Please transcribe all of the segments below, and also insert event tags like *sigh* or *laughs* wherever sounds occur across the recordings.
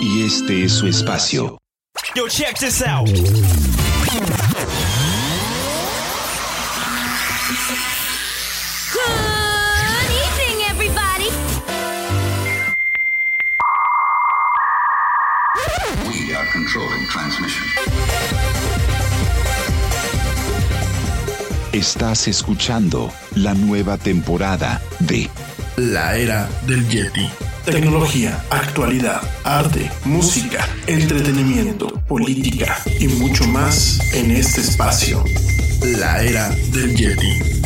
Y este es su espacio. Yo, check this out. Good evening, everybody. We are controlling transmission. Estás escuchando la nueva temporada de La era del Yeti. Tecnología, actualidad, arte, música, entretenimiento, política y mucho más en este espacio. La era del Yeti.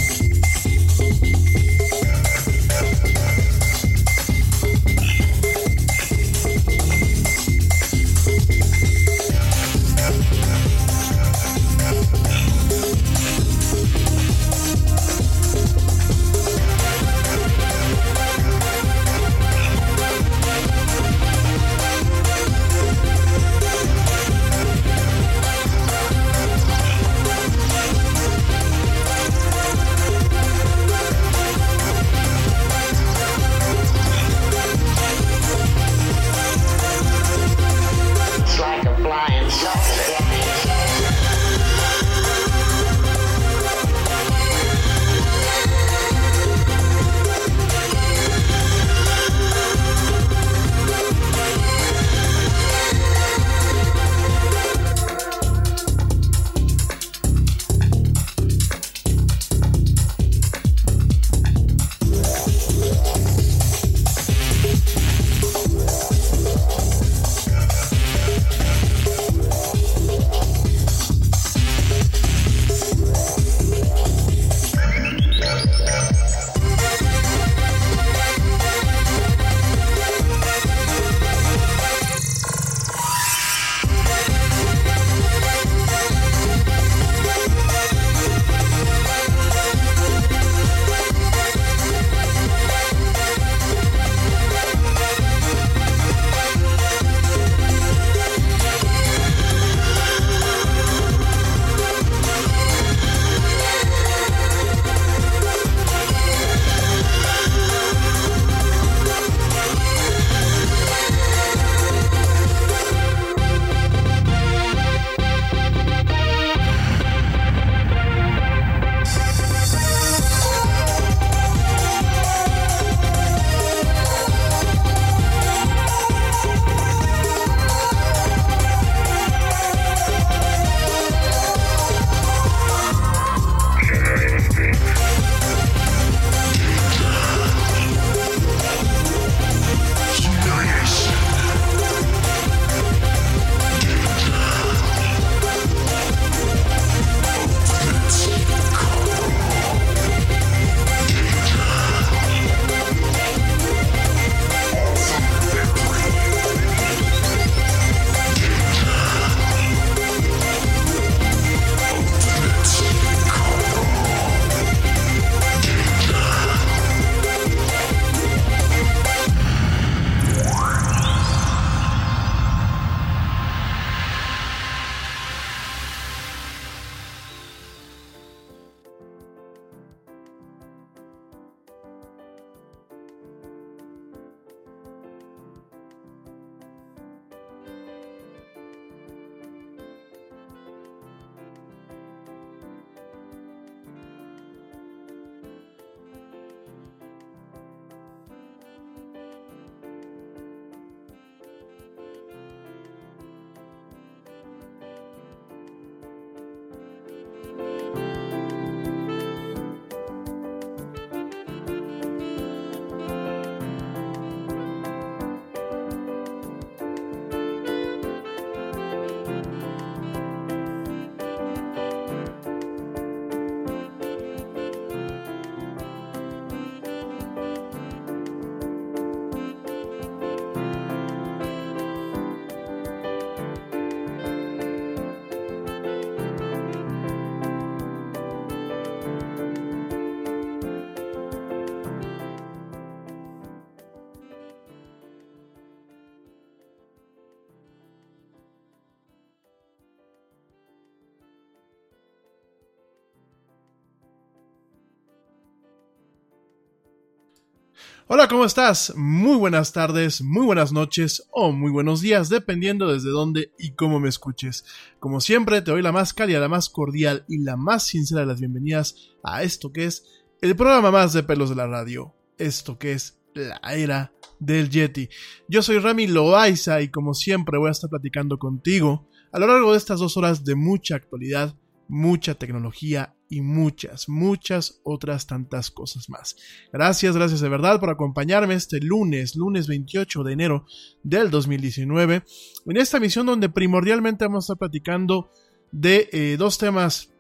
Hola, ¿cómo estás? Muy buenas tardes, muy buenas noches o muy buenos días, dependiendo desde dónde y cómo me escuches. Como siempre, te doy la más cálida, la más cordial y la más sincera de las bienvenidas a esto que es el programa más de pelos de la radio. Esto que es la era del Yeti. Yo soy Rami Loaiza y como siempre voy a estar platicando contigo a lo largo de estas dos horas de mucha actualidad, mucha tecnología y muchas, muchas otras tantas cosas más. Gracias, gracias de verdad por acompañarme este lunes, lunes 28 de enero del 2019, en esta misión donde primordialmente vamos a estar platicando de eh, dos temas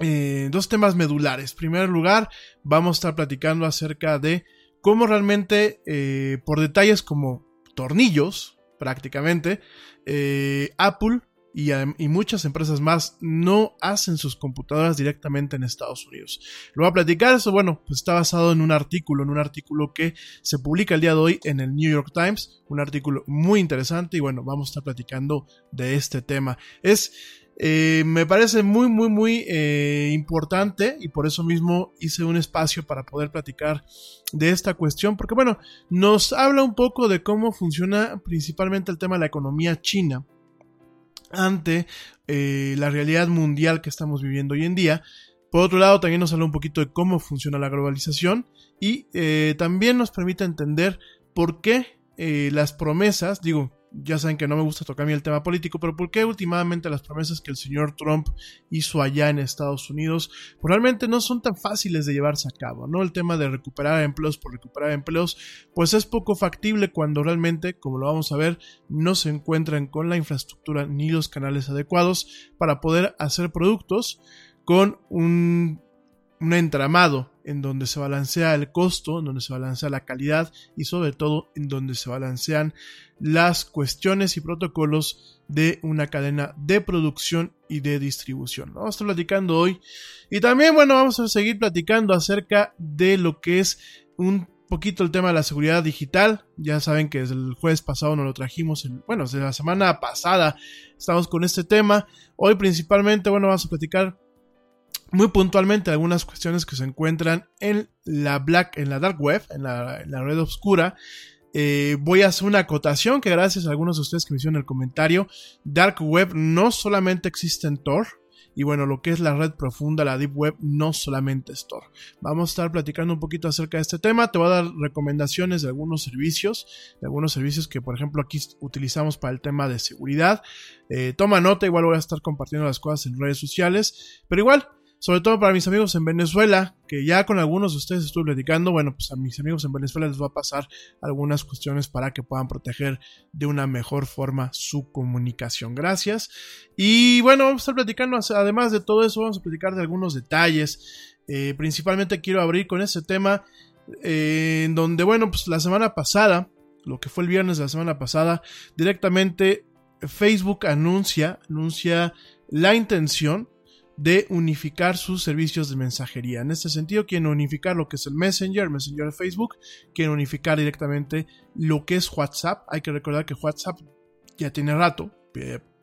eh, dos temas medulares. En primer lugar, vamos a estar platicando acerca de cómo realmente, eh, por detalles como tornillos, prácticamente, Apple y, muchas empresas más no hacen sus computadoras directamente en Estados Unidos. Lo voy a platicar, eso bueno, pues está basado en un artículo, en un artículo que se publica el día de hoy en el New York Times, un artículo muy interesante y bueno, vamos a estar platicando de este tema. Es eh, me parece muy, muy, muy eh, importante y por eso mismo hice un espacio para poder platicar de esta cuestión, porque bueno, nos habla un poco de cómo funciona principalmente el tema de la economía china ante eh, la realidad mundial que estamos viviendo hoy en día. Por otro lado, también nos habla un poquito de cómo funciona la globalización y eh, también nos permite entender por qué eh, las promesas, digo, ya saben que no me gusta tocar a mí el tema político, pero ¿por qué últimamente las promesas que el señor Trump hizo allá en Estados Unidos pues realmente no son tan fáciles de llevarse a cabo? ¿no? El tema de recuperar empleos por recuperar empleos, pues es poco factible cuando realmente, como lo vamos a ver, no se encuentran con la infraestructura ni los canales adecuados para poder hacer productos con un, un entramado en donde se balancea el costo, en donde se balancea la calidad y sobre todo en donde se balancean las cuestiones y protocolos de una cadena de producción y de distribución. Vamos a estar platicando hoy y también, bueno, vamos a seguir platicando acerca de lo que es un poquito el tema de la seguridad digital. Ya saben que desde el jueves pasado nos lo trajimos, bueno, desde la semana pasada estamos con este tema. Hoy principalmente, bueno, vamos a platicar muy puntualmente algunas cuestiones que se encuentran en la black, en la dark web, en la, red oscura. Eh, voy a hacer una acotación que gracias a algunos de ustedes que me hicieron el comentario, dark web no solamente existe en Tor, y bueno, lo que es la red profunda, la Deep Web, no solamente es Tor. Vamos a estar platicando un poquito acerca de este tema. Te voy a dar recomendaciones de algunos servicios, de algunos servicios que, por ejemplo, aquí utilizamos para el tema de seguridad. Eh, toma nota, igual voy a estar compartiendo las cosas en redes sociales, pero igual sobre todo para mis amigos en Venezuela, que ya con algunos de ustedes estuve platicando, bueno, pues a mis amigos en Venezuela les va a pasar algunas cuestiones para que puedan proteger de una mejor forma su comunicación. Gracias. Y bueno, vamos a estar platicando, además de todo eso, vamos a platicar de algunos detalles. Eh, principalmente quiero abrir con ese tema, eh, en donde, bueno, pues la semana pasada, lo que fue el viernes de la semana pasada, directamente Facebook anuncia, anuncia la intención de unificar sus servicios de mensajería. En este sentido, quieren unificar lo que es el Messenger, el Messenger de Facebook, quieren unificar directamente lo que es WhatsApp. Hay que recordar que WhatsApp ya tiene rato,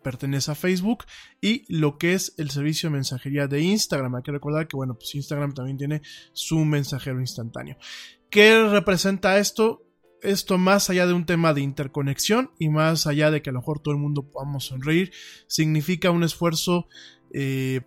pertenece a Facebook, y lo que es el servicio de mensajería de Instagram. Hay que recordar que, bueno, pues Instagram también tiene su mensajero instantáneo. ¿Qué representa esto? esto más allá de un tema de interconexión y más allá de que a lo mejor todo el mundo podamos sonreír, significa un esfuerzo eh,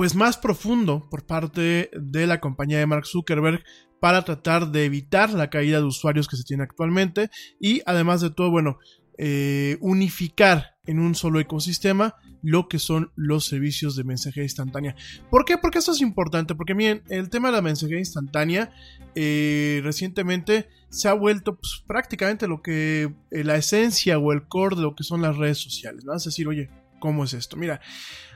pues más profundo por parte de la compañía de Mark Zuckerberg para tratar de evitar la caída de usuarios que se tiene actualmente y además de todo, bueno, eh, unificar en un solo ecosistema lo que son los servicios de mensajería instantánea. ¿Por qué? Porque esto es importante, porque miren, el tema de la mensajería instantánea eh, recientemente se ha vuelto pues, prácticamente lo que eh, la esencia o el core de lo que son las redes sociales. ¿no? A decir, oye, ¿cómo es esto? Mira,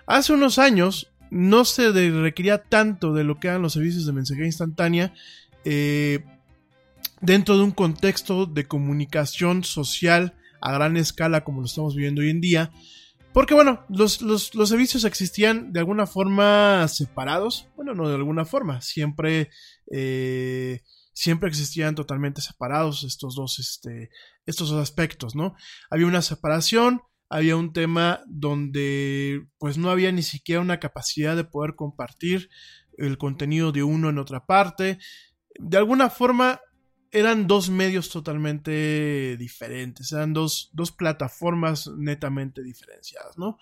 hace unos años no se requería tanto de lo que eran los servicios de mensajería instantánea eh, dentro de un contexto de comunicación social a gran escala como lo estamos viviendo hoy en día. Porque bueno, los, servicios existían de alguna forma separados. Bueno, no de alguna forma. Siempre, eh, siempre existían totalmente separados estos dos, este, estos dos aspectos, ¿no? Había una separación había un tema donde pues no había ni siquiera una capacidad de poder compartir el contenido de uno en otra parte. De alguna forma eran dos medios totalmente diferentes, eran dos, dos plataformas netamente diferenciadas, ¿no?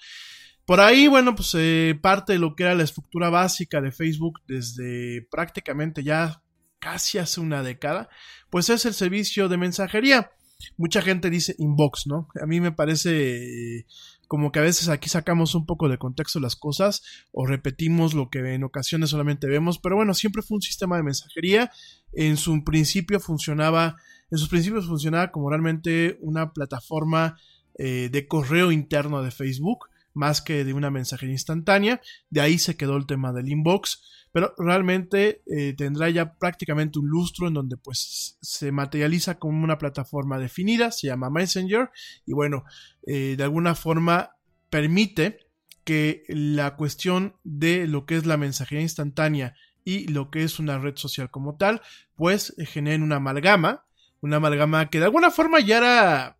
Por ahí, bueno, pues eh, parte de lo que era la estructura básica de Facebook desde prácticamente ya casi hace una década, pues es el servicio de mensajería. Mucha gente dice inbox, ¿no? A mí me parece eh, como que a veces aquí sacamos un poco de contexto las cosas o repetimos lo que en ocasiones solamente vemos, pero bueno, siempre fue un sistema de mensajería. En su principio funcionaba, en sus principios funcionaba como realmente una plataforma eh, de correo interno de Facebook más que de una mensajería instantánea. De ahí se quedó el tema del inbox, pero realmente eh, tendrá ya prácticamente un lustro en donde pues se materializa como una plataforma definida, se llama Messenger. Y bueno, eh, de alguna forma permite que la cuestión de lo que es la mensajería instantánea y lo que es una red social como tal, pues generen una amalgama, una amalgama que de alguna forma ya era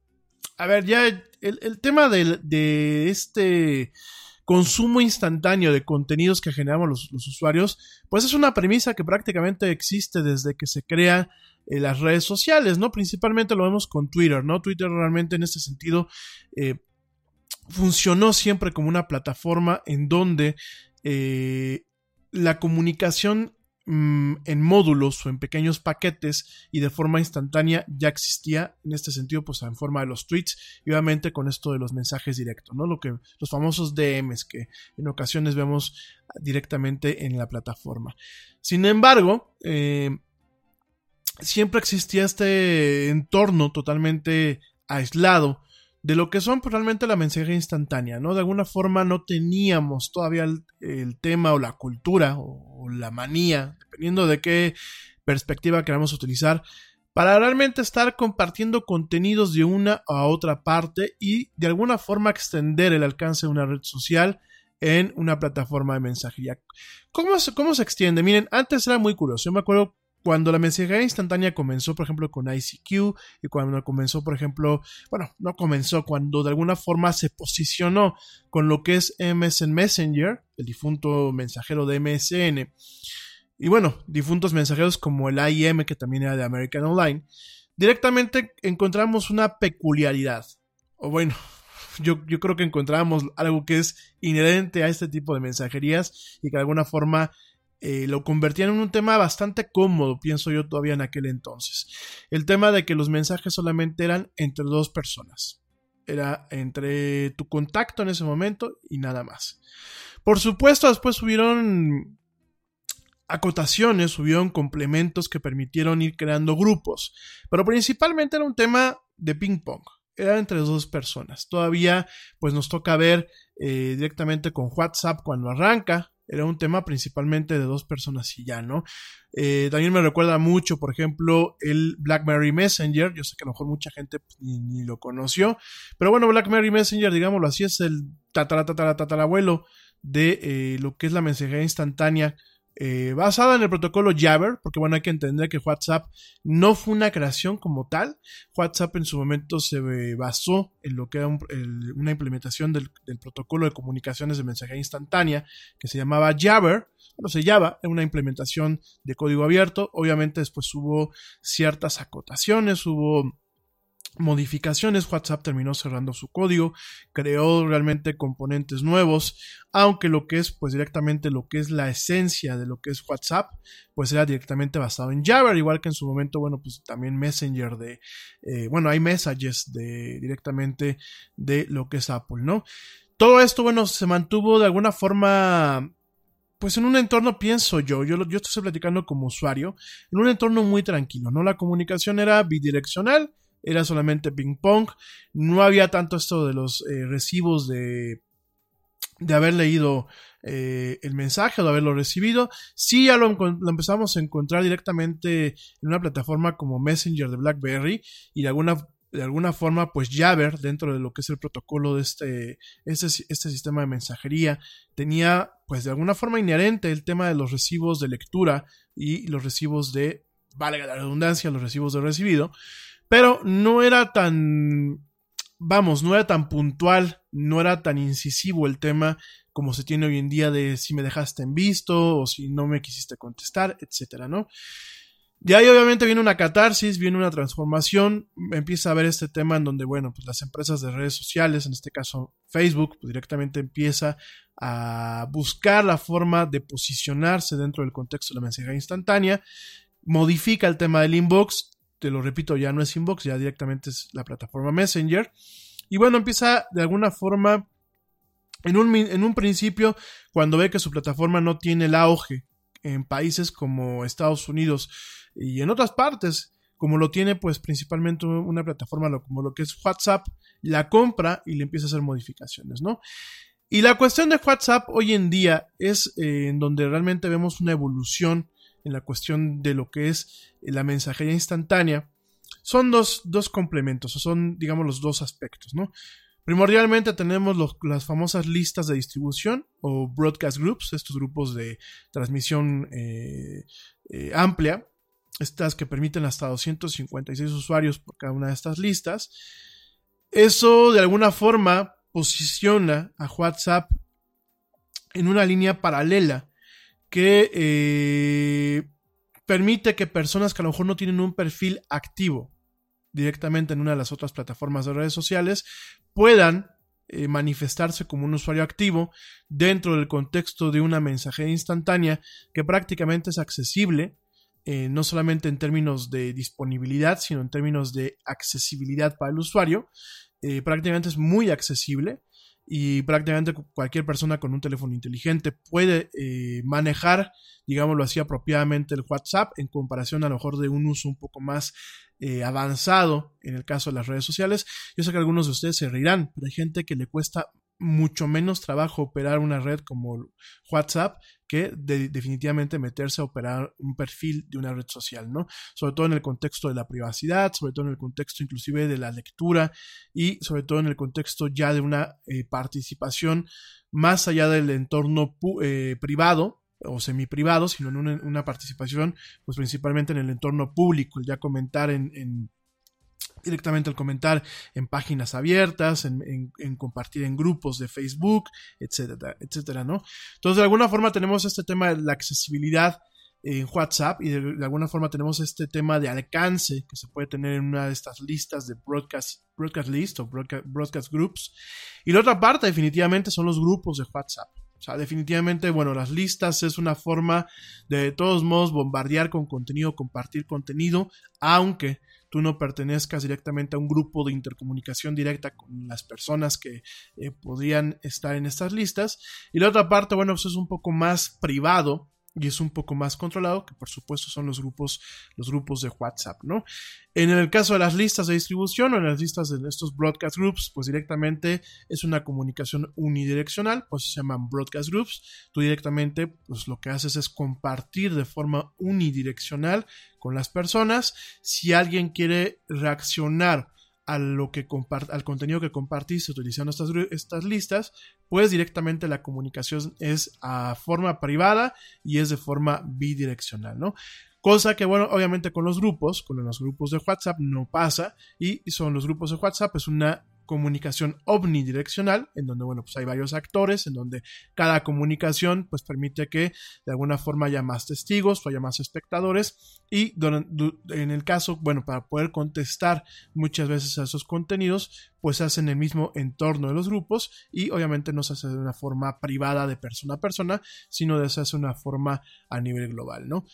a ver, ya el, tema de, este consumo instantáneo de contenidos que generamos los, usuarios, pues es una premisa que prácticamente existe desde que se crean eh, las redes sociales, ¿no? Principalmente lo vemos con Twitter, ¿no? Twitter realmente en este sentido eh, funcionó siempre como una plataforma en donde eh, la comunicación Mm, en módulos o en pequeños paquetes y de forma instantánea ya existía en este sentido pues en forma de los tweets y obviamente con esto de los mensajes directos no lo que los famosos DMs que en ocasiones vemos directamente en la plataforma. Sin embargo eh, siempre existía este entorno totalmente aislado de lo que son pues, realmente la mensajería instantánea, ¿no? De alguna forma no teníamos todavía el, tema o la cultura o, la manía, dependiendo de qué perspectiva queramos utilizar, para realmente estar compartiendo contenidos de una a otra parte y de alguna forma extender el alcance de una red social en una plataforma de mensajería. ¿Cómo cómo se extiende? Miren, antes era muy curioso. Yo me acuerdo cuando la mensajería instantánea comenzó, por ejemplo, con ICQ y cuando comenzó, por ejemplo, bueno, no comenzó, cuando de alguna forma se posicionó con lo que es MSN Messenger, el difunto mensajero de MSN, y bueno, difuntos mensajeros como el IM, que también era de American Online, directamente encontramos una peculiaridad, o bueno, *laughs* yo, yo creo que encontramos algo que es inherente a este tipo de mensajerías y que de alguna forma eh, lo convertían en un tema bastante cómodo, pienso yo todavía en aquel entonces. El tema de que los mensajes solamente eran entre dos personas. Era entre tu contacto en ese momento y nada más. Por supuesto, después subieron acotaciones, subieron complementos que permitieron ir creando grupos, pero principalmente era un tema de ping pong era entre dos personas. Todavía, pues nos toca ver eh, directamente con WhatsApp cuando arranca, era un tema principalmente de dos personas y ya, ¿no? Eh, también me recuerda mucho, por ejemplo, el BlackBerry Messenger. Yo sé que a lo mejor mucha gente pues, ni, lo conoció, pero bueno, BlackBerry Messenger, digámoslo así, es el tataratataratatarabuelo de eh, lo que es la mensajería instantánea eh, basada en el protocolo Jabber, porque bueno, hay que entender que WhatsApp no fue una creación como tal. WhatsApp en su momento se basó en lo que era una implementación del, protocolo de comunicaciones de mensajería instantánea que se llamaba Jabber. Bueno, se llama, una implementación de código abierto. Obviamente después hubo ciertas acotaciones, hubo modificaciones, WhatsApp terminó cerrando su código, creó realmente componentes nuevos, aunque lo que es pues directamente lo que es la esencia de lo que es WhatsApp, pues era directamente basado en Java, igual que en su momento, bueno, pues también Messenger de, eh, bueno, hay messages de directamente de lo que es Apple, ¿no? Todo esto, bueno, se mantuvo de alguna forma pues en un entorno, pienso yo, yo, yo estoy platicando como usuario, en un entorno muy tranquilo, ¿no? La comunicación era bidireccional, era solamente ping pong, no había tanto esto de los eh, recibos de, de haber leído eh, el mensaje o de haberlo recibido. Sí, ya lo, empezamos a encontrar directamente en una plataforma como Messenger de BlackBerry y de alguna, de alguna forma, pues Jabber, dentro de lo que es el protocolo de este, este, este sistema de mensajería, tenía, pues de alguna forma inherente el tema de los recibos de lectura y los recibos de, valga la redundancia, los recibos de recibido. Pero no era tan, vamos, no era tan puntual, no era tan incisivo el tema como se tiene hoy en día de si me dejaste en visto o si no me quisiste contestar, etcétera, ¿no? De ahí obviamente viene una catarsis, viene una transformación, empieza a ver este tema en donde, bueno, pues las empresas de redes sociales, en este caso Facebook, pues directamente empieza a buscar la forma de posicionarse dentro del contexto de la mensajería instantánea, modifica el tema del inbox, te lo repito, ya no es inbox, ya directamente es la plataforma Messenger, y bueno, empieza de alguna forma, en un, en un principio, cuando ve que su plataforma no tiene el auge en países como Estados Unidos, y en otras partes, como lo tiene pues principalmente una plataforma como lo que es WhatsApp, la compra y le empieza a hacer modificaciones, ¿no? Y la cuestión de WhatsApp hoy en día es eh, en donde realmente vemos una evolución en la cuestión de lo que es la mensajería instantánea. Son dos, dos complementos, o son, digamos, los dos aspectos, ¿no? Primordialmente tenemos las famosas listas de distribución o broadcast groups, estos grupos de transmisión eh, eh, amplia, estas que permiten hasta 256 usuarios por cada una de estas listas. Eso de alguna forma posiciona a WhatsApp en una línea paralela que eh, permite que personas que a lo mejor no tienen un perfil activo directamente en una de las otras plataformas de redes sociales puedan eh, manifestarse como un usuario activo dentro del contexto de una mensajería instantánea que prácticamente es accesible eh, no solamente en términos de disponibilidad, sino en términos de accesibilidad para el usuario. Prácticamente es muy accesible y prácticamente cualquier persona con un teléfono inteligente puede eh, manejar, digámoslo así, apropiadamente el WhatsApp en comparación a lo mejor de un uso un poco más avanzado en el caso de las redes sociales. Yo sé que algunos de ustedes se reirán, pero hay gente que le cuesta mucho menos trabajo operar una red como WhatsApp que definitivamente meterse a operar un perfil de una red social, ¿no? Sobre todo en el contexto de la privacidad, sobre todo en el contexto inclusive de la lectura y sobre todo en el contexto ya de una eh, participación más allá del entorno eh, privado o semi-privado, sino en una, participación pues principalmente en el entorno público, ya comentar en directamente al comentar en páginas abiertas, en, compartir en grupos de Facebook, etcétera, etcétera, ¿no? Entonces, de alguna forma tenemos este tema de la accesibilidad en WhatsApp y de, alguna forma tenemos este tema de alcance que se puede tener en una de estas listas de broadcast, broadcast list o broadcast, broadcast groups. Y la otra parte definitivamente son los grupos de WhatsApp. O sea, definitivamente, bueno, las listas es una forma de, de todos modos bombardear con contenido, compartir contenido, aunque tú no pertenezcas directamente a un grupo de intercomunicación directa con las personas que eh, podrían estar en estas listas. Y la otra parte, bueno, pues es un poco más privado y es un poco más controlado, que por supuesto son los grupos, los grupos de WhatsApp, ¿no? En el caso de las listas de distribución o en las listas de estos broadcast groups, pues directamente es una comunicación unidireccional, pues se llaman broadcast groups. Tú directamente, pues lo que haces es compartir de forma unidireccional con las personas. Si alguien quiere reaccionar a lo que al contenido que compartiste utilizando estas, estas listas, pues directamente la comunicación es a forma privada y es de forma bidireccional, ¿no? Cosa que, bueno, obviamente con los grupos, con los grupos de WhatsApp no pasa y son los grupos de WhatsApp, es una comunicación omnidireccional, en donde, bueno, pues hay varios actores, en donde cada comunicación, pues permite que de alguna forma haya más testigos o haya más espectadores y en el caso, bueno, para poder contestar muchas veces a esos contenidos, pues se hace en el mismo entorno de los grupos y obviamente no se hace de una forma privada de persona a persona, sino se hace una forma a nivel global, ¿no?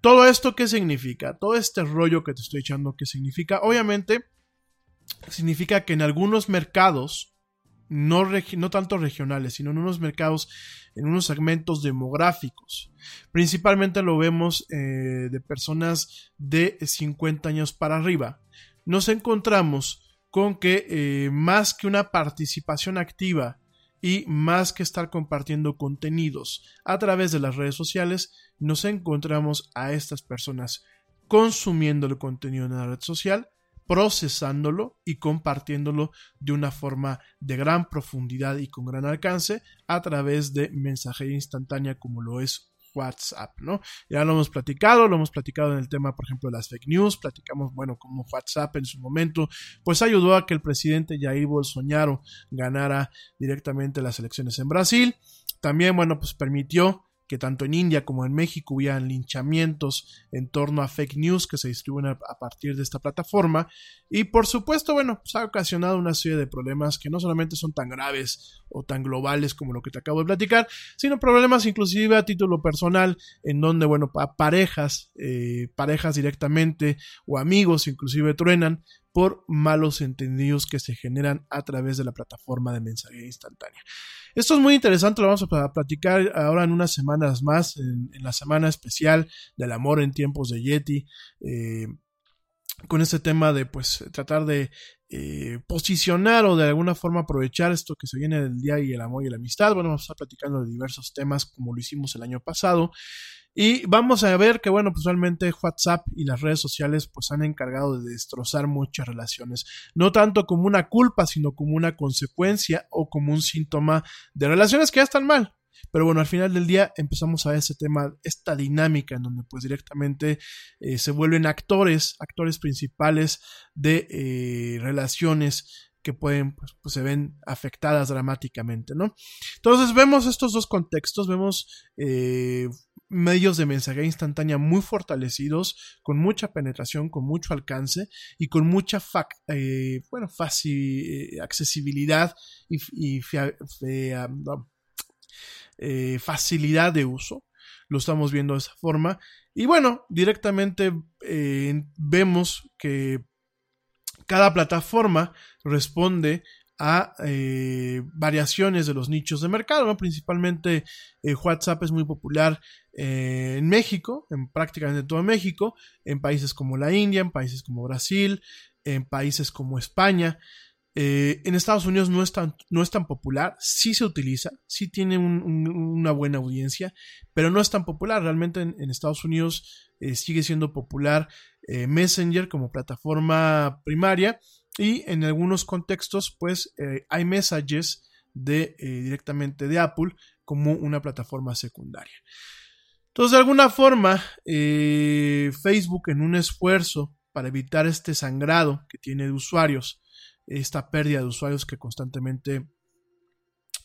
Todo esto, ¿qué significa? Todo este rollo que te estoy echando, ¿qué significa? Obviamente, significa que en algunos mercados, no, no tanto regionales, sino en unos mercados, en unos segmentos demográficos, principalmente lo vemos eh, de personas de 50 años para arriba, nos encontramos con que eh, más que una participación activa y más que estar compartiendo contenidos a través de las redes sociales, nos encontramos a estas personas consumiendo el contenido en la red social procesándolo y compartiéndolo de una forma de gran profundidad y con gran alcance a través de mensajería instantánea como lo es WhatsApp, ¿no? Ya lo hemos platicado, lo hemos platicado en el tema, por ejemplo, de las fake news, platicamos, bueno, como WhatsApp en su momento, pues ayudó a que el presidente Jair Bolsonaro ganara directamente las elecciones en Brasil. También, bueno, pues permitió que tanto en India como en México hubieran linchamientos en torno a fake news que se distribuyen a, partir de esta plataforma. Y por supuesto, bueno, pues ha ocasionado una serie de problemas que no solamente son tan graves o tan globales como lo que te acabo de platicar, sino problemas inclusive a título personal, en donde, bueno, pa- parejas, eh, parejas directamente o amigos inclusive truenan por malos entendidos que se generan a través de la plataforma de mensajería instantánea. Esto es muy interesante, lo vamos a pla- platicar ahora en unas semanas más, en, en la semana especial del amor en tiempos de Yeti, eh, con este tema de pues tratar de eh, posicionar o de alguna forma aprovechar esto que se viene del día y el amor y la amistad. Bueno, vamos a estar platicando de diversos temas como lo hicimos el año pasado. Y vamos a ver que, bueno, pues realmente WhatsApp y las redes sociales pues han encargado de destrozar muchas relaciones. No tanto como una culpa, sino como una consecuencia o como un síntoma de relaciones que ya están mal. Pero bueno, al final del día empezamos a ver ese tema, esta dinámica en donde pues directamente eh, se vuelven actores, actores principales de eh, relaciones que pueden, pues, pues, se ven afectadas dramáticamente, ¿no? Entonces vemos estos dos contextos, vemos eh, medios de mensajería instantánea muy fortalecidos, con mucha penetración, con mucho alcance y con mucha fac bueno, faci accesibilidad y, y eh, facilidad de uso. Lo estamos viendo de esa forma. Y bueno, directamente eh, vemos que cada plataforma responde a eh, variaciones de los nichos de mercado, ¿no? principalmente WhatsApp es muy popular en México, en prácticamente todo México, en países como la India, en países como Brasil, en países como España. Eh, en Estados Unidos no es, tan, no es tan popular, sí se utiliza, sí tiene un, un, una buena audiencia, pero no es tan popular. Realmente en, Estados Unidos eh, sigue siendo popular eh, Messenger como plataforma primaria y en algunos contextos pues hay messages de, directamente de Apple como una plataforma secundaria. Entonces de alguna forma Facebook en un esfuerzo para evitar este sangrado que tiene de usuarios, esta pérdida de usuarios que constantemente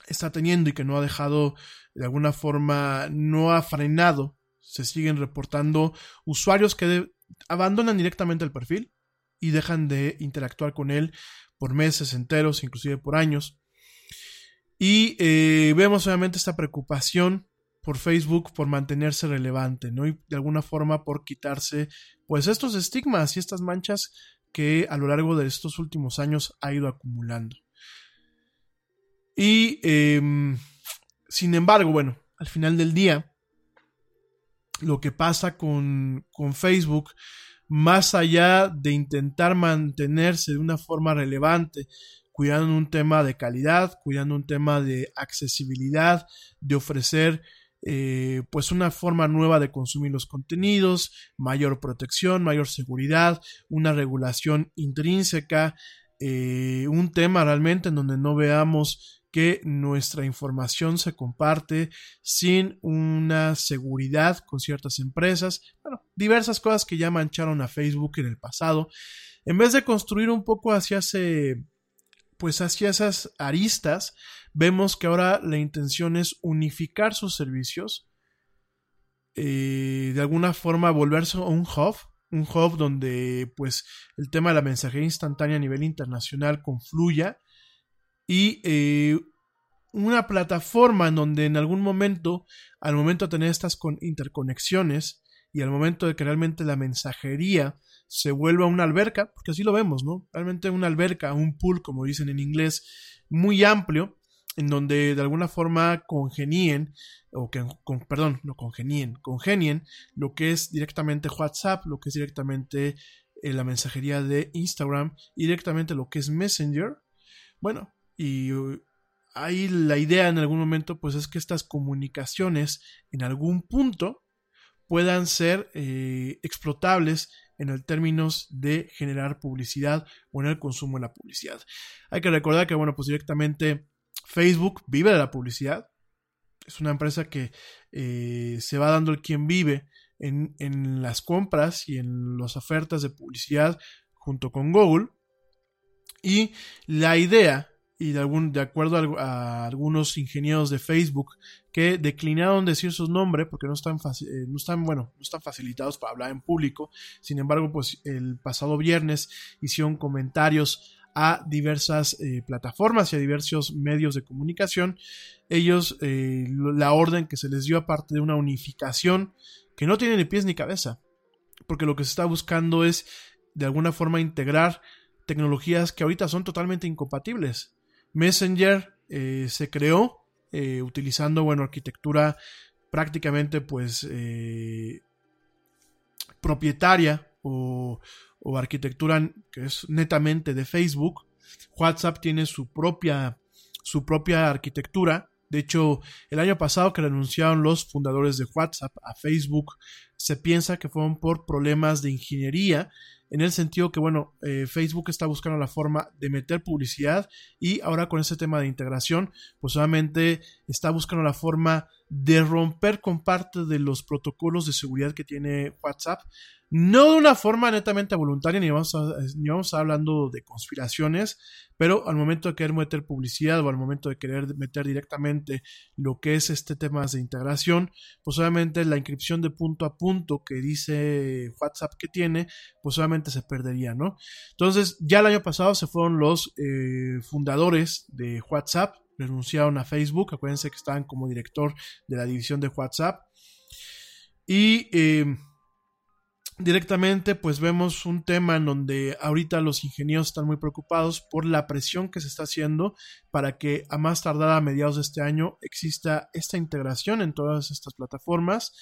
está teniendo y que no ha dejado de alguna forma, no ha frenado, se siguen reportando usuarios que abandonan directamente el perfil y dejan de interactuar con él por meses enteros, inclusive por años. Y eh, vemos obviamente esta preocupación por Facebook por mantenerse relevante, ¿no? Y de alguna forma por quitarse, pues, estos estigmas y estas manchas que a lo largo de estos últimos años ha ido acumulando. Y, eh, sin embargo, bueno, al final del día, lo que pasa con, con Facebook, más allá de intentar mantenerse de una forma relevante, cuidando un tema de calidad, cuidando un tema de accesibilidad, de ofrecer eh, pues una forma nueva de consumir los contenidos, mayor protección, mayor seguridad, una regulación intrínseca, eh, un tema realmente en donde no veamos que nuestra información se comparte sin una seguridad con ciertas empresas, bueno, diversas cosas que ya mancharon a Facebook en el pasado, en vez de construir un poco hacia ese pues hacia esas aristas, vemos que ahora la intención es unificar sus servicios, eh, de alguna forma volverse un hub, un hub donde pues el tema de la mensajería instantánea a nivel internacional confluya y eh, una plataforma en donde en algún momento, al momento de tener estas con interconexiones y al momento de que realmente la mensajería se vuelva una alberca, porque así lo vemos, ¿no? Realmente una alberca, un pool, como dicen en inglés, muy amplio, en donde de alguna forma congenien, o que, con, perdón, no congenien, congenien lo que es directamente WhatsApp, lo que es directamente eh, la mensajería de Instagram y directamente lo que es Messenger. Bueno, y uh, ahí la idea en algún momento pues es que estas comunicaciones en algún punto puedan ser eh, explotables en el términos de generar publicidad o en el consumo de la publicidad. Hay que recordar que, bueno, pues directamente Facebook vive de la publicidad. Es una empresa que eh, se va dando el quien vive en, en, las compras y en las ofertas de publicidad junto con Google. Y la idea y de, algún, de acuerdo a, algunos ingenieros de Facebook que declinaron decir sus nombres porque no están, eh, no están, bueno, no están facilitados para hablar en público. Sin embargo, pues el pasado viernes hicieron comentarios a diversas eh, plataformas y a diversos medios de comunicación. Ellos, eh, la orden que se les dio aparte de una unificación que no tiene ni pies ni cabeza, porque lo que se está buscando es de alguna forma integrar tecnologías que ahorita son totalmente incompatibles. Messenger eh, se creó eh, utilizando, bueno, arquitectura prácticamente pues eh, propietaria o, o, arquitectura que es netamente de Facebook. WhatsApp tiene su propia, su propia arquitectura. De hecho, el año pasado que renunciaron los fundadores de WhatsApp a Facebook, se piensa que fueron por problemas de ingeniería en el sentido que, bueno, eh, Facebook está buscando la forma de meter publicidad y ahora con ese tema de integración, pues solamente está buscando la forma de romper con parte de los protocolos de seguridad que tiene WhatsApp no de una forma netamente voluntaria, ni vamos, a, ni vamos hablando de conspiraciones, pero al momento de querer meter publicidad o al momento de querer meter directamente lo que es este tema de integración, pues obviamente la inscripción de punto a punto que dice WhatsApp que tiene, pues obviamente se perdería, ¿no? Entonces, ya el año pasado se fueron los eh, fundadores de WhatsApp, renunciaron a Facebook, acuérdense que estaban como director de la división de WhatsApp. Y eh, directamente pues vemos un tema en donde ahorita los ingenieros están muy preocupados por la presión que se está haciendo para que a más tardar a mediados de este año exista esta integración en todas estas plataformas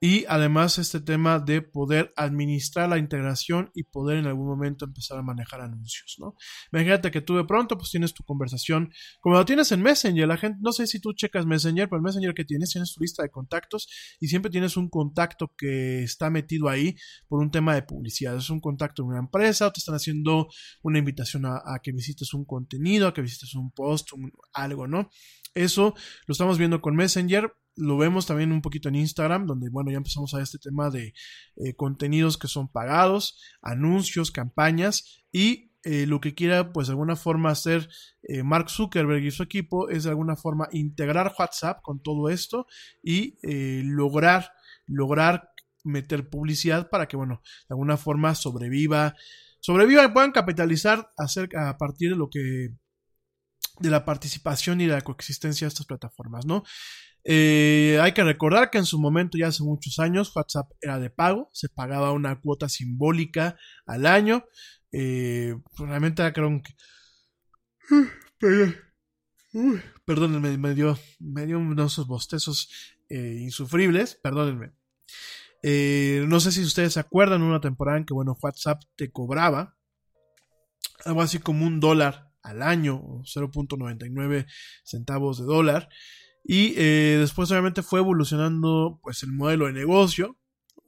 y además este tema de poder administrar la integración y poder en algún momento empezar a manejar anuncios, ¿no? Imagínate que tú de pronto pues tienes tu conversación, como lo tienes en Messenger, la gente, no sé si tú checas Messenger, pero el Messenger que tienes, tienes tu lista de contactos y siempre tienes un contacto que está metido ahí por un tema de publicidad, es un contacto de una empresa o te están haciendo una invitación a, a que visites un contenido, a que visites un post, un, algo, ¿no? Eso lo estamos viendo con Messenger, lo vemos también un poquito en Instagram, donde, bueno, ya empezamos a este tema de eh, contenidos que son pagados, anuncios, campañas y eh, lo que quiera, pues de alguna forma hacer eh, Mark Zuckerberg y su equipo es de alguna forma integrar WhatsApp con todo esto y eh, lograr, lograr meter publicidad para que, bueno, de alguna forma sobreviva, sobreviva y puedan capitalizar a partir de lo que de la participación y de la coexistencia de estas plataformas, ¿no? Eh, hay que recordar que en su momento, ya hace muchos años, WhatsApp era de pago, se pagaba una cuota simbólica al año. Eh, pues, realmente creo que... perdónenme, me dio, me dio unos bostezos eh, insufribles, perdónenme. Eh, no sé si ustedes se acuerdan una temporada en que, bueno, WhatsApp te cobraba algo así como un dólar al año, 0.99 centavos de dólar. Y eh, después obviamente fue evolucionando pues el modelo de negocio,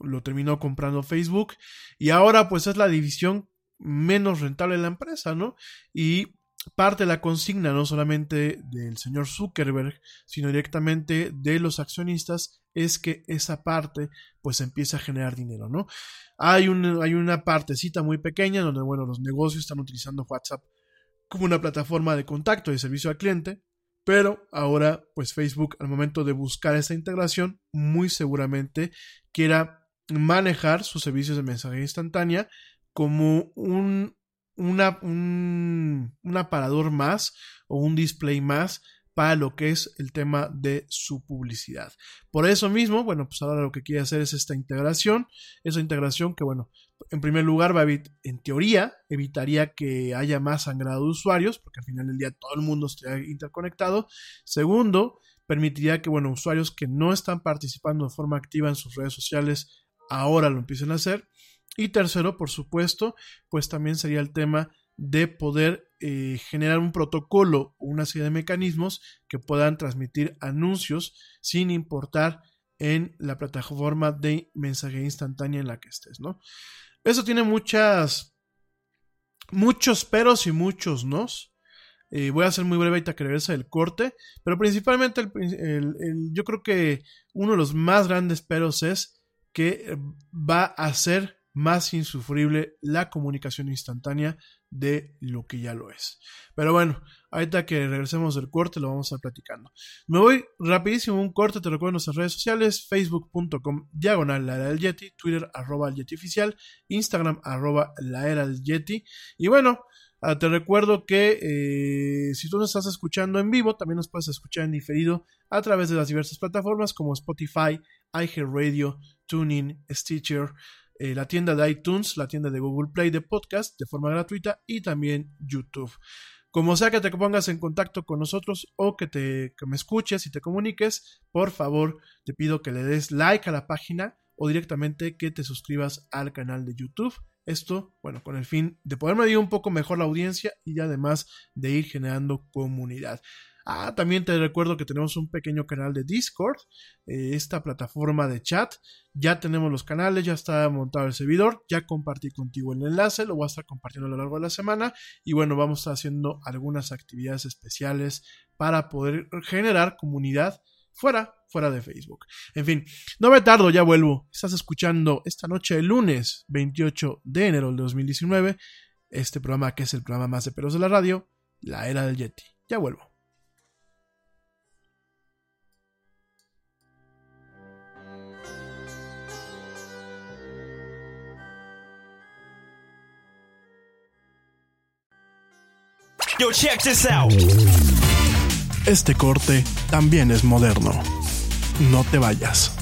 lo terminó comprando Facebook y ahora pues es la división menos rentable de la empresa, ¿no? Y parte de la consigna no solamente del señor Zuckerberg, sino directamente de los accionistas es que esa parte pues empieza a generar dinero, ¿no? Hay, un, hay una partecita muy pequeña donde, bueno, los negocios están utilizando WhatsApp como una plataforma de contacto y servicio al cliente, pero ahora, pues Facebook, al momento de buscar esta integración, muy seguramente quiera manejar sus servicios de mensajería instantánea como un, un, un aparador más o un display más para lo que es el tema de su publicidad. Por eso mismo, bueno, pues ahora lo que quiere hacer es esta integración, esa integración que, bueno, en primer lugar, va en teoría, evitaría que haya más sangrado de usuarios, porque al final del día todo el mundo esté interconectado. Segundo, permitiría que, bueno, usuarios que no están participando de forma activa en sus redes sociales ahora lo empiecen a hacer. Y tercero, por supuesto, pues también sería el tema de poder eh, generar un protocolo o una serie de mecanismos que puedan transmitir anuncios sin importar en la plataforma de mensajería instantánea en la que estés, ¿no? Eso tiene muchas, muchos peros y muchos nos. Eh, voy a ser muy breve y te regresa el corte, pero principalmente el, yo creo que uno de los más grandes peros es que va a ser más insufrible la comunicación instantánea de lo que ya lo es. Pero bueno, ahorita que regresemos del corte lo vamos a estar platicando. Me voy rapidísimo un corte, te recuerdo nuestras redes sociales, facebook.com diagonal la era del Yeti, Twitter arroba el Yeti oficial, Instagram arroba la era del Yeti. Y bueno, ah, te recuerdo que eh, si tú nos estás escuchando en vivo, también nos puedes escuchar en diferido a través de las diversas plataformas como Spotify, iHeartRadio, TuneIn, Stitcher, eh, la tienda de iTunes, la tienda de Google Play de podcast de forma gratuita y también YouTube. Como sea que te pongas en contacto con nosotros o que, te, que me escuches y te comuniques, por favor te pido que le des like a la página o directamente que te suscribas al canal de YouTube. Esto, bueno, con el fin de poder medir un poco mejor la audiencia y además de ir generando comunidad. Ah, también te recuerdo que tenemos un pequeño canal de Discord, eh, esta plataforma de chat. Ya tenemos los canales, ya está montado el servidor, ya compartí contigo el enlace, lo voy a estar compartiendo a lo largo de la semana. Y bueno, vamos a estar haciendo algunas actividades especiales para poder generar comunidad fuera, fuera de Facebook. En fin, no me tardo, ya vuelvo. Estás escuchando esta noche, el lunes 28 de enero del 2019, este programa que es el programa más de pelos de la radio, La Era del Yeti. Ya vuelvo. Yo, check this out. Este corte también es moderno. No te vayas.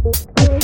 Thank you.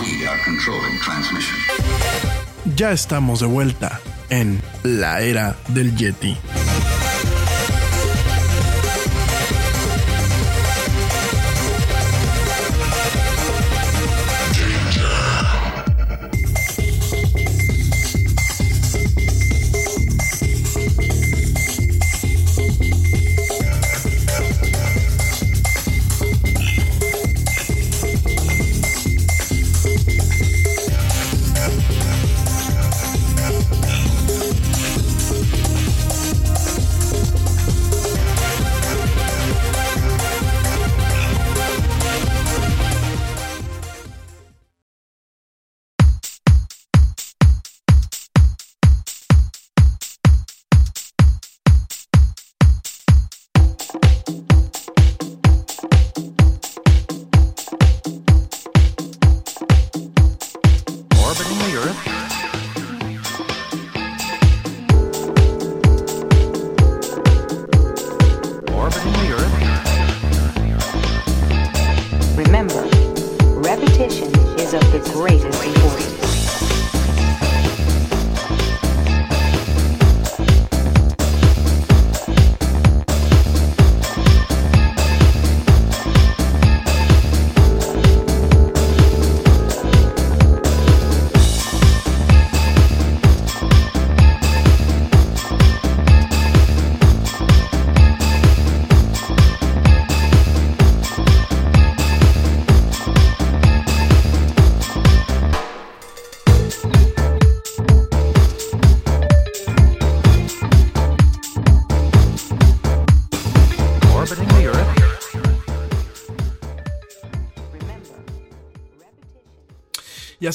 We are controlling transmission. Ya estamos de vuelta en la era del Yeti.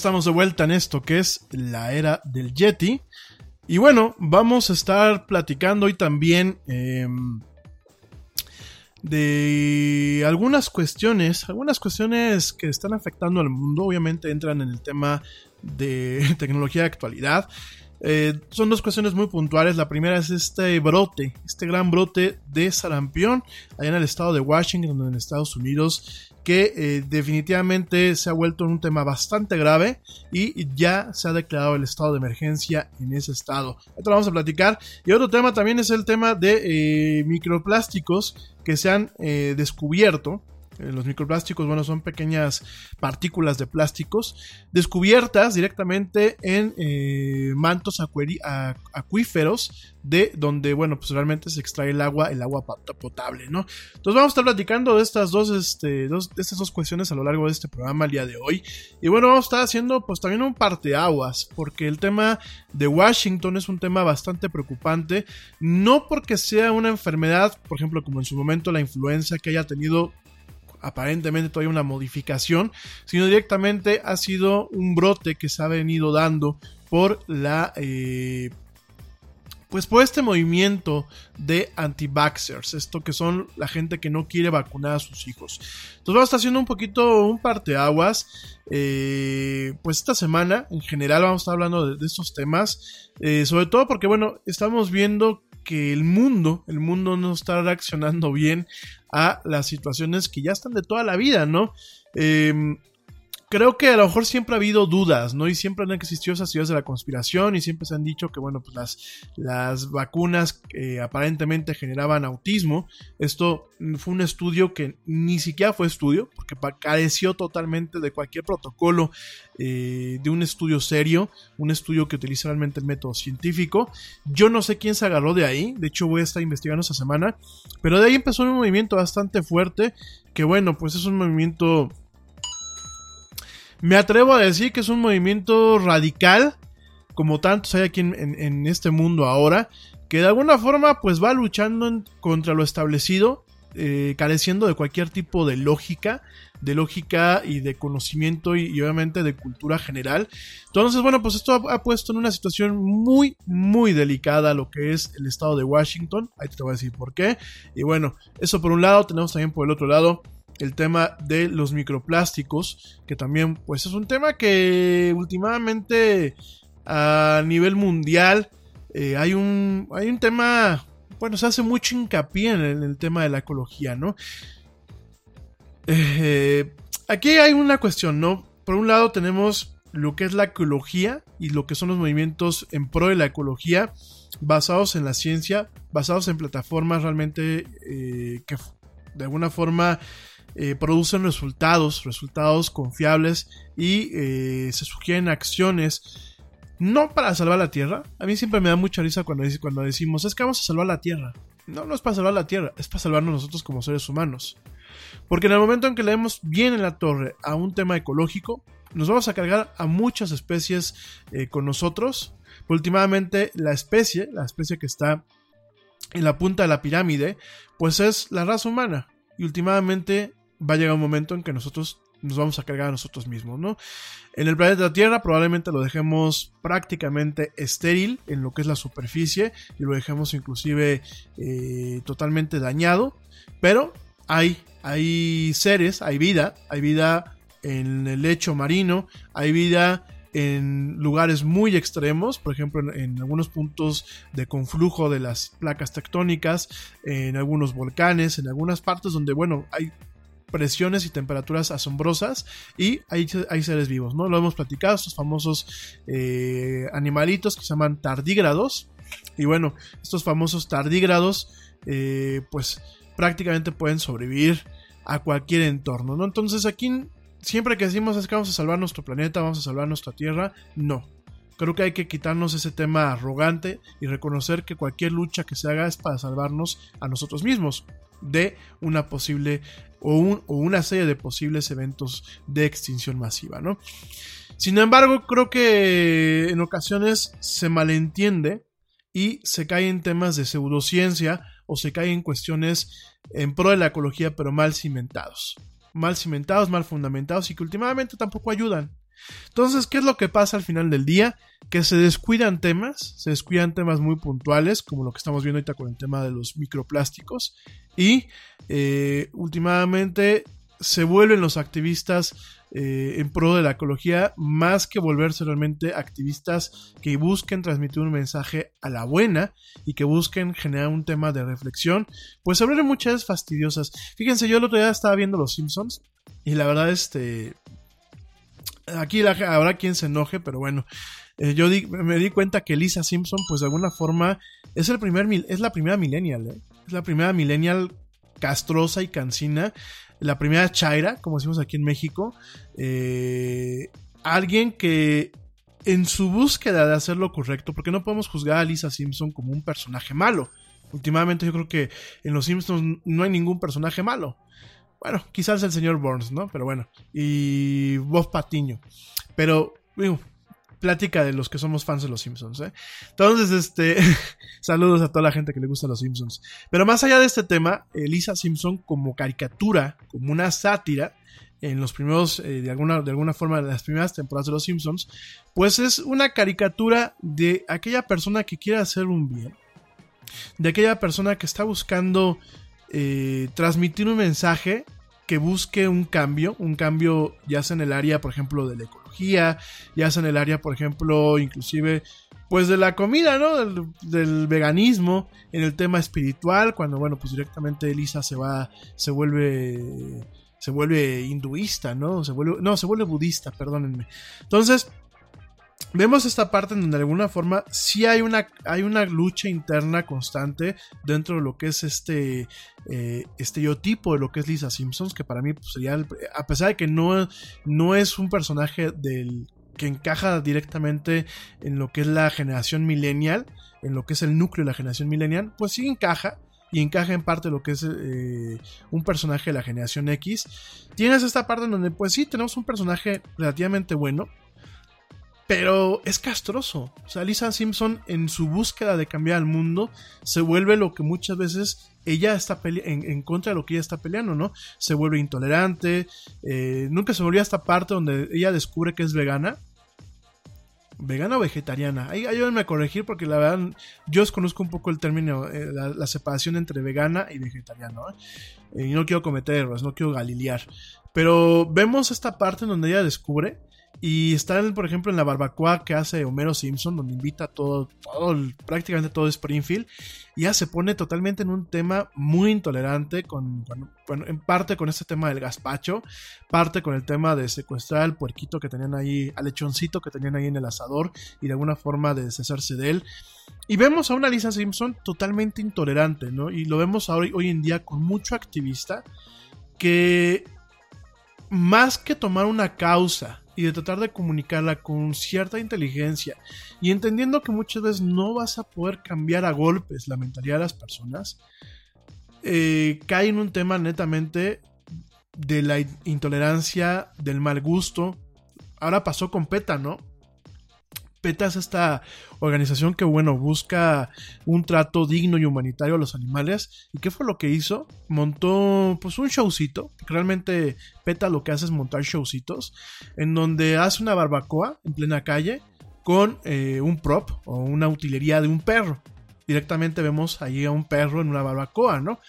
Estamos de vuelta en esto que es la era del Yeti. Y bueno, vamos a estar platicando hoy también em, de algunas cuestiones, algunas cuestiones que están afectando al mundo. Obviamente entran en el tema de *laughs* tecnología de actualidad. Eh, son dos cuestiones muy puntuales. La primera es este brote, este gran brote de sarampión allá en el estado de Washington, en Estados Unidos, que eh, definitivamente se ha vuelto un tema bastante grave y ya se ha declarado el estado de emergencia en ese estado. Esto lo vamos a platicar. Y otro tema también es el tema de eh, microplásticos que se han eh, descubierto. Eh, Los microplásticos, bueno, son pequeñas partículas de plásticos descubiertas directamente en eh, mantos acuíferos de donde, bueno, pues realmente se extrae el agua, el agua pot- potable, ¿no? Entonces vamos a estar platicando de estas dos, este, dos, de estas dos cuestiones a lo largo de este programa el día de hoy. Y bueno, vamos a estar haciendo pues también un parteaguas, porque el tema de Washington es un tema bastante preocupante, no porque sea una enfermedad, por ejemplo, como en su momento la influenza que haya tenido aparentemente todavía una modificación, sino directamente ha sido un brote que se ha venido dando por la eh, pues por este movimiento de anti-vaxxers, esto que son la gente que no quiere vacunar a sus hijos. Entonces vamos a estar haciendo un poquito un parteaguas. Eh, pues esta semana, en general, vamos a estar hablando de, estos temas. eh, sobre todo porque, bueno, estamos viendo que el mundo, el mundo no está reaccionando bien a las situaciones que ya están de toda la vida, ¿no? Eh, creo que a lo mejor siempre ha habido dudas, ¿no? Y siempre han existido esas teorías de la conspiración y siempre se han dicho que, bueno, pues las, las vacunas eh, aparentemente generaban autismo. Esto fue un estudio que ni siquiera fue estudio, porque careció totalmente de cualquier protocolo eh, de un estudio serio, un estudio que utiliza realmente el método científico. Yo no sé quién se agarró de ahí, de hecho voy a estar investigando esta semana, pero de ahí empezó un movimiento bastante fuerte, que bueno, pues es un movimiento me atrevo a decir que es un movimiento radical, como tantos hay aquí en, este mundo ahora, que de alguna forma pues va luchando en- contra lo establecido, eh, careciendo de cualquier tipo de lógica, de lógica y de conocimiento y, y obviamente de cultura general. Entonces, bueno, pues esto ha, ha puesto en una situación muy, muy delicada lo que es el estado de Washington. Ahí te voy a decir por qué. Y bueno, eso por un lado, tenemos también por el otro lado el tema de los microplásticos, que también pues es un tema que últimamente a nivel mundial eh, hay, un, hay un tema, bueno, se hace mucho hincapié en el, tema de la ecología, ¿no? Eh, aquí hay una cuestión, ¿no? por un lado tenemos lo que es la ecología y lo que son los movimientos en pro de la ecología basados en la ciencia, basados en plataformas realmente eh, que de alguna forma eh, producen resultados, resultados confiables y eh, se sugieren acciones no para salvar la Tierra. A mí siempre me da mucha risa cuando, cuando decimos es que vamos a salvar la Tierra. No, no es para salvar la Tierra, es para salvarnos nosotros como seres humanos. Porque en el momento en que le demos bien en la torre a un tema ecológico, nos vamos a cargar a muchas especies eh, con nosotros. Últimamente la especie, la especie que está en la punta de la pirámide, pues es la raza humana. Y últimamente va a llegar un momento en que nosotros nos vamos a cargar a nosotros mismos, ¿no? En el planeta Tierra probablemente lo dejemos prácticamente estéril en lo que es la superficie y lo dejemos inclusive eh, totalmente dañado, pero hay, hay seres, hay vida, hay vida en el lecho marino, hay vida en lugares muy extremos, por ejemplo en, en, algunos puntos de conflujo de las placas tectónicas, en algunos volcanes, en algunas partes donde, bueno, hay presiones y temperaturas asombrosas y hay, hay seres vivos, ¿no? Lo hemos platicado, estos famosos eh, animalitos que se llaman tardígrados. Y bueno, estos famosos tardígrados, eh, pues prácticamente pueden sobrevivir a cualquier entorno, ¿no? Entonces aquí, siempre que decimos es que vamos a salvar nuestro planeta, vamos a salvar nuestra Tierra, no. Creo que hay que quitarnos ese tema arrogante y reconocer que cualquier lucha que se haga es para salvarnos a nosotros mismos de una posible o, o, una serie de posibles eventos de extinción masiva, ¿no? Sin embargo, creo que en ocasiones se malentiende y se cae en temas de pseudociencia o se cae en cuestiones en pro de la ecología, pero mal cimentados. Mal cimentados, mal fundamentados y que últimamente tampoco ayudan. Entonces, ¿qué es lo que pasa al final del día? Que se descuidan temas, se descuidan temas muy puntuales, como lo que estamos viendo ahorita con el tema de los microplásticos, y eh, últimamente se vuelven los activistas eh, en pro de la ecología más que volverse realmente activistas que busquen transmitir un mensaje a la buena y que busquen generar un tema de reflexión, pues se vuelven muchas fastidiosas. Fíjense, yo el otro día estaba viendo Los Simpsons y la verdad, este, aquí habrá quien se enoje, pero bueno, eh, yo me di cuenta que Lisa Simpson, pues de alguna forma, es, el primer, es la primera millennial, ¿eh? es la primera millennial castrosa y cansina, la primera chaira, como decimos aquí en México, eh, alguien que en su búsqueda de hacer lo correcto, porque no podemos juzgar a Lisa Simpson como un personaje malo. Últimamente yo creo que en los Simpsons no hay ningún personaje malo. Bueno, quizás el señor Burns, ¿no? Pero bueno. Y Bob Patiño. Pero, digo, plática de los que somos fans de los Simpsons, ¿eh? Entonces, este, *laughs* saludos a toda la gente que le gusta los Simpsons. Pero más allá de este tema, Lisa Simpson como caricatura, como una sátira, en los primeros, eh, de, alguna, de alguna forma, en las primeras temporadas de los Simpsons, pues es una caricatura de aquella persona que quiere hacer un bien, de aquella persona que está buscando eh, transmitir un mensaje que busque un cambio, un cambio ya sea en el área, por ejemplo, de la ecología, ya sea en el área, por ejemplo, inclusive, pues de la comida, ¿no? Del, veganismo, en el tema espiritual, cuando, bueno, pues directamente Elisa se va, se vuelve, se vuelve hinduista, ¿no? Se vuelve, no, se vuelve budista, perdónenme. Entonces, vemos esta parte en donde de alguna forma sí hay una, hay una lucha interna constante dentro de lo que es este eh, estereotipo de lo que es Lisa Simpsons, que para mí pues, sería, a pesar de que no, no es un personaje del que encaja directamente en lo que es la generación millennial, en lo que es el núcleo de la generación millennial, pues sí encaja, y encaja en parte lo que es eh, un personaje de la generación X. Tienes esta parte en donde, pues sí, tenemos un personaje relativamente bueno, pero es castroso. O sea, Lisa Simpson en su búsqueda de cambiar el mundo se vuelve lo que muchas veces ella está en, en, contra de lo que ella está peleando, ¿no? Se vuelve intolerante. Eh, nunca se volvió a esta parte donde ella descubre que es vegana. ¿Vegana o vegetariana? Ayúdenme a corregir porque la verdad yo desconozco un poco el término, eh, la, separación entre vegana y vegetariano. ¿eh? Y no quiero cometer errores, no quiero galilear. Pero vemos esta parte en donde ella descubre Y está, en, por ejemplo, en la barbacoa que hace Homero Simpson, donde invita a todo, todo prácticamente todo Springfield. Y ya se pone totalmente en un tema muy intolerante, con, bueno, en parte con este tema del gazpacho, parte con el tema de secuestrar al puerquito que tenían ahí, al lechoncito que tenían ahí en el asador y de alguna forma de deshacerse de él. Y vemos a una Lisa Simpson totalmente intolerante, ¿no? Y lo vemos hoy en día con mucho activista que más que tomar una causa y de tratar de comunicarla con cierta inteligencia y entendiendo que muchas veces no vas a poder cambiar a golpes la mentalidad de las personas, eh, cae en un tema netamente de la in- intolerancia, del mal gusto. Ahora pasó con PETA, ¿no? PETA es esta organización que, bueno, busca un trato digno y humanitario a los animales. ¿Y qué fue lo que hizo? Montó, pues, un showcito. Realmente PETA lo que hace es montar showcitos. En donde hace una barbacoa en plena calle con eh, un prop o una utilería de un perro. Directamente vemos ahí a un perro en una barbacoa, ¿no?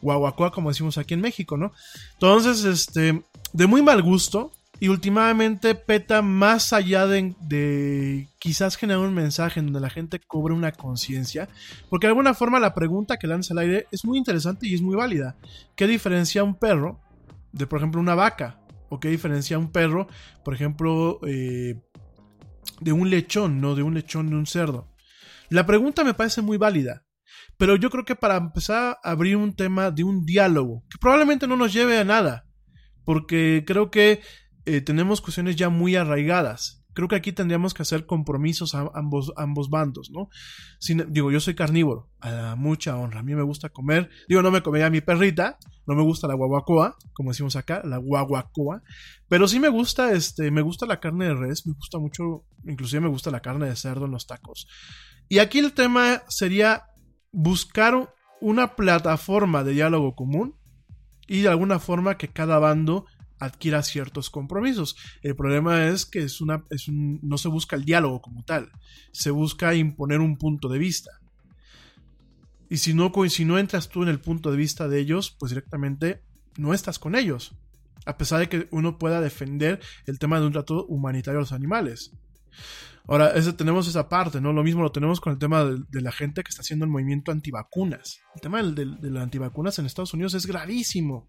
Guaguacoa, como decimos aquí en México, ¿no? Entonces, este, de muy mal gusto. Y últimamente PETA, más allá de, quizás generar un mensaje en donde la gente cobre una conciencia, porque de alguna forma la pregunta que lanza al aire es muy interesante y es muy válida. ¿Qué diferencia un perro de, por ejemplo, una vaca? ¿O qué diferencia un perro, por ejemplo, eh, de un lechón, no de un lechón de un cerdo? La pregunta me parece muy válida. Pero yo creo que para empezar a abrir un tema de un diálogo, que probablemente no nos lleve a nada, porque creo que eh, tenemos cuestiones ya muy arraigadas. Creo que aquí tendríamos que hacer compromisos a ambos, ambos bandos, ¿no? Digo, yo soy carnívoro, a mucha honra. A mí me gusta comer, digo, no me comería mi perrita, no me gusta la guaguacoa, como decimos acá, la guaguacoa, pero sí me gusta, este, me gusta la carne de res, me gusta mucho, inclusive me gusta la carne de cerdo en los tacos. Y aquí el tema sería buscar una plataforma de diálogo común y de alguna forma que cada bando adquiera ciertos compromisos. El problema es que es una, es un- no se busca el diálogo como tal, se busca imponer un punto de vista. Y si no, si no entras tú en el punto de vista de ellos, pues directamente no estás con ellos. A pesar de que uno pueda defender el tema de un trato humanitario a los animales. Ahora, ese, tenemos esa parte, ¿no? Lo mismo lo tenemos con el tema de, de la gente que está haciendo el movimiento antivacunas. El tema del- del- de las antivacunas en Estados Unidos es gravísimo.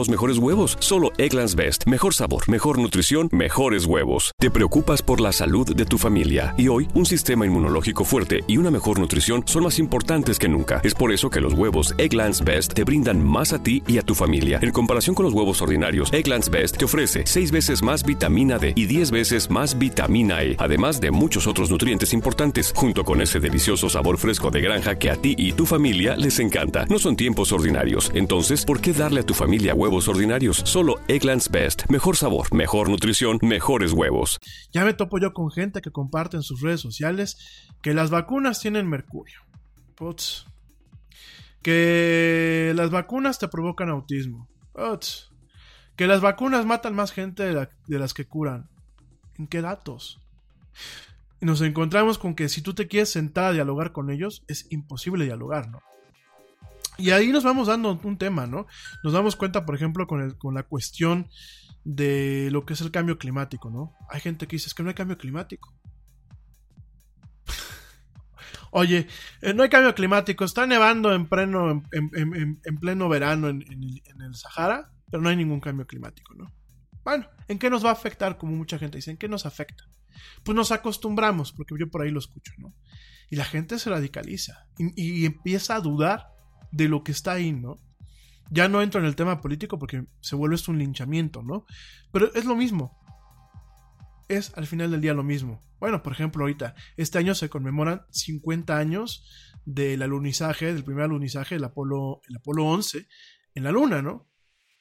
los mejores huevos? Solo Egglands Best. Mejor sabor, mejor nutrición, mejores huevos. Te preocupas por la salud de tu familia y hoy un sistema inmunológico fuerte y una mejor nutrición son más importantes que nunca. Es por eso que los huevos Egglands Best te brindan más a ti y a tu familia. En comparación con los huevos ordinarios, Egglands Best te ofrece 6 veces más vitamina D y 10 veces más vitamina E, además de muchos otros nutrientes importantes, junto con ese delicioso sabor fresco de granja que a ti y tu familia les encanta. No son tiempos ordinarios, entonces, ¿por qué darle a tu familia huevos ordinarios? Solo Egglands Best. Mejor sabor, mejor nutrición, mejores huevos. Ya me topo yo con gente que comparte en sus redes sociales que las vacunas tienen mercurio. Que las vacunas te provocan autismo. Que las vacunas matan más gente de las que curan. ¿En qué datos? Y nos encontramos con que si tú te quieres sentar a dialogar con ellos, es imposible dialogar, ¿no? Y ahí nos vamos dando un tema, ¿no? Nos damos cuenta, por ejemplo, con, el- con la cuestión de lo que es el cambio climático, ¿no? Hay gente que dice es que no hay cambio climático. Oye, eh, no hay cambio climático, está nevando en pleno, en, en- en- en pleno verano en el Sahara, pero no hay ningún cambio climático, ¿no? Bueno, ¿en qué nos va a afectar? Como mucha gente dice, ¿en qué nos afecta? Pues nos acostumbramos, porque yo por ahí lo escucho, ¿no? Y la gente se radicaliza y, y empieza a dudar de lo que está ahí, ¿no? Ya no entro en el tema político porque se vuelve esto un linchamiento, ¿no? Pero es lo mismo. Es al final del día lo mismo. Bueno, por ejemplo, ahorita, este año se conmemoran 50 años del alunizaje, del primer alunizaje del Apolo, el Apolo 11 en la Luna, ¿no?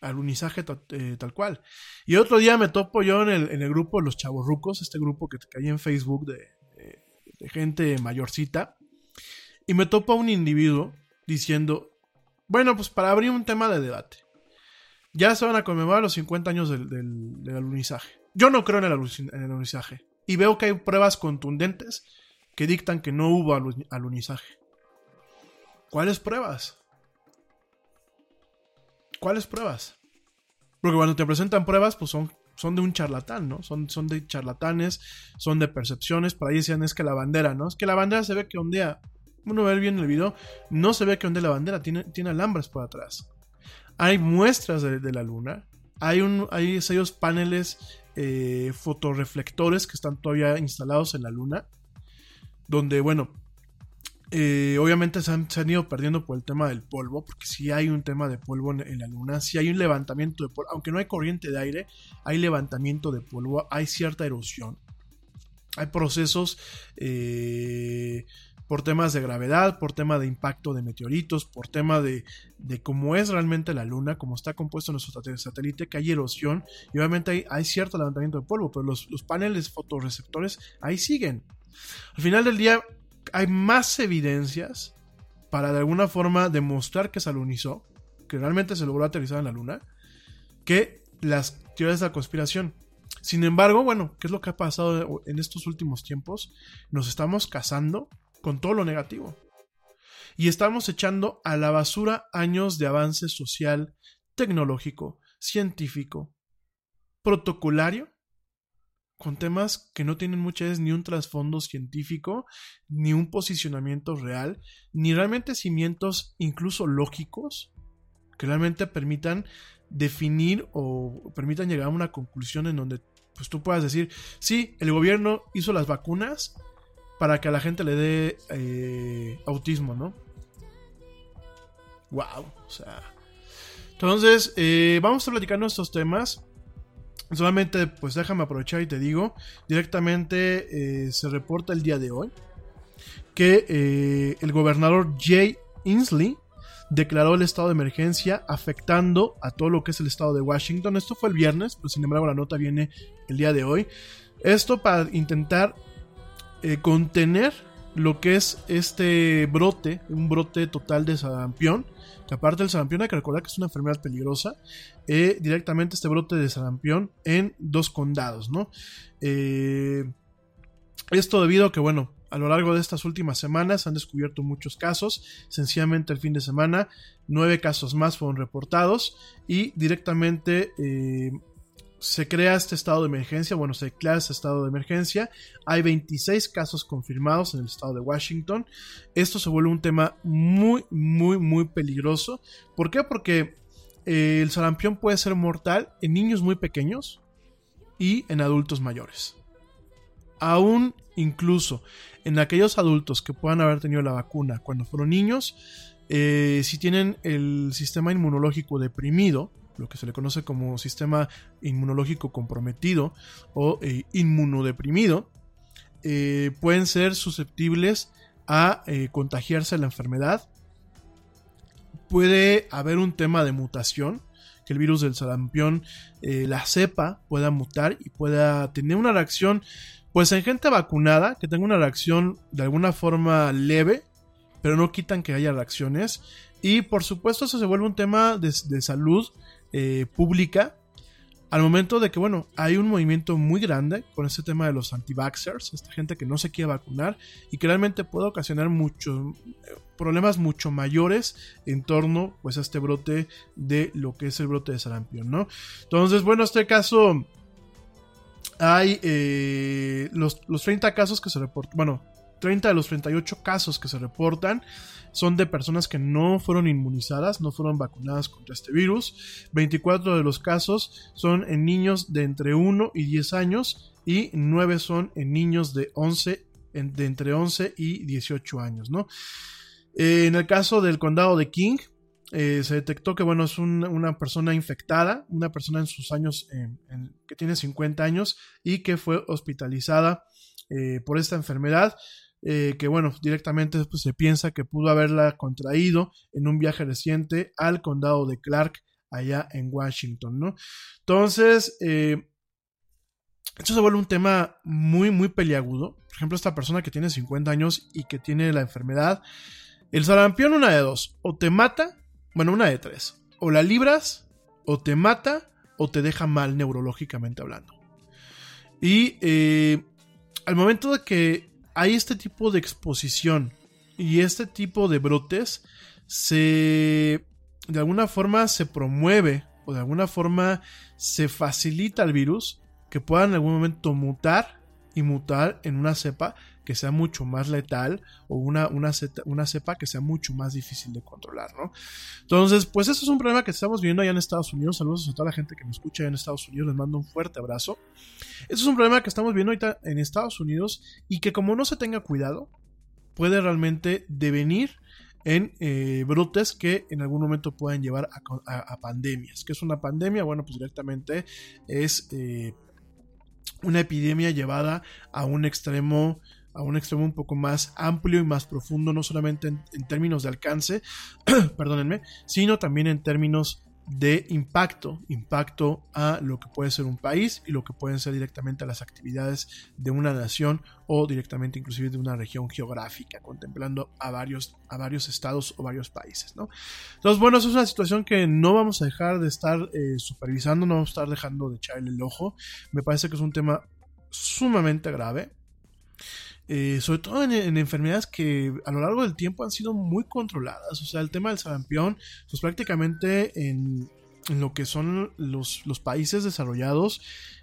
alunizaje eh, tal cual. Y otro día me topo yo en el, en el grupo Los Chavorrucos, este grupo que, que hay en Facebook de, de- de gente mayorcita, y me topo a un individuo diciendo, bueno, pues para abrir un tema de debate, ya se van a conmemorar los 50 años del, del- alunizaje. Yo no creo en el, alunizaje, y veo que hay pruebas contundentes que dictan que no hubo alu- alunizaje. ¿Cuáles pruebas? ¿Cuáles pruebas? Porque cuando te presentan pruebas, pues son, son de un charlatán, ¿no? Son, son de charlatanes, son de percepciones. Por ahí decían, es que la bandera, ¿no? Es que la bandera se ve que ondea. Uno ve bien el video, no se ve que ondea la bandera, tiene, tiene alambres por atrás. Hay muestras de, la luna, hay, hay esos paneles eh, fotorreflectores que están todavía instalados en la luna, donde, bueno, eh, obviamente se han, se han ido perdiendo por el tema del polvo, porque si hay un tema de polvo en, en la luna, si hay un levantamiento de polvo, aunque no hay corriente de aire, hay levantamiento de polvo, hay cierta erosión, hay procesos eh, por temas de gravedad, por tema de impacto de meteoritos, por tema de, de cómo es realmente la luna, cómo está compuesto nuestro sat- satélite, que hay erosión y obviamente hay, hay cierto levantamiento de polvo, pero los, los paneles fotorreceptores ahí siguen. Al final del día hay más evidencias para de alguna forma demostrar que se alunizó, que realmente se logró aterrizar en la luna, que las teorías de la conspiración. Sin embargo, bueno, ¿qué es lo que ha pasado en estos últimos tiempos? Nos estamos casando con todo lo negativo. Y estamos echando a la basura años de avance social, tecnológico, científico, protocolario, con temas que no tienen muchas ni un trasfondo científico, ni un posicionamiento real, ni realmente cimientos incluso lógicos que realmente permitan definir o permitan llegar a una conclusión en donde pues tú puedas decir, sí, el gobierno hizo las vacunas para que a la gente le dé eh, autismo, ¿no? Wow, o sea. Entonces, eh, vamos a platicar estos temas. Solamente, pues déjame aprovechar y te digo, directamente eh, se reporta el día de hoy que el gobernador Jay Inslee declaró el estado de emergencia afectando a todo lo que es el estado de Washington. Esto fue el viernes, pero sin embargo la nota viene el día de hoy. Esto para intentar eh, contener lo que es este brote, un brote total de sarampión, que aparte del sarampión hay que recordar que es una enfermedad peligrosa, eh, directamente este brote de sarampión en dos condados, ¿no? Eh, esto debido a que, bueno, a lo largo de estas últimas semanas han descubierto muchos casos. Sencillamente el fin de semana, nueve casos más fueron reportados y directamente se crea este estado de emergencia. Bueno, se declara este estado de emergencia. Hay 26 casos confirmados en el estado de Washington. Esto se vuelve un tema muy, muy, muy peligroso. ¿Por qué? Porque eh, el sarampión puede ser mortal en niños muy pequeños y en adultos mayores. Aún incluso en aquellos adultos que puedan haber tenido la vacuna cuando fueron niños, eh, si tienen el sistema inmunológico deprimido, lo que se le conoce como sistema inmunológico comprometido o eh, inmunodeprimido, eh, pueden ser susceptibles a eh, contagiarse la enfermedad. Puede haber un tema de mutación, que el virus del sarampión, eh, la cepa, pueda mutar y pueda tener una reacción pues en gente vacunada, que tenga una reacción de alguna forma leve, pero no quitan que haya reacciones. Y por supuesto eso se vuelve un tema de, de salud eh, pública. Al momento de que, bueno, hay un movimiento muy grande con este tema de los anti-vaxxers, esta gente que no se quiere vacunar y que realmente puede ocasionar muchos problemas mucho mayores en torno pues a este brote de lo que es el brote de sarampión, ¿no? Entonces, bueno, este caso hay eh, los, los 30 casos que se reportan, bueno, 30 de los 38 casos que se reportan son de personas que no fueron inmunizadas, no fueron vacunadas contra este virus. 24 de los casos son en niños de entre 1 y 10 años y 9 son en niños de 11 en, de entre 11 y 18 años, ¿no? Eh, en el caso del condado de King, eh, se detectó que bueno, es un, una persona infectada, una persona en sus años, eh, en, que tiene 50 años y que fue hospitalizada eh, por esta enfermedad, eh, que bueno, directamente pues, se piensa que pudo haberla contraído en un viaje reciente al condado de Clark, allá en Washington, ¿no? Entonces, eh, esto se vuelve un tema muy, muy peliagudo. Por ejemplo, esta persona que tiene 50 años y que tiene la enfermedad, el sarampión una de dos, o te mata, bueno, una de tres, o la libras, o te mata, o te deja mal neurológicamente hablando. Y eh, al momento de que hay este tipo de exposición y este tipo de brotes, se de alguna forma se promueve o de alguna forma se facilita al virus que pueda en algún momento mutar y mutar en una cepa que sea mucho más letal o una, una, una, cepa que sea mucho más difícil de controlar, ¿no? Entonces, pues eso es un problema que estamos viendo allá en Estados Unidos. Saludos a toda la gente que me escucha en Estados Unidos, les mando un fuerte abrazo. Eso es un problema que estamos viendo ahorita en Estados Unidos y que como no se tenga cuidado, puede realmente devenir en eh, brotes que en algún momento pueden llevar a, pandemias. ¿Qué es una pandemia? Bueno, pues directamente es eh, una epidemia llevada a un extremo a un extremo un poco más amplio y más profundo, no solamente en, términos de alcance, *clears throat* perdónenme, sino también en términos de impacto, impacto a lo que puede ser un país y lo que pueden ser directamente a las actividades de una nación o directamente inclusive de una región geográfica, contemplando a varios, a varios estados o varios países, ¿no? Entonces, bueno, eso es una situación que no vamos a dejar de estar eh, supervisando, no vamos a estar dejando de echarle el ojo. Me parece que es un tema sumamente grave. Eh, sobre todo en, enfermedades que a lo largo del tiempo han sido muy controladas. O sea, el tema del sarampión, pues prácticamente en, lo que son los, los, países desarrollados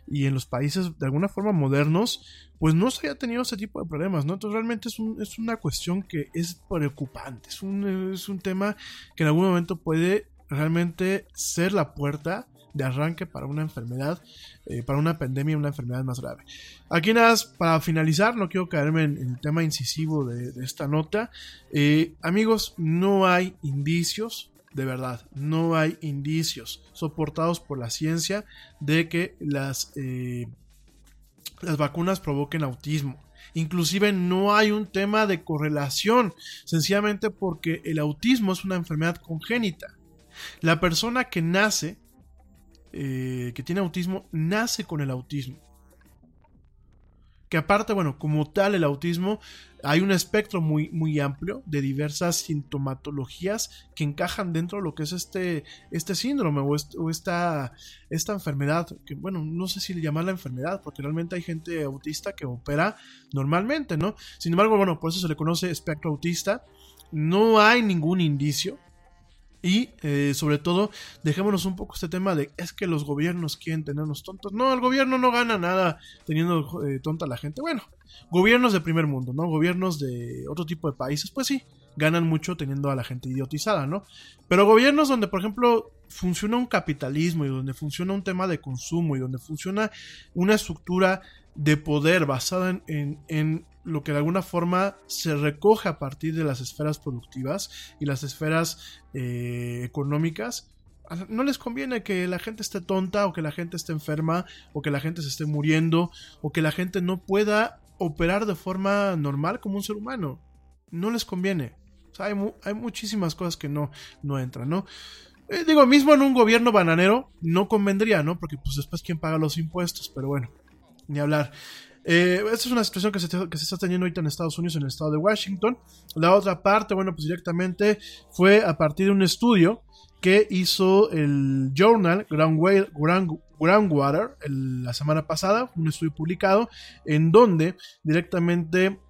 y en los países de alguna forma modernos, pues no se haya tenido ese tipo de problemas, ¿no? Entonces realmente es, un, es una cuestión que es preocupante, es un, es un tema que en algún momento puede realmente ser la puerta de arranque para una enfermedad, eh, para una pandemia, una enfermedad más grave. Aquí nada, más, para finalizar, no quiero caerme en, el tema incisivo de, esta nota. Eh, amigos, no hay indicios, de verdad, no hay indicios soportados por la ciencia de que las, eh, las vacunas provoquen autismo. Inclusive no hay un tema de correlación, sencillamente porque el autismo es una enfermedad congénita. La persona que nace eh, que tiene autismo nace con el autismo. Que aparte, bueno, como tal el autismo, hay un espectro muy, muy amplio de diversas sintomatologías que encajan dentro de lo que es este, este síndrome o, esta, esta enfermedad. Que bueno, no sé si llamarla enfermedad, porque realmente hay gente autista que opera normalmente, ¿no? Sin embargo, bueno, por eso se le conoce espectro autista. No hay ningún indicio y eh, sobre todo, dejémonos un poco este tema de es que los gobiernos quieren tenernos tontos. No, el gobierno no gana nada teniendo eh, tonta a la gente. Bueno, gobiernos de primer mundo, ¿no? Gobiernos de otro tipo de países, pues sí, ganan mucho teniendo a la gente idiotizada, ¿no? Pero gobiernos donde, por ejemplo, funciona un capitalismo y donde funciona un tema de consumo y donde funciona una estructura de poder basada en, en lo que de alguna forma se recoge a partir de las esferas productivas y las esferas eh, económicas, no les conviene que la gente esté tonta o que la gente esté enferma o que la gente se esté muriendo o que la gente no pueda operar de forma normal como un ser humano. No les conviene. hay, hay, muchísimas cosas que no, no entran, ¿no? Eh, digo, mismo en un gobierno bananero no convendría, ¿no? Porque pues después quién paga los impuestos, pero bueno, ni hablar. Eh, esta es una situación que se, está teniendo ahorita en Estados Unidos, en el estado de Washington. La otra parte, bueno, pues directamente fue a partir de un estudio que hizo el Journal Groundwater la semana pasada, un estudio publicado, en donde directamente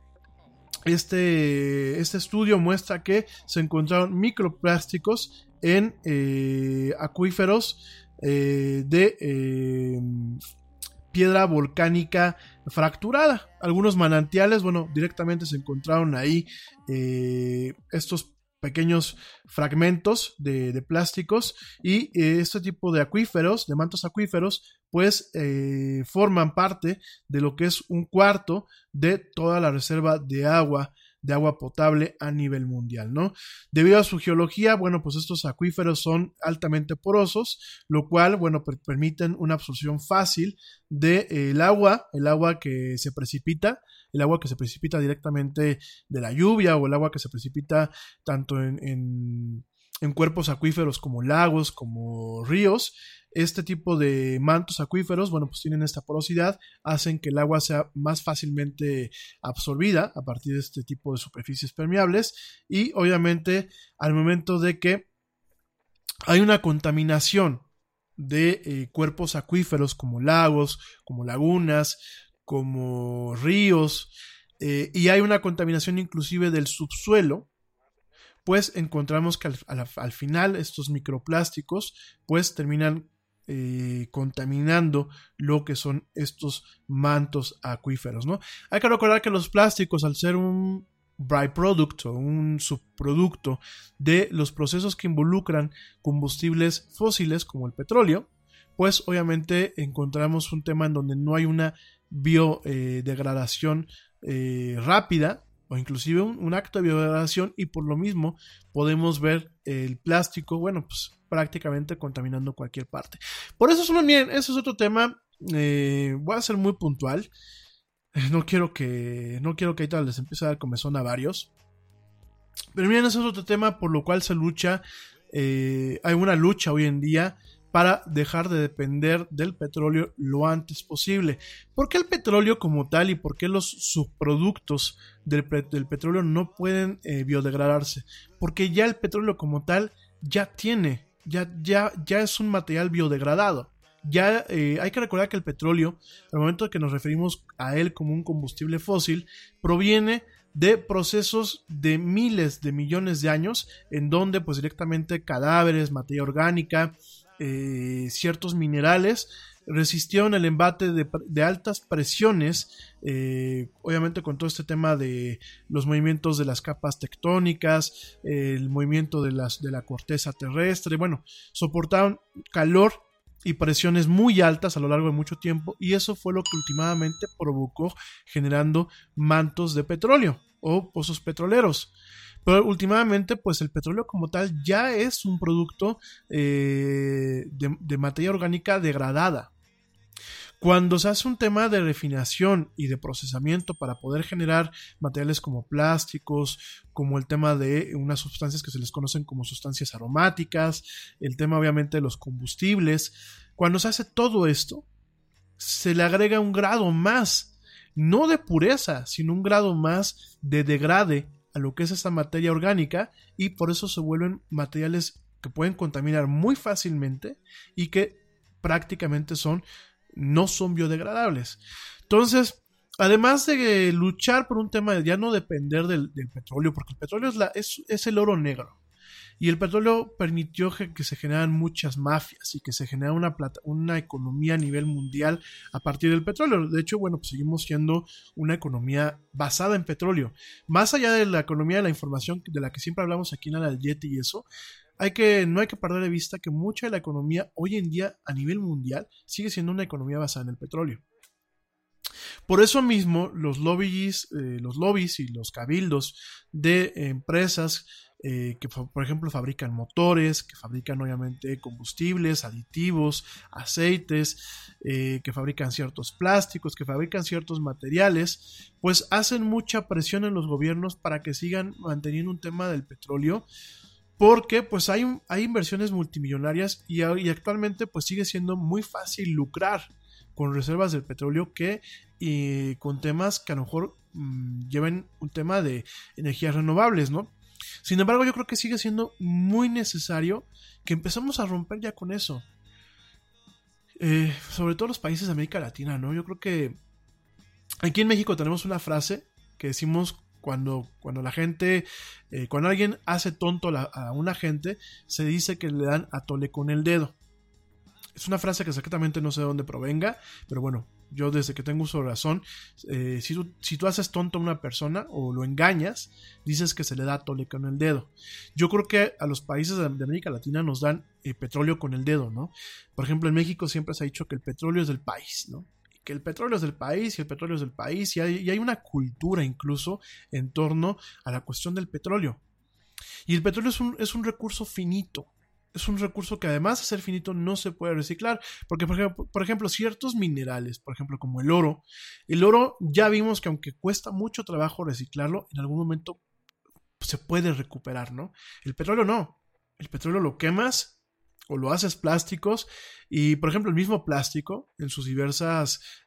este, este estudio muestra que se encontraron microplásticos en eh, acuíferos eh, de piedra volcánica fracturada. Algunos manantiales, bueno, directamente se encontraron ahí eh, estos pequeños fragmentos de, plásticos y eh, este tipo de acuíferos, de mantos acuíferos, pues eh, forman parte de lo que es un cuarto de toda la reserva de agua de agua potable a nivel mundial, ¿no? Debido a su geología, bueno, pues estos acuíferos son altamente porosos, lo cual, bueno, permiten una absorción fácil del de, agua, el agua que se precipita, el agua que se precipita directamente de la lluvia o el agua que se precipita tanto en cuerpos acuíferos como lagos, como ríos, este tipo de mantos acuíferos, bueno, pues tienen esta porosidad, hacen que el agua sea más fácilmente absorbida a partir de este tipo de superficies permeables y obviamente al momento de que hay una contaminación de eh, cuerpos acuíferos como lagos, como lagunas, como ríos, eh, y hay una contaminación inclusive del subsuelo, pues encontramos que al, al final estos microplásticos pues terminan eh, contaminando lo que son estos mantos acuíferos, ¿no? Hay que recordar que los plásticos, al ser un byproduct o un subproducto de los procesos que involucran combustibles fósiles como el petróleo, pues obviamente encontramos un tema en donde no hay una biodegradación eh, rápida o inclusive un, acto de biodegradación y por lo mismo podemos ver el plástico, bueno, pues prácticamente contaminando cualquier parte. Por eso, solo bien, eso es otro tema. Eh, voy a ser muy puntual. *laughs* No quiero que. No quiero que ahorita les empiece a dar comezón a varios. Pero miren, eso es otro tema por lo cual se lucha. Eh, hay una lucha hoy en día para dejar de depender del petróleo lo antes posible. ¿Por qué el petróleo como tal y por qué los subproductos del, petróleo no pueden eh, biodegradarse? Porque ya el petróleo como tal ya tiene ya, ya, ya es un material biodegradado. Ya eh, hay que recordar que el petróleo, al momento que nos referimos a él como un combustible fósil, proviene de procesos de miles de millones de años, en donde pues directamente cadáveres, materia orgánica, eh, ciertos minerales resistieron el embate de, altas presiones, eh, obviamente con todo este tema de los movimientos de las capas tectónicas, el movimiento de, las, de la corteza terrestre, bueno, soportaron calor y presiones muy altas a lo largo de mucho tiempo y eso fue lo que últimamente provocó generando mantos de petróleo o pozos petroleros. Pero últimamente, pues el petróleo como tal ya es un producto eh, de materia orgánica degradada. Cuando se hace un tema de refinación y de procesamiento para poder generar materiales como plásticos, como el tema de unas sustancias que se les conocen como sustancias aromáticas, el tema obviamente de los combustibles, cuando se hace todo esto, se le agrega un grado más, no de pureza, sino un grado más de degrade a lo que es esta materia orgánica y por eso se vuelven materiales que pueden contaminar muy fácilmente y que prácticamente son no son biodegradables. Entonces, además de luchar por un tema de ya no depender del, petróleo, porque el petróleo es, la, es, el oro negro. Y el petróleo permitió que, se generan muchas mafias y que se genera una, plata, una economía a nivel mundial a partir del petróleo. De hecho, bueno, pues seguimos siendo una economía basada en petróleo. Más allá de la economía de la información de la que siempre hablamos aquí en Yeti y eso, hay que, no hay que perder de vista que mucha de la economía hoy en día a nivel mundial sigue siendo una economía basada en el petróleo. Por eso mismo, los lobbies, eh, los lobbies y los cabildos de empresas eh, que, por ejemplo, fabrican motores, que fabrican obviamente combustibles, aditivos, aceites, eh, que fabrican ciertos plásticos, que fabrican ciertos materiales, pues hacen mucha presión en los gobiernos para que sigan manteniendo un tema del petróleo porque pues hay, hay inversiones multimillonarias y, actualmente pues sigue siendo muy fácil lucrar con reservas del petróleo que y con temas que a lo mejor mm, lleven un tema de energías renovables, ¿no? Sin embargo, yo creo que sigue siendo muy necesario que empezamos a romper ya con eso. Eh, sobre todo los países de América Latina, ¿no? Yo creo que aquí en México tenemos una frase que decimos cuando, cuando la gente, eh, cuando alguien hace tonto a una gente, se dice que le dan a tole con el dedo. Es una frase que exactamente no sé de dónde provenga, pero bueno, yo desde que tengo uso de razón, eh, si, tú, si, tú, haces tonto a una persona o lo engañas, dices que se le da tole con el dedo. Yo creo que a los países de, América Latina nos dan eh, petróleo con el dedo, ¿no? Por ejemplo, en México siempre se ha dicho que el petróleo es del país, ¿no? que el petróleo es del país y el petróleo es del país y hay, una cultura incluso en torno a la cuestión del petróleo. Y el petróleo es un, es un recurso finito, es un recurso que además de ser finito no se puede reciclar, porque por ejemplo, ciertos minerales, por ejemplo como el oro, el oro ya vimos que aunque cuesta mucho trabajo reciclarlo, en algún momento se puede recuperar, ¿no? El petróleo no. El petróleo lo quemas o lo haces plásticos y, por ejemplo, el mismo plástico en sus diversas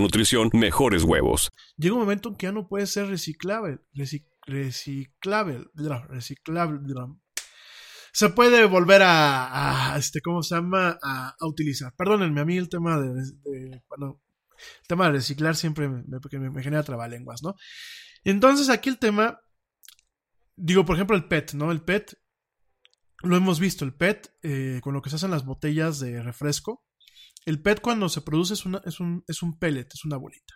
nutrición, mejores huevos. Llega un momento en que ya no puede ser reciclable. reci- reciclable. Reciclable. Se puede volver a, a, este, ¿cómo se llama? A, a utilizar. Perdónenme, a mí el tema de, bueno, el tema de reciclar siempre me- me- me genera trabalenguas, ¿no? Entonces aquí el tema, digo, por ejemplo, el PET, ¿no? El PET, lo hemos visto, el PET, eh, con lo que se hacen las botellas de refresco, el PET cuando se produce es, es, un, es un pellet, es una bolita.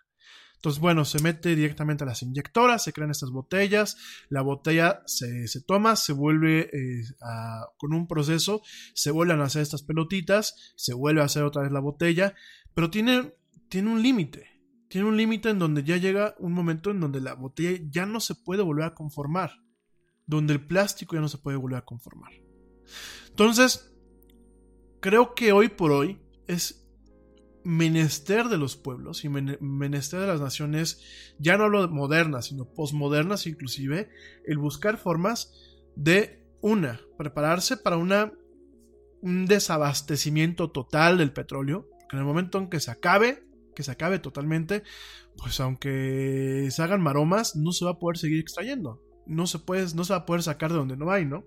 Entonces, bueno, se mete directamente a las inyectoras, se crean estas botellas, la botella se, se toma, se vuelve eh, con un proceso, se vuelven a hacer estas pelotitas, se vuelve a hacer otra vez la botella, pero tiene, tiene un límite. Tiene un límite en donde ya llega un momento en donde la botella ya no se puede volver a conformar, donde el plástico ya no se puede volver a conformar. Entonces, creo que hoy por hoy es menester de los pueblos y men- menester de las naciones, ya no hablo de modernas, sino posmodernas inclusive, el buscar formas de, una, prepararse para una, un desabastecimiento total del petróleo, porque en el momento en que se acabe, que se acabe totalmente, pues aunque se hagan maromas, no se va a poder seguir extrayendo. No se, puede, no se va a poder sacar de donde no hay, ¿no?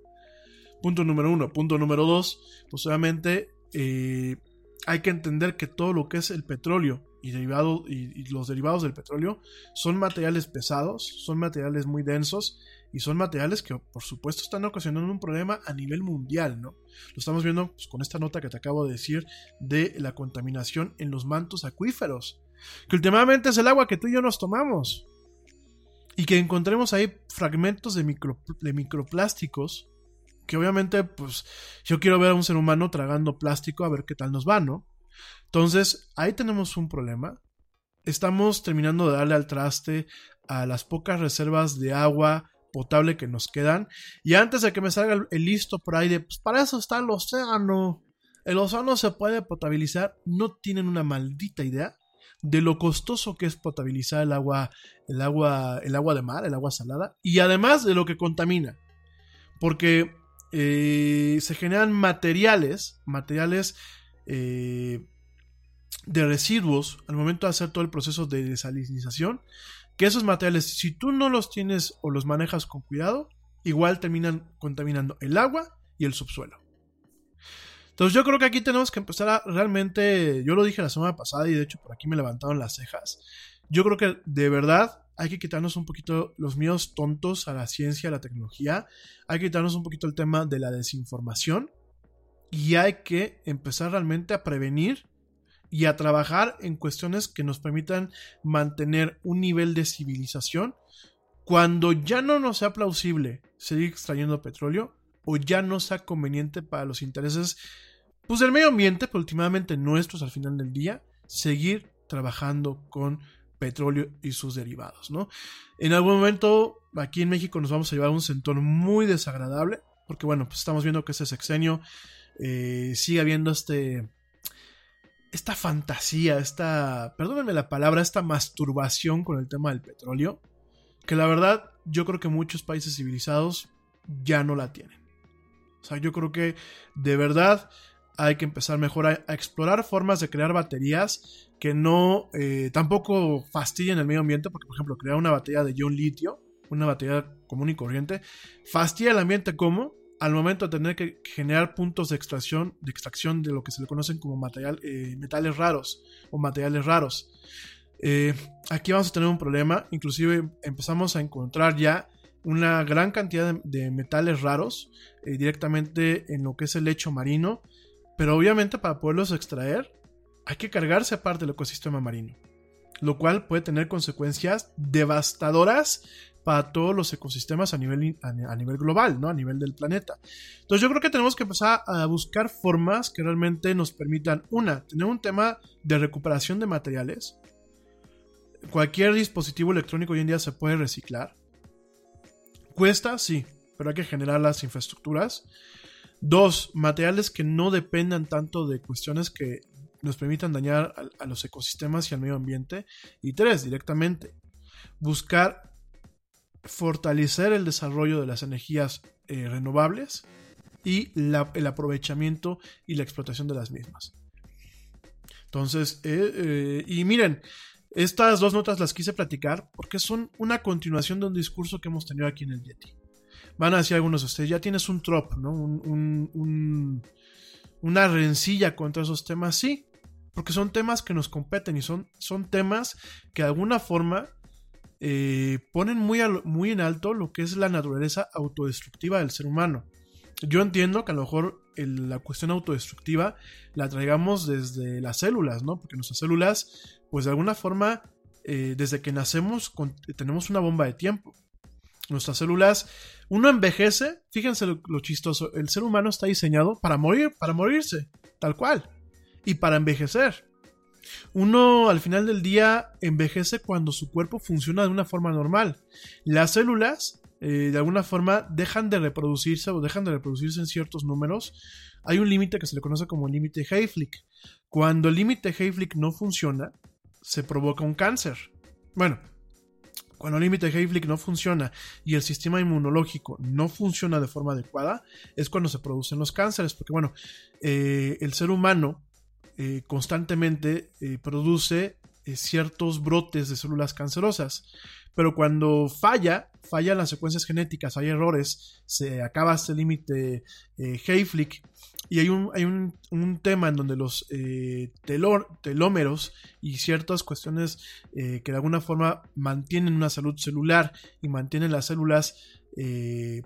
Punto número uno. Punto número dos, pues obviamente eh, hay que entender que todo lo que es el petróleo y, derivado, y, los derivados del petróleo son materiales pesados, son materiales muy densos y son materiales que por supuesto están ocasionando un problema a nivel mundial, ¿no? Lo estamos viendo pues, con esta nota que te acabo de decir de la contaminación en los mantos acuíferos, que últimamente es el agua que tú y yo nos tomamos. Y que encontremos ahí fragmentos de, micro, de microplásticos que obviamente, pues, yo quiero ver a un ser humano tragando plástico a ver qué tal nos va, ¿no? Entonces, ahí tenemos un problema. Estamos terminando de darle al traste a las pocas reservas de agua potable que nos quedan. Y antes de que me salga el, listo por ahí de, pues, para eso está el océano. El océano se puede potabilizar. No tienen una maldita idea de lo costoso que es potabilizar el agua, el agua, el agua de mar, el agua salada. Y además de lo que contamina. Porque eh, se generan materiales, materiales eh, de residuos al momento de hacer todo el proceso de desalinización, que esos materiales, si tú no los tienes o los manejas con cuidado, igual terminan contaminando el agua y el subsuelo. Entonces yo creo que aquí tenemos que empezar a realmente, yo lo dije la semana pasada y de hecho por aquí me levantaron las cejas, yo creo que de verdad hay que quitarnos un poquito los miedos tontos a la ciencia, a la tecnología, hay que quitarnos un poquito el tema de la desinformación. Y hay que empezar realmente a prevenir y a trabajar en cuestiones que nos permitan mantener un nivel de civilización. Cuando ya no nos sea plausible seguir extrayendo petróleo o ya no sea conveniente para los intereses pues del medio ambiente, pero últimamente nuestros al final del día, seguir trabajando con petróleo y sus derivados, ¿no? En algún momento aquí en México nos vamos a llevar un sentón muy desagradable, porque bueno, pues estamos viendo que este sexenio eh, sigue habiendo este esta fantasía, esta, perdónenme la palabra, esta masturbación con el tema del petróleo, que la verdad yo creo que muchos países civilizados ya no la tienen. O sea, yo creo que de verdad hay que empezar mejor a, explorar formas de crear baterías que no eh, tampoco fastidien el medio ambiente, porque por ejemplo crear una batería de ion litio, una batería común y corriente, fastidia el ambiente como al momento de tener que generar puntos de extracción, de extracción de lo que se le conocen como material, eh, metales raros o materiales raros. Eh, aquí vamos a tener un problema, inclusive empezamos a encontrar ya una gran cantidad de, metales raros directamente en lo que es el lecho marino, pero obviamente para poderlos extraer hay que cargarse aparte del ecosistema marino, lo cual puede tener consecuencias devastadoras para todos los ecosistemas a nivel, a nivel global, ¿no? A nivel del planeta. Entonces yo creo que tenemos que empezar a buscar formas que realmente nos permitan, una, tener un tema de recuperación de materiales. Cualquier dispositivo electrónico hoy en día se puede reciclar. Cuesta, sí, pero hay que generar las infraestructuras. Dos, materiales que no dependan tanto de cuestiones que nos permitan dañar a, los ecosistemas y al medio ambiente. Y tres, directamente, buscar fortalecer el desarrollo de las energías eh, renovables y el aprovechamiento y la explotación de las mismas. Entonces, eh, eh, y miren, estas dos notas las quise platicar porque son una continuación de un discurso que hemos tenido aquí en el Yeti. Van a decir algunos de ustedes, ya tienes un trop, ¿no? Un, un, un, una rencilla contra esos temas, sí, porque son temas que nos competen y son, son temas que de alguna forma eh, ponen muy, al, muy en alto lo que es la naturaleza autodestructiva del ser humano. Yo entiendo que a lo mejor la cuestión autodestructiva la traigamos desde las células, ¿no? Porque nuestras células, pues de alguna forma, eh, desde que nacemos tenemos una bomba de tiempo. Nuestras células, uno envejece, fíjense lo, chistoso, el ser humano está diseñado para morir, para morirse, tal cual, y para envejecer. Uno al final del día envejece cuando su cuerpo funciona de una forma normal. Las células eh, de alguna forma dejan de reproducirse o dejan de reproducirse en ciertos números. Hay un límite que se le conoce como límite Hayflick. Cuando el límite Hayflick no funciona, se provoca un cáncer. Bueno, cuando el límite Hayflick no funciona y el sistema inmunológico no funciona de forma adecuada, es cuando se producen los cánceres. Porque bueno, eh, el ser humano eh, constantemente eh, produce eh, ciertos brotes de células cancerosas. Pero cuando falla, fallan las secuencias genéticas, hay errores, se acaba este límite eh, Hayflick y hay un, hay un, un tema en donde los eh, telor, telómeros y ciertas cuestiones eh, que de alguna forma mantienen una salud celular y mantienen las células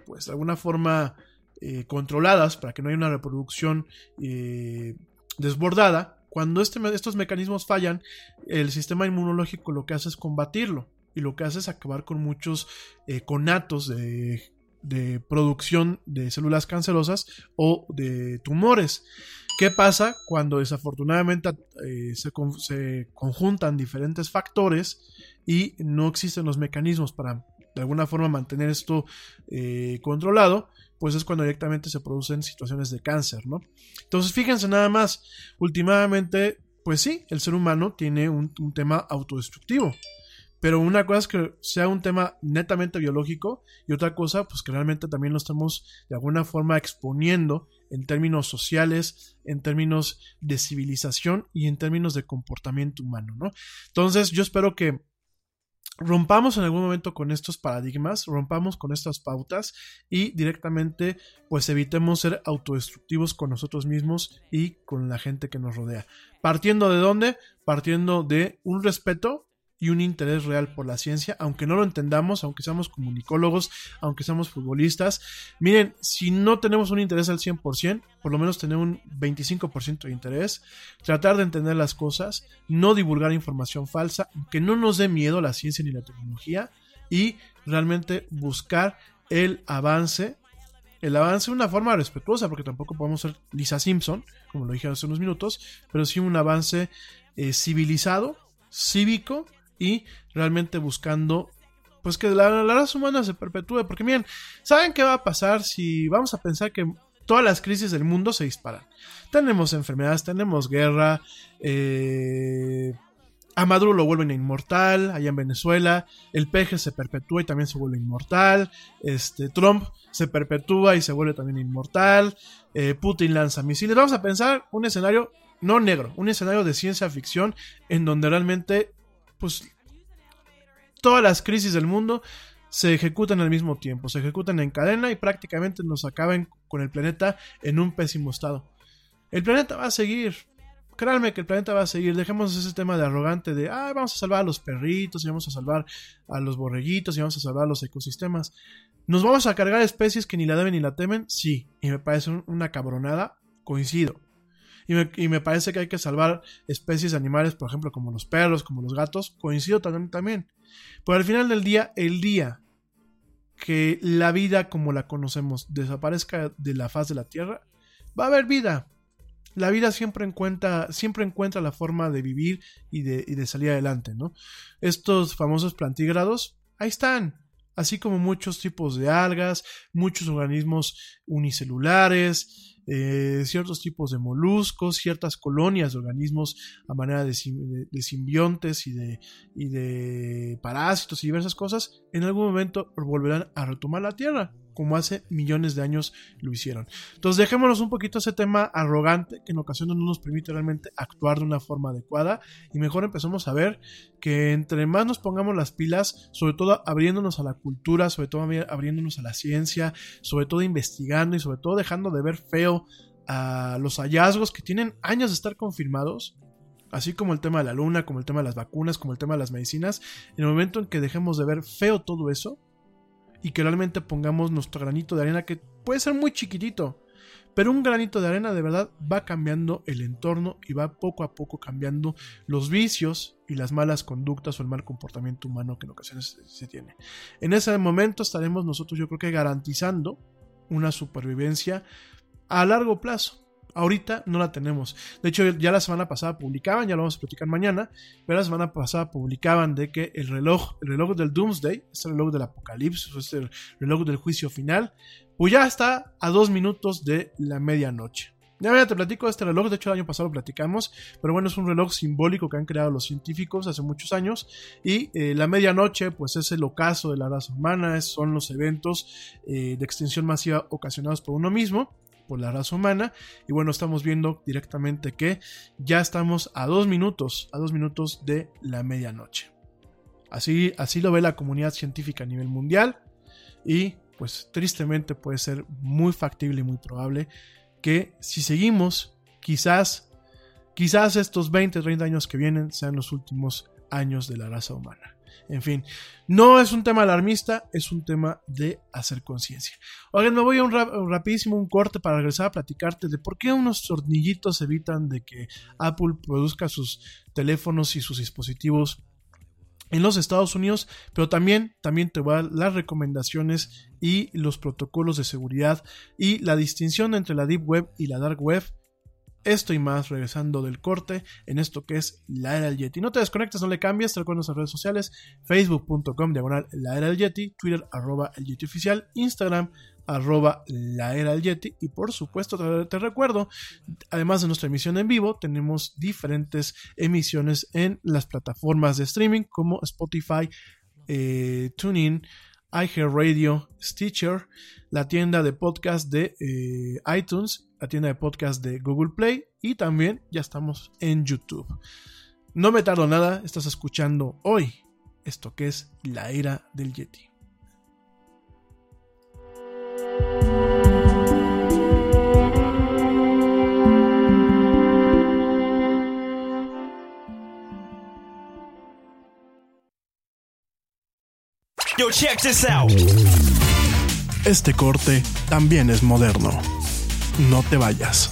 pues de alguna forma controladas para que no haya una reproducción desbordada, cuando este, estos mecanismos fallan, el sistema inmunológico lo que hace es combatirlo y lo que hace es acabar con muchos eh, conatos de, de, producción de células cancerosas o de tumores. ¿Qué pasa cuando desafortunadamente eh, se, conjuntan diferentes factores y no existen los mecanismos para de alguna forma mantener esto eh, controlado? Pues es cuando directamente se producen situaciones de cáncer, ¿no? Entonces, fíjense nada más, últimamente, pues sí, el ser humano tiene un, tema autodestructivo. Pero una cosa es que sea un tema netamente biológico y otra cosa, pues que realmente también lo estamos de alguna forma exponiendo en términos sociales, en términos de civilización y en términos de comportamiento humano, ¿no? Entonces, yo espero que rompamos en algún momento con estos paradigmas, rompamos con estas pautas y directamente pues evitemos ser autodestructivos con nosotros mismos y con la gente que nos rodea. Partiendo de dónde? Partiendo de un respeto y un interés real por la ciencia, aunque no lo entendamos, aunque seamos comunicólogos, aunque seamos futbolistas. Miren, si no tenemos un interés al 100%, por lo menos tener un 25% de interés, tratar de entender las cosas, no divulgar información falsa, que no nos dé miedo la ciencia ni la tecnología y realmente buscar el avance el avance de una forma respetuosa, porque tampoco podemos ser Lisa Simpson, como lo dije hace unos minutos, pero sí un avance eh, civilizado, cívico y realmente buscando pues que la, la, raza humana se perpetúe. Porque miren, ¿saben qué va a pasar si vamos a pensar que todas las crisis del mundo se disparan? Tenemos enfermedades, tenemos guerra, eh, a Maduro lo vuelven inmortal, allá en Venezuela, el peje se perpetúa y también se vuelve inmortal, este, Trump se perpetúa y se vuelve también inmortal, eh, Putin lanza misiles. Vamos a pensar un escenario no negro, un escenario de ciencia ficción en donde realmente pues todas las crisis del mundo se ejecutan al mismo tiempo, se ejecutan en cadena y prácticamente nos acaben con el planeta en un pésimo estado. El planeta va a seguir. Créanme que el planeta va a seguir. Dejemos ese tema de arrogante de, ah, vamos a salvar a los perritos y vamos a salvar a los borreguitos y vamos a salvar a los ecosistemas. ¿Nos vamos a cargar especies que ni la deben ni la temen? Sí. Y me parece un- una cabronada. Coincido. Y me, parece que hay que salvar especies de animales, por ejemplo, como los perros, como los gatos. Coincido también. también. Pero al final del día, el día que la vida como la conocemos desaparezca de la faz de la Tierra, va a haber vida. La vida siempre encuentra, siempre encuentra la forma de vivir y de, y de salir adelante, ¿no? Estos famosos plantígrados, ahí están. Así como muchos tipos de algas, muchos organismos unicelulares, eh, ciertos tipos de moluscos, ciertas colonias de organismos a manera de, sim- de- de simbiontes y de, y de parásitos y diversas cosas, en algún momento volverán a retomar la Tierra, como hace millones de años lo hicieron. Entonces dejémonos un poquito ese tema arrogante que en ocasiones no nos permite realmente actuar de una forma adecuada y mejor empezamos a ver que entre más nos pongamos las pilas, sobre todo abriéndonos a la cultura, sobre todo abri- abriéndonos a la ciencia, sobre todo investigando y sobre todo dejando de ver feo a los hallazgos que tienen años de estar confirmados, así como el tema de la luna, como el tema de las vacunas, como el tema de las medicinas, en el momento en que dejemos de ver feo todo eso y que realmente pongamos nuestro granito de arena, que puede ser muy chiquitito, pero un granito de arena de verdad va cambiando el entorno y va poco a poco cambiando los vicios y las malas conductas o el mal comportamiento humano que en ocasiones se, tiene. En ese momento estaremos nosotros yo creo que garantizando una supervivencia a largo plazo. Ahorita no la tenemos. De hecho, ya la semana pasada publicaban, ya lo vamos a platicar mañana, pero la semana pasada publicaban de que el reloj, el reloj del Doomsday, este reloj del apocalipsis, este reloj del juicio final, pues ya está a dos minutos de la medianoche. Ya te platico de este reloj, de hecho el año pasado lo platicamos, pero bueno, es un reloj simbólico que han creado los científicos hace muchos años y eh, la medianoche pues es el ocaso de la raza humana, son los eventos eh, de extinción masiva ocasionados por uno mismo, por la raza humana y bueno, estamos viendo directamente que ya estamos a dos minutos, a dos minutos de la medianoche. Así, así lo ve la comunidad científica a nivel mundial y pues tristemente puede ser muy factible y muy probable que si seguimos, quizás, quizás estos 20, 30 años que vienen sean los últimos años de la raza humana. En fin, no es un tema alarmista, es un tema de hacer conciencia. Oigan, me voy a un, rap- un rapidísimo un corte para regresar a platicarte de por qué unos tornillitos evitan de que Apple produzca sus teléfonos y sus dispositivos en los Estados Unidos, pero también, también te voy a dar las recomendaciones y los protocolos de seguridad y la distinción entre la Deep Web y la Dark Web. Esto y más regresando del corte en esto que es la era del Yeti. No te desconectes, no le cambies, te recuerdo nuestras redes sociales, facebook.com diagonal la era del Yeti, Twitter arroba el Yeti oficial, Instagram arroba la Yeti y por supuesto te, te recuerdo, además de nuestra emisión en vivo, tenemos diferentes emisiones en las plataformas de streaming como Spotify, eh, TuneIn, iHeartRadio, Stitcher, la tienda de podcast de eh, iTunes, la tienda de podcast de Google Play y también ya estamos en YouTube. No me tardo nada, estás escuchando hoy esto que es la era del Yeti. Yo, check this out. Este corte también es moderno. No te vayas.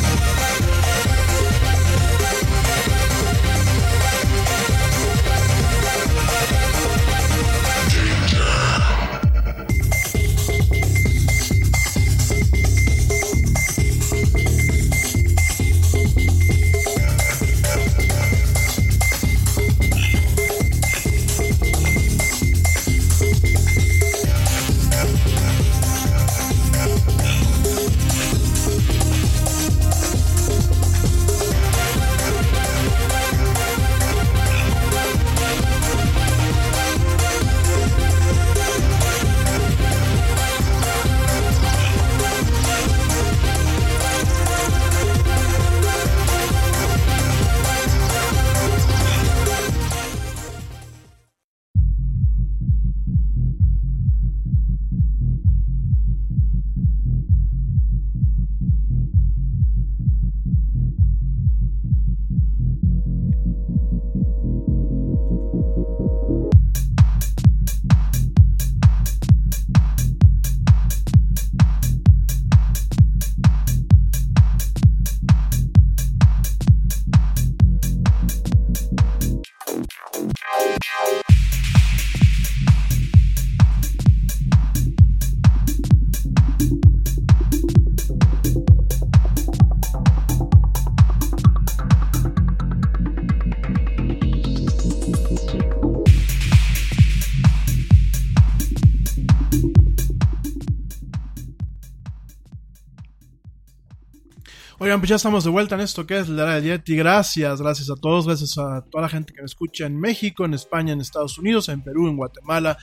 Pues ya estamos de vuelta en esto que es la era del Yeti. Gracias, gracias a todos, gracias a toda la gente que me escucha en México, en España, en Estados Unidos, en Perú, en Guatemala,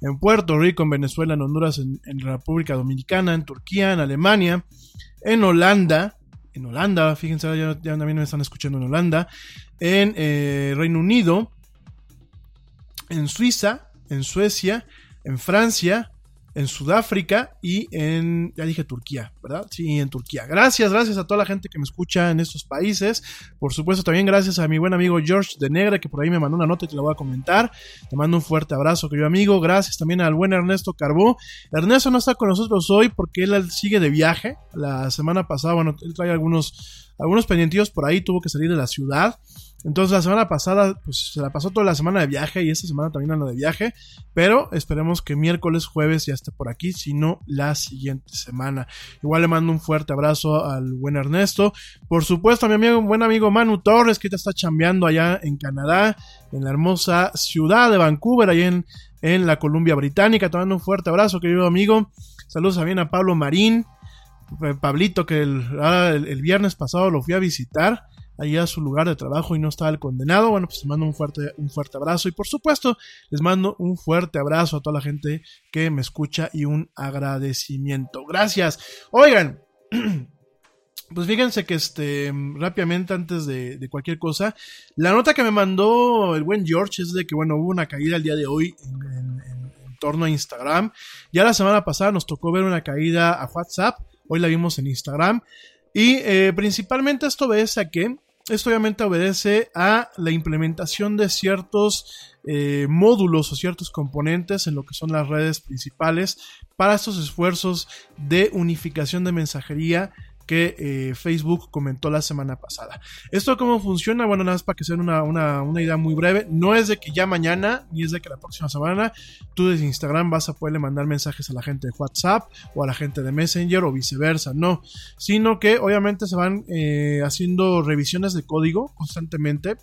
en Puerto Rico, en Venezuela, en Honduras, en, en República Dominicana, en Turquía, en Alemania, en Holanda, en Holanda, fíjense, ya, ya también me están escuchando en Holanda, en eh, Reino Unido, en Suiza, en Suecia, en Francia, en Sudáfrica y en, ya dije Turquía, ¿verdad? Sí, en Turquía. Gracias, gracias a toda la gente que me escucha en estos países. Por supuesto, también gracias a mi buen amigo George de Negra, que por ahí me mandó una nota y te la voy a comentar. Te mando un fuerte abrazo, querido amigo. Gracias también al buen Ernesto Carbó. Ernesto no está con nosotros hoy porque él sigue de viaje. La semana pasada, bueno, él trae algunos, algunos pendientillos por ahí, tuvo que salir de la ciudad. Entonces la semana pasada, pues se la pasó toda la semana de viaje y esta semana también anda de viaje. Pero esperemos que miércoles, jueves ya esté por aquí, si no la siguiente semana. Igual le mando un fuerte abrazo al buen Ernesto. Por supuesto a mi amigo, buen amigo Manu Torres, que ya está chambeando allá en Canadá, en la hermosa ciudad de Vancouver, ahí en, en la Columbia Británica. Te mando un fuerte abrazo, querido amigo. Saludos también a Pablo Marín. Pablito, que el, el, el viernes pasado lo fui a visitar allá a su lugar de trabajo y no estaba el condenado. Bueno, pues les mando un fuerte, un fuerte abrazo y por supuesto les mando un fuerte abrazo a toda la gente que me escucha y un agradecimiento. Gracias. Oigan. *clears throat* Pues fíjense que este rápidamente antes de, cualquier cosa, la nota que me mandó el buen George es de que bueno, hubo una caída el día de hoy en torno a Instagram. Ya la semana pasada nos tocó ver una caída a WhatsApp, hoy la vimos en Instagram. Y eh, principalmente esto obedece a que esto obviamente obedece a la implementación de ciertos eh, módulos o ciertos componentes en lo que son las redes principales para estos esfuerzos de unificación de mensajería que eh, Facebook comentó la semana pasada. ¿Esto cómo funciona? Bueno, nada más para que sea una, una, una, idea muy breve. No es de que ya mañana, ni es de que la próxima semana, tú desde Instagram vas a poderle mandar mensajes a la gente de WhatsApp o a la gente de Messenger o viceversa. No, sino que obviamente se van eh, haciendo revisiones de código constantemente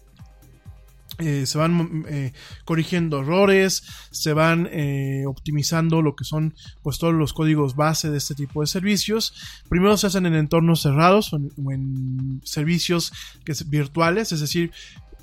eh, se van eh, corrigiendo errores, se van eh, optimizando lo que son pues todos los códigos base de este tipo de servicios. Primero se hacen en entornos cerrados o en, o en servicios que es, virtuales, es decir,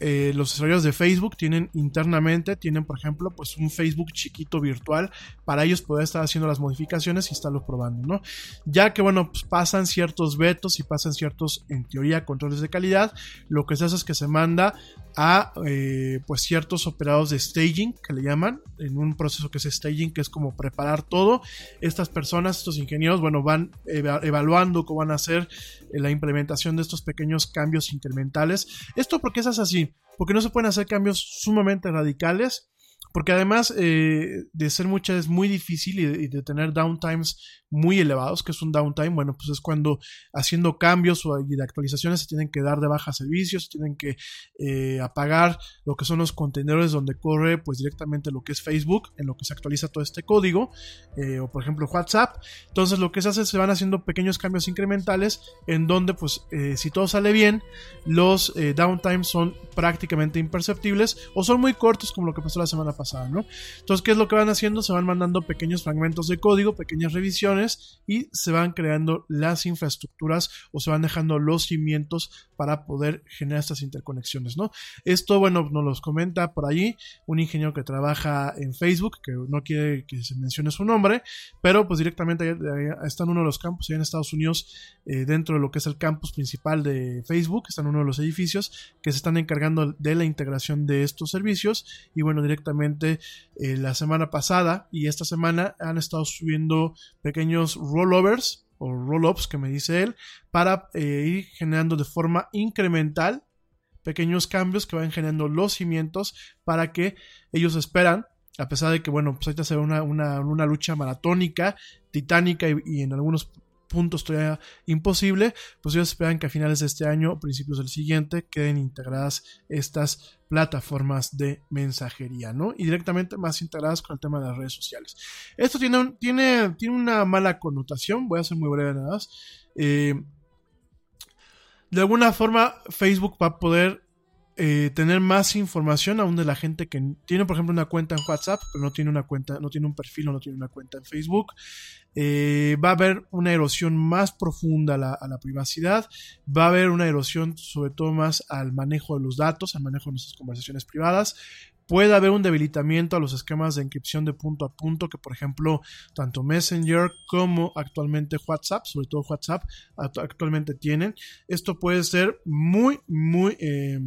eh, los desarrolladores de Facebook tienen internamente, tienen por ejemplo, pues un Facebook chiquito virtual para ellos poder estar haciendo las modificaciones y estarlo probando, ¿no? Ya que, bueno, pues pasan ciertos vetos y pasan ciertos, en teoría, controles de calidad, lo que se hace es que se manda a eh, pues ciertos operados de staging que le llaman en un proceso que es staging que es como preparar todo estas personas estos ingenieros bueno van eva evaluando cómo van a hacer la implementación de estos pequeños cambios incrementales. Esto porque es así porque no se pueden hacer cambios sumamente radicales porque además eh, de ser muchas es muy difícil y de, tener downtimes muy elevados, que es un downtime, bueno, pues es cuando haciendo cambios o y de actualizaciones se tienen que dar de baja servicios, se tienen que eh, apagar lo que son los contenedores donde corre pues directamente lo que es Facebook, en lo que se actualiza todo este código, eh, o por ejemplo WhatsApp. Entonces lo que se hace es se van haciendo pequeños cambios incrementales en donde pues si todo sale bien, los downtimes son prácticamente imperceptibles o son muy cortos como lo que pasó la semana pasada, ¿no? Entonces, ¿qué es lo que van haciendo? Se van mandando pequeños fragmentos de código, pequeñas revisiones y se van creando las infraestructuras o se van dejando los cimientos para poder generar estas interconexiones, ¿no? Esto, bueno, nos los comenta por allí un ingeniero que trabaja en Facebook, que no quiere que se mencione su nombre, pero pues directamente está en uno de los campos allá en Estados Unidos, eh, dentro de lo que es el campus principal de Facebook, está en uno de los edificios que se están encargando de la integración de estos servicios y bueno, directamente eh, la semana pasada y esta semana han estado subiendo pequeños rollovers o roll-ups que me dice él para eh, ir generando de forma incremental pequeños cambios que van generando los cimientos para que ellos esperan a pesar de que bueno pues ahorita será una, una, una lucha maratónica titánica y en algunos puntos todavía imposible, pues ellos esperan que a finales de este año o principios del siguiente queden integradas estas plataformas de mensajería, ¿no? Y directamente más integradas con el tema de las redes sociales. Esto tiene, un, tiene, tiene una mala connotación, voy a ser muy breve nada más. Eh, de alguna forma, Facebook va a poder eh, tener más información aún de la gente que tiene, por ejemplo, una cuenta en WhatsApp, pero no tiene una cuenta, no tiene un perfil o no tiene una cuenta en Facebook. Eh, va a haber una erosión más profunda a la, privacidad, va a haber una erosión sobre todo más al manejo de los datos, al manejo de nuestras conversaciones privadas. Puede haber un debilitamiento a los esquemas de encripción de punto a punto que, por ejemplo, tanto Messenger como actualmente WhatsApp, sobre todo WhatsApp, actualmente tienen. Esto puede ser muy, muy... Eh,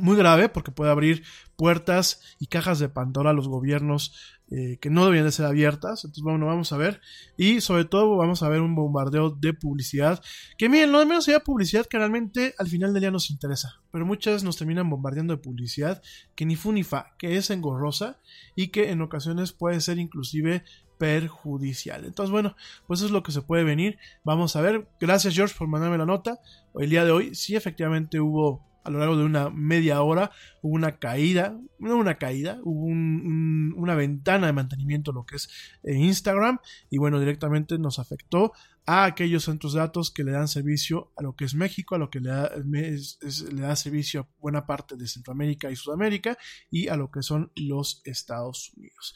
muy grave porque puede abrir puertas y cajas de Pandora a los gobiernos eh, que no deberían de ser abiertas. Entonces, bueno, vamos a ver. Y sobre todo vamos a ver un bombardeo de publicidad. Que miren, no de menos sería publicidad que realmente al final del día nos interesa. Pero muchas nos terminan bombardeando de publicidad que ni fu ni fa, que es engorrosa y que en ocasiones puede ser inclusive perjudicial. Entonces, bueno, pues eso es lo que se puede venir. Vamos a ver. Gracias, George, por mandarme la nota. El día de hoy sí efectivamente hubo a lo largo de una media hora hubo una caída, no una caída, hubo un, un, una ventana de mantenimiento lo que es eh, Instagram y bueno, directamente nos afectó a aquellos centros de datos que le dan servicio a lo que es México, a lo que le da, le da servicio a buena parte de Centroamérica y Sudamérica y a lo que son los Estados Unidos.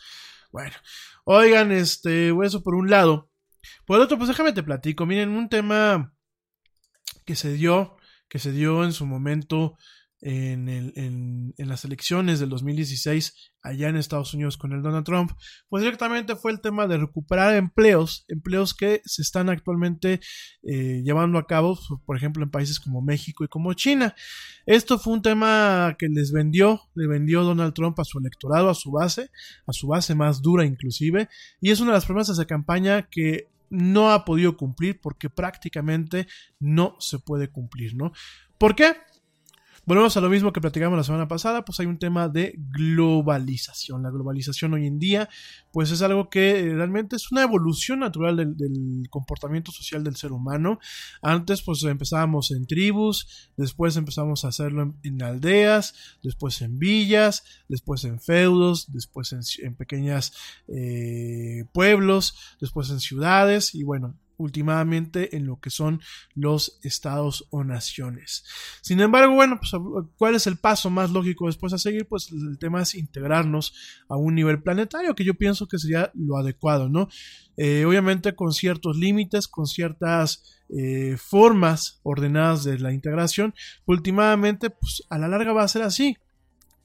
Bueno, oigan, este, eso por un lado. Por el otro, pues déjame te platico. Miren, un tema que se dio que se dio en su momento en, las elecciones del 2016 allá en Estados Unidos con el Donald Trump, pues directamente fue el tema de recuperar empleos, empleos que se están actualmente eh, llevando a cabo, por ejemplo, en países como México y como China. Esto fue un tema que les vendió, le vendió Donald Trump a su electorado, a su base, a su base más dura inclusive, y es una de las promesas de campaña que no ha podido cumplir porque prácticamente no se puede cumplir, ¿no? ¿Por qué? Volvemos a lo mismo que platicamos la semana pasada, pues hay un tema de globalización. La globalización hoy en día, pues es algo que realmente es una evolución natural del, comportamiento social del ser humano. Antes, pues empezábamos en tribus, después empezamos a hacerlo en, aldeas, después en villas, después en feudos, después en, en pequeños eh, pueblos, después en ciudades, y bueno, últimamente en lo que son los estados o naciones. Sin embargo, bueno, pues cuál es el paso más lógico después a seguir, pues el tema es integrarnos a un nivel planetario, que yo pienso que sería lo adecuado, ¿no? Eh, obviamente con ciertos límites, con ciertas eh, formas ordenadas de la integración, últimamente, pues a la larga va a ser así.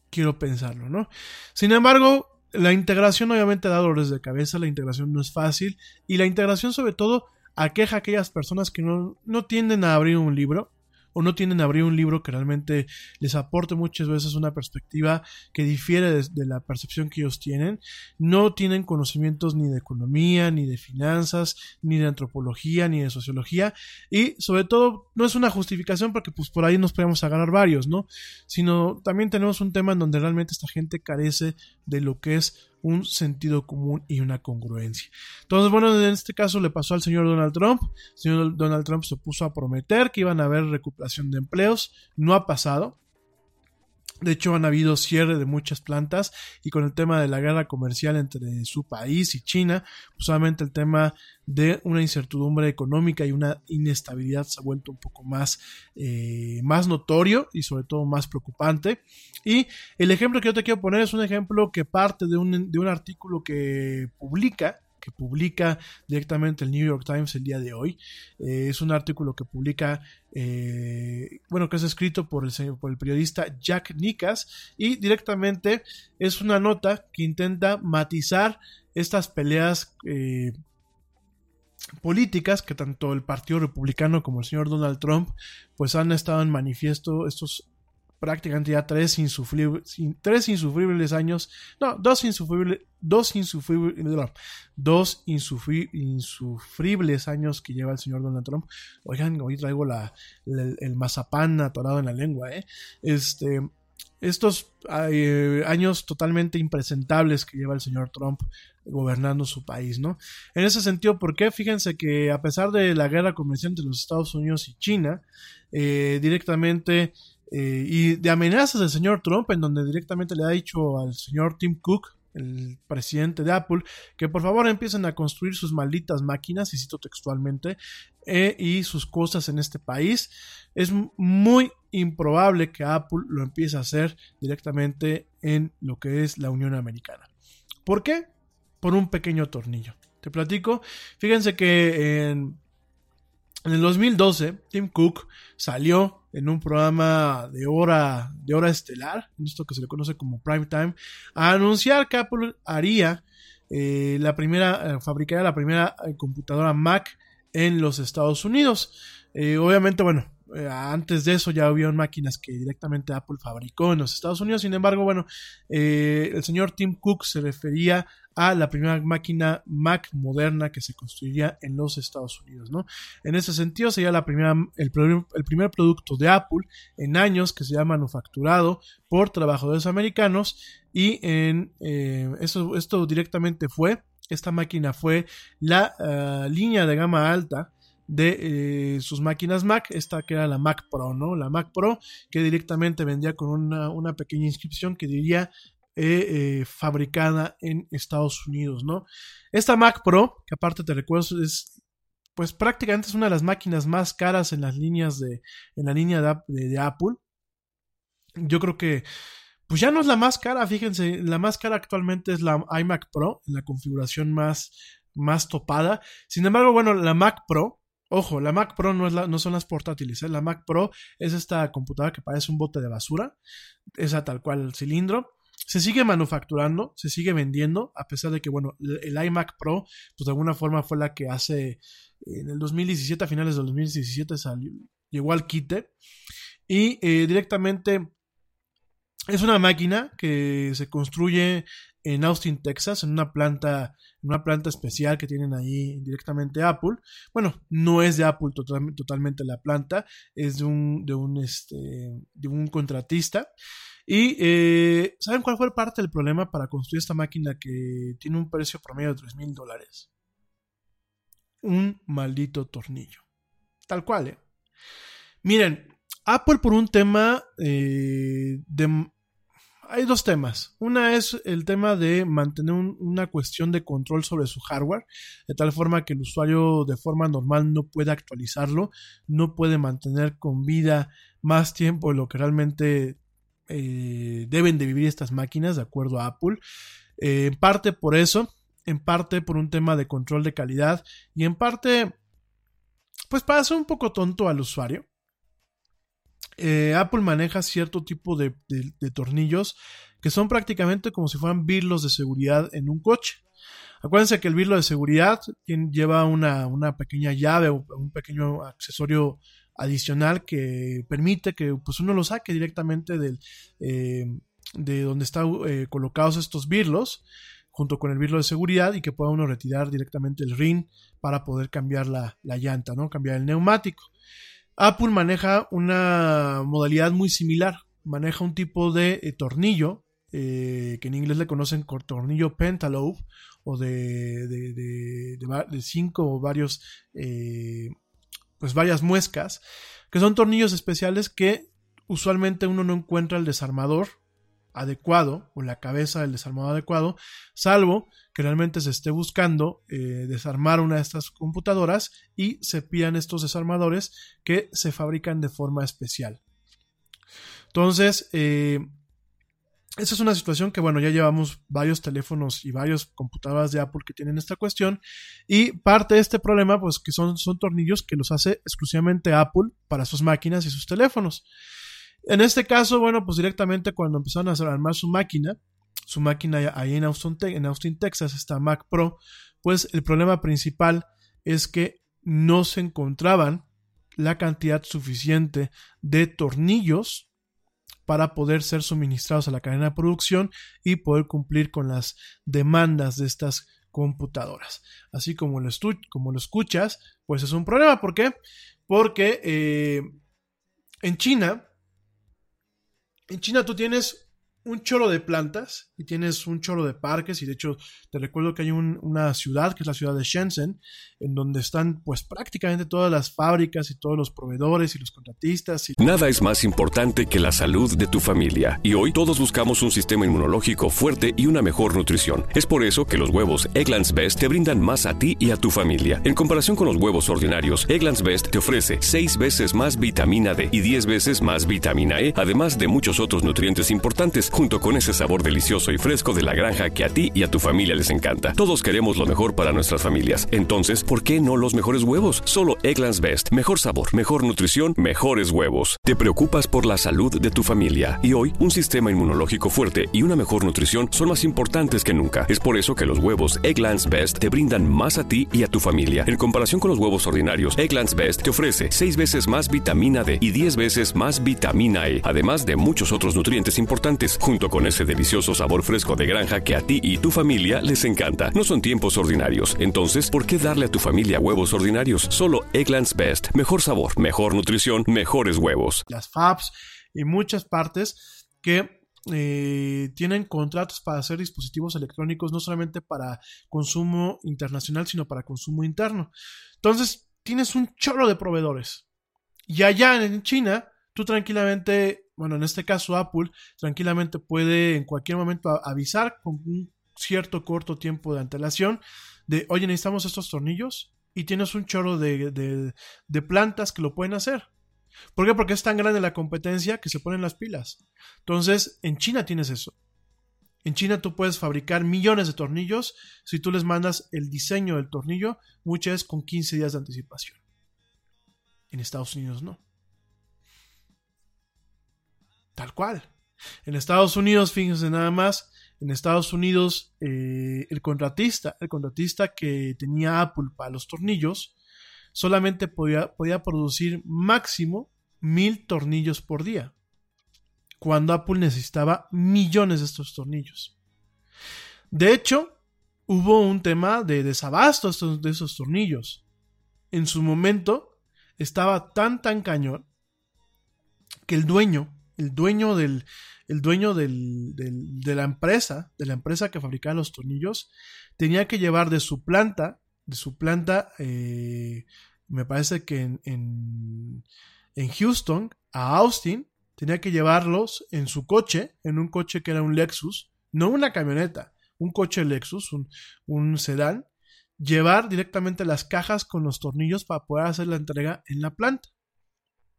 Quiero pensarlo, ¿no? Sin embargo, la integración obviamente da dolores de cabeza, la integración no es fácil y la integración sobre todo aqueja a aquellas personas que no, no tienden a abrir un libro o no tienden a abrir un libro que realmente les aporte muchas veces una perspectiva que difiere de, de, la percepción que ellos tienen, no tienen conocimientos ni de economía, ni de finanzas, ni de antropología, ni de sociología, y sobre todo no es una justificación porque pues por ahí nos podemos agarrar varios, ¿no? Sino también tenemos un tema en donde realmente esta gente carece de lo que es un sentido común y una congruencia. Entonces, bueno, en este caso le pasó al señor Donald Trump. El señor Donald Trump se puso a prometer que iban a haber recuperación de empleos. No ha pasado. De hecho, han habido cierre de muchas plantas y con el tema de la guerra comercial entre su país y China, pues solamente el tema de una incertidumbre económica y una inestabilidad se ha vuelto un poco más, eh, más notorio y sobre todo más preocupante. Y el ejemplo que yo te quiero poner es un ejemplo que parte de un, de un artículo que publica que publica directamente el New York Times el día de hoy. Eh, es un artículo que publica, eh, bueno, que es escrito por el, por el periodista Jack Nicas y directamente es una nota que intenta matizar estas peleas eh, políticas que tanto el Partido Republicano como el señor Donald Trump pues han estado en manifiesto estos prácticamente ya tres insufribles, años, no, dos insufribles, dos insufribles, dos insufri, insufribles años que lleva el señor Donald Trump. Oigan, hoy traigo la, el, el mazapán atorado en la lengua, eh. Este, estos eh, años totalmente impresentables que lleva el señor Trump gobernando su país, ¿no? En ese sentido, ¿por qué? Fíjense que a pesar de la guerra comercial entre los Estados Unidos y China, eh, directamente eh, y de amenazas del señor Trump, en donde directamente le ha dicho al señor Tim Cook, el presidente de Apple, que por favor empiecen a construir sus malditas máquinas, y cito textualmente, eh, y sus cosas en este país. Es muy improbable que Apple lo empiece a hacer directamente en lo que es la Unión Americana. ¿Por qué? Por un pequeño tornillo. Te platico. Fíjense que en en el 2012, Tim Cook salió en un programa de hora, de hora estelar, en esto que se le conoce como prime time, a anunciar que Apple haría eh, la primera, eh, fabricaría la primera eh, computadora Mac en los Estados Unidos. Obviamente, bueno, eh, antes de eso ya había máquinas que directamente Apple fabricó en los Estados Unidos. Sin embargo, bueno, eh, el señor Tim Cook se refería a la primera máquina Mac moderna que se construiría en los Estados Unidos, ¿no? En ese sentido sería la primera, el, primer producto de Apple en años que se ha manufacturado por trabajadores americanos y en eh, eso, esto directamente fue, esta máquina fue la uh, línea de gama alta de eh, sus máquinas Mac, esta que era la Mac Pro, ¿no? La Mac Pro que directamente vendía con una, una pequeña inscripción que diría eh, eh, fabricada en Estados Unidos, ¿no? Esta Mac Pro, que aparte te recuerdo es pues prácticamente es una de las máquinas más caras en las líneas de en la línea de, Apple. Yo creo que pues ya no es la más cara, fíjense, la más cara actualmente es la iMac Pro, en la configuración más, más topada. Sin embargo, bueno, la Mac Pro, Ojo, la Mac Pro no, es la, no son las portátiles, ¿eh? la Mac Pro es esta computadora que parece un bote de basura, esa tal cual el cilindro. Se sigue manufacturando, se sigue vendiendo, a pesar de que, bueno, el iMac Pro, pues de alguna forma fue la que hace, en el 2017, a finales del 2017, salió, llegó al quite. Y eh, directamente es una máquina que se construye en Austin, Texas, en una planta, una planta especial que tienen ahí directamente Apple. Bueno, no es de Apple total, totalmente la planta, es de un, de un, este, de un contratista. Y eh, ¿saben cuál fue parte del problema para construir esta máquina que tiene un precio promedio de 3 mil dólares? Un maldito tornillo. Tal cual, ¿eh? Miren, Apple por un tema eh, de hay dos temas. Una es el tema de mantener un, una cuestión de control sobre su hardware, de tal forma que el usuario de forma normal no puede actualizarlo, no puede mantener con vida más tiempo de lo que realmente eh, deben de vivir estas máquinas, de acuerdo a Apple. Eh, en parte por eso, en parte por un tema de control de calidad y en parte, pues para hacer un poco tonto al usuario eh, Apple maneja cierto tipo de, tornillos que son prácticamente como si fueran birlos de seguridad en un coche. Acuérdense que el birlo de seguridad lleva una, pequeña llave o un pequeño accesorio adicional que permite que pues uno lo saque directamente eh, de donde están eh, colocados estos birlos junto con el birlo de seguridad y que pueda uno retirar directamente el ring para poder cambiar la, la llanta, ¿no? Cambiar el neumático. Apple maneja una modalidad muy similar. Maneja un tipo de eh, tornillo eh, que en inglés le conocen por tornillo pentalobe o de, de, de, de cinco o varios, eh, pues varias muescas, que son tornillos especiales que usualmente uno no encuentra el desarmador adecuado o la cabeza del desarmador adecuado, salvo realmente se esté buscando eh, desarmar una de estas computadoras y se pidan estos desarmadores que se fabrican de forma especial. Entonces, eh, esa es una situación que, bueno, ya llevamos varios teléfonos y varias computadoras de Apple que tienen esta cuestión. Y parte de este problema, pues que son, son tornillos que los hace exclusivamente Apple para sus máquinas y sus teléfonos. En este caso, bueno, pues directamente cuando empezaron a armar su máquina, su máquina ahí en Austin, en Austin, Texas, esta Mac Pro, pues el problema principal es que no se encontraban la cantidad suficiente de tornillos para poder ser suministrados a la cadena de producción y poder cumplir con las demandas de estas computadoras. Así como lo, como lo escuchas, pues es un problema. ¿Por qué? Porque eh, en China en China tú tienes un choro de plantas y tienes un choro de parques y de hecho te recuerdo que hay una ciudad que es la ciudad de Shenzhen en donde están pues prácticamente todas las fábricas y todos los proveedores y los contratistas. Y... Nada es más importante que la salud de tu familia y hoy todos buscamos un sistema inmunológico fuerte y una mejor nutrición. Es por eso que los huevos Egglands Best te brindan más a ti y a tu familia. En comparación con los huevos ordinarios, Egglands Best te ofrece 6 veces más vitamina D y 10 veces más vitamina E, además de muchos otros nutrientes importantes junto con ese sabor delicioso y fresco de la granja que a ti y a tu familia les encanta. Todos queremos lo mejor para nuestras familias. Entonces, ¿por qué no los mejores huevos? Solo Egglands Best. Mejor sabor, mejor nutrición, mejores huevos. Te preocupas por la salud de tu familia y hoy un sistema inmunológico fuerte y una mejor nutrición son más importantes que nunca. Es por eso que los huevos Egglands Best te brindan más a ti y a tu familia. En comparación con los huevos ordinarios, Egglands Best te ofrece 6 veces más vitamina D y 10 veces más vitamina E, además de muchos otros nutrientes importantes junto con ese delicioso sabor fresco de granja que a ti y tu familia les encanta. No son tiempos ordinarios, entonces, ¿por qué darle a tu familia huevos ordinarios? Solo Egglands Best. Mejor sabor, mejor nutrición, mejores huevos. Las FABs y muchas partes que eh, tienen contratos para hacer dispositivos electrónicos no solamente para consumo internacional, sino para consumo interno. Entonces, tienes un chorro de proveedores. Y allá en China, tú tranquilamente bueno, en este caso Apple tranquilamente puede en cualquier momento avisar con un cierto corto tiempo de antelación de, oye, necesitamos estos tornillos y tienes un chorro de, de, plantas que lo pueden hacer. ¿Por qué? Porque es tan grande la competencia que se ponen las pilas. Entonces, en China tienes eso. En China tú puedes fabricar millones de tornillos si tú les mandas el diseño del tornillo, muchas con 15 días de anticipación. En Estados Unidos no. Tal cual. En Estados Unidos, fíjense nada más, en Estados Unidos eh, el contratista, el contratista que tenía Apple para los tornillos, solamente podía, podía producir máximo mil tornillos por día, cuando Apple necesitaba millones de estos tornillos. De hecho, hubo un tema de desabasto de esos tornillos. En su momento estaba tan tan cañón que el dueño el dueño del, el dueño del, de la empresa, de la empresa que fabricaba los tornillos, tenía que llevar de su planta, de su planta, eh, me parece que en, en, en, Houston, a Austin, tenía que llevarlos en su coche, en un coche que era un Lexus, no una camioneta, un coche Lexus, un, un sedán, llevar directamente las cajas con los tornillos para poder hacer la entrega en la planta.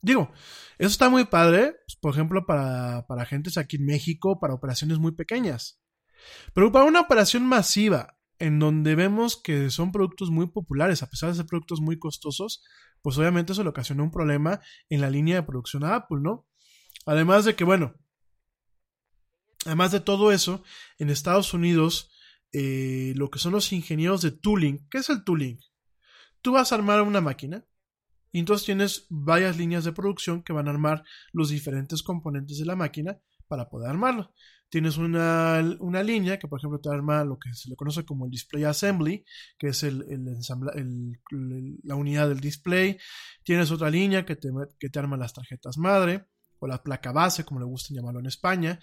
Digo, eso está muy padre, pues, por ejemplo, para, para agentes aquí en México, para operaciones muy pequeñas. Pero para una operación masiva, en donde vemos que son productos muy populares, a pesar de ser productos muy costosos, pues obviamente eso le ocasionó un problema en la línea de producción a Apple, ¿no? Además de que, bueno, además de todo eso, en Estados Unidos, eh, lo que son los ingenieros de tooling, ¿qué es el tooling? Tú vas a armar una máquina, Y entonces tienes varias líneas de producción que van a armar los diferentes componentes de la máquina para poder armarlo. Tienes una, una línea que, por ejemplo, te arma lo que se le conoce como el display assembly, que es el, el la unidad del display. Tienes otra línea que te, que te arma las tarjetas madre o la placa base, como le gusta llamarlo en España.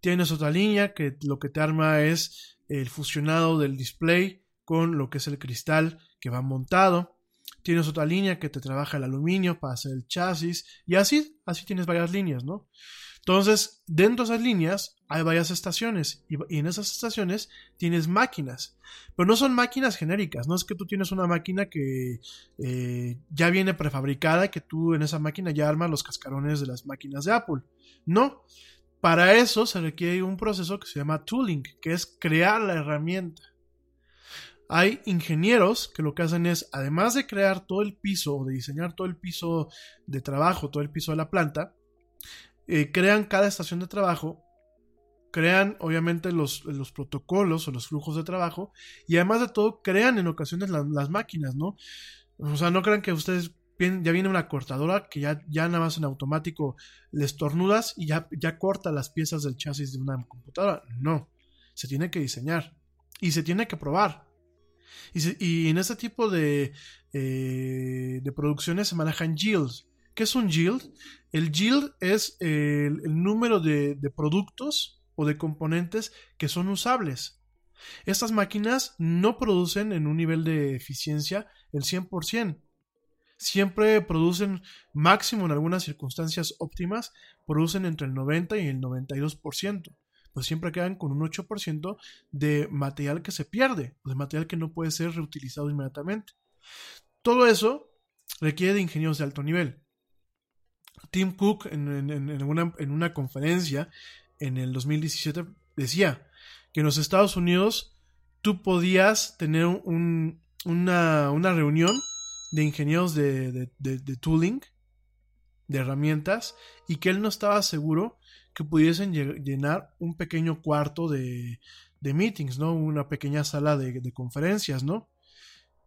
Tienes otra línea que lo que te arma es el fusionado del display con lo que es el cristal que va montado. Tienes otra línea que te trabaja el aluminio para hacer el chasis. Y así, así tienes varias líneas, ¿no? Entonces, dentro de esas líneas hay varias estaciones y, en esas estaciones tienes máquinas, pero no son máquinas genéricas, no es que tú tienes una máquina que eh, ya viene prefabricada que tú en esa máquina ya armas los cascarones de las máquinas de Apple. No, para eso se requiere un proceso que se llama tooling, que es crear la herramienta. Hay ingenieros que lo que hacen es, además de crear todo el piso o de diseñar todo el piso de trabajo, todo el piso de la planta, eh, crean cada estación de trabajo, crean obviamente los, los protocolos o los flujos de trabajo y además de todo crean en ocasiones la- las máquinas, ¿no? O sea, no crean que ustedes ya viene una cortadora que ya, ya nada más en automático les tornudas y ya, ya corta las piezas del chasis de una computadora. No, se tiene que diseñar y se tiene que probar. Y, en este tipo de, eh, de producciones se manejan yields. ¿Qué es un yield? El yield es el, el número de, de productos o de componentes que son usables. Estas máquinas no producen en un nivel de eficiencia el 100%. Siempre producen máximo en algunas circunstancias óptimas, producen entre el 90 y el 92%. Pues siempre quedan con un 8% de material que se pierde, de material que no puede ser reutilizado inmediatamente. Todo eso requiere de ingenieros de alto nivel. Tim Cook en, una, en una conferencia en el 2017 decía que en los Estados Unidos tú podías tener un- una, una reunión de ingenieros de- de- de tooling, de herramientas, y que él no estaba seguro que pudiesen lle- llenar un pequeño cuarto de, de meetings, ¿no? Una pequeña sala de, de conferencias, ¿no?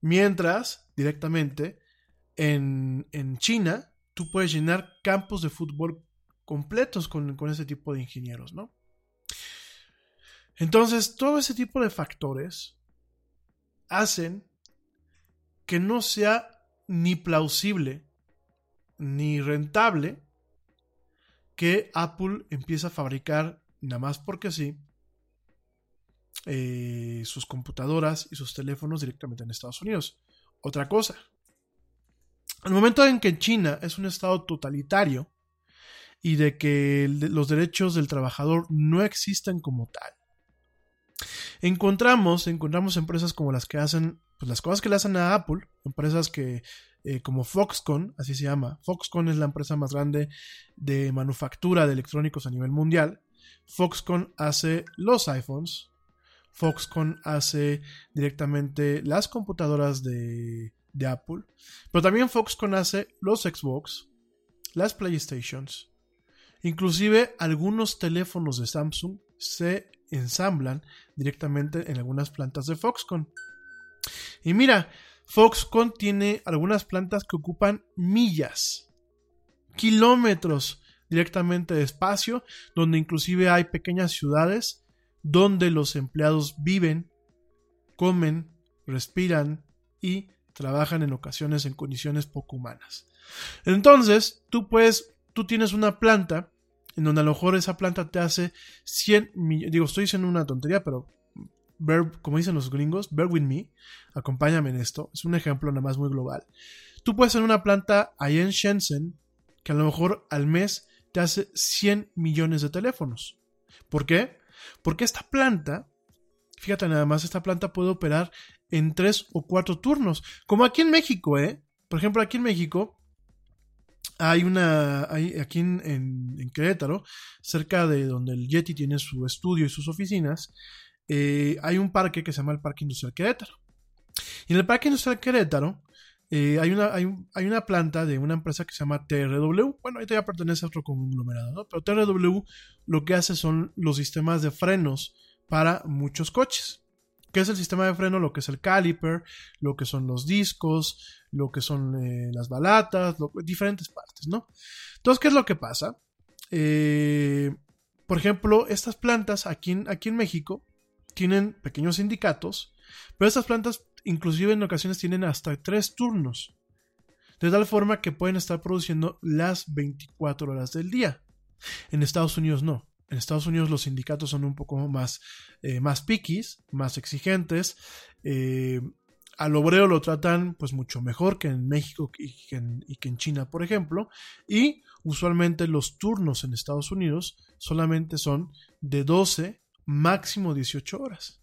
Mientras, directamente, en, en China, tú puedes llenar campos de fútbol completos con, con ese tipo de ingenieros, ¿no? Entonces, todo ese tipo de factores hacen que no sea ni plausible ni rentable que Apple empiece a fabricar, nada más porque sí, eh, sus computadoras y sus teléfonos directamente en Estados Unidos. Otra cosa, al momento en que China es un estado totalitario y de que los derechos del trabajador no existen como tal, encontramos, encontramos empresas como las que hacen pues, las cosas que le hacen a Apple, empresas que eh, como Foxconn, así se llama. Foxconn es la empresa más grande de manufactura de electrónicos a nivel mundial. Foxconn hace los iPhones. Foxconn hace directamente las computadoras de, de Apple. Pero también Foxconn hace los Xbox, las PlayStations. Inclusive algunos teléfonos de Samsung se ensamblan directamente en algunas plantas de Foxconn. Y mira, Foxconn tiene algunas plantas que ocupan millas, kilómetros directamente de espacio, donde inclusive hay pequeñas ciudades donde los empleados viven, comen, respiran y trabajan en ocasiones en condiciones poco humanas. Entonces, tú puedes, tú tienes una planta en donde a lo mejor esa planta te hace 100 millones, digo, estoy diciendo una tontería, pero bear- como dicen los gringos, bear with me, acompáñame en esto, es un ejemplo nada más muy global. Tú puedes tener una planta ahí en Shenzhen que a lo mejor al mes te hace 100 millones de teléfonos. ¿Por qué? Porque esta planta, fíjate nada más, esta planta puede operar en tres o cuatro turnos, como aquí en México, ¿eh? Por ejemplo, aquí en México hay una, hay aquí en, Querétaro, cerca de donde el Yeti tiene su estudio y sus oficinas, eh, hay un parque que se llama el Parque Industrial Querétaro. Y en el Parque Industrial Querétaro eh, hay, una, hay, un- hay una planta de una empresa que se llama TRW. Bueno, ahorita ya pertenece a otro conglomerado, ¿no? Pero TRW lo que hace son los sistemas de frenos para muchos coches. ¿Qué es el sistema de freno? Lo que es el caliper, lo que son los discos, lo que son eh, las balatas, diferentes partes, ¿no? Entonces, ¿qué es lo que pasa? Por ejemplo, estas plantas aquí en, aquí en México tienen pequeños sindicatos, pero estas plantas inclusive en ocasiones tienen hasta tres turnos, de tal forma que pueden estar produciendo las 24 horas del día. En Estados Unidos no. En Estados Unidos los sindicatos son un poco más, eh, más piquis, más exigentes. eh, al obrero lo tratan pues mucho mejor que en México y que en, y que en China, por ejemplo. Y usualmente los turnos en Estados Unidos solamente son de 12, máximo 18 horas.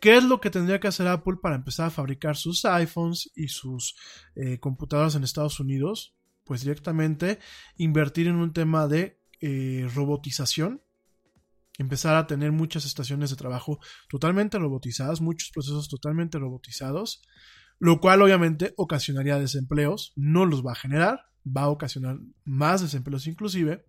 ¿Qué es lo que tendría que hacer Apple para empezar a fabricar sus iPhones y sus eh, computadoras en Estados Unidos? Pues directamente invertir en un tema de eh, robotización, empezar a tener muchas estaciones de trabajo totalmente robotizadas, muchos procesos totalmente robotizados, lo cual obviamente ocasionaría desempleos, no los va a generar, va a ocasionar más desempleos inclusive,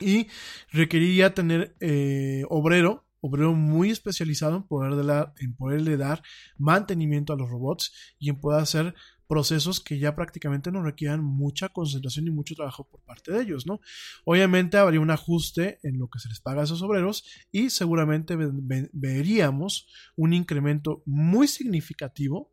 y requeriría tener eh, obrero, obrero muy especializado en, poder en poderle dar mantenimiento a los robots y en poder hacer procesos que ya prácticamente no requieran mucha concentración y mucho trabajo por parte de ellos, ¿no? Obviamente habría un ajuste en lo que se les paga a esos obreros y seguramente ve- ve- veríamos un incremento muy significativo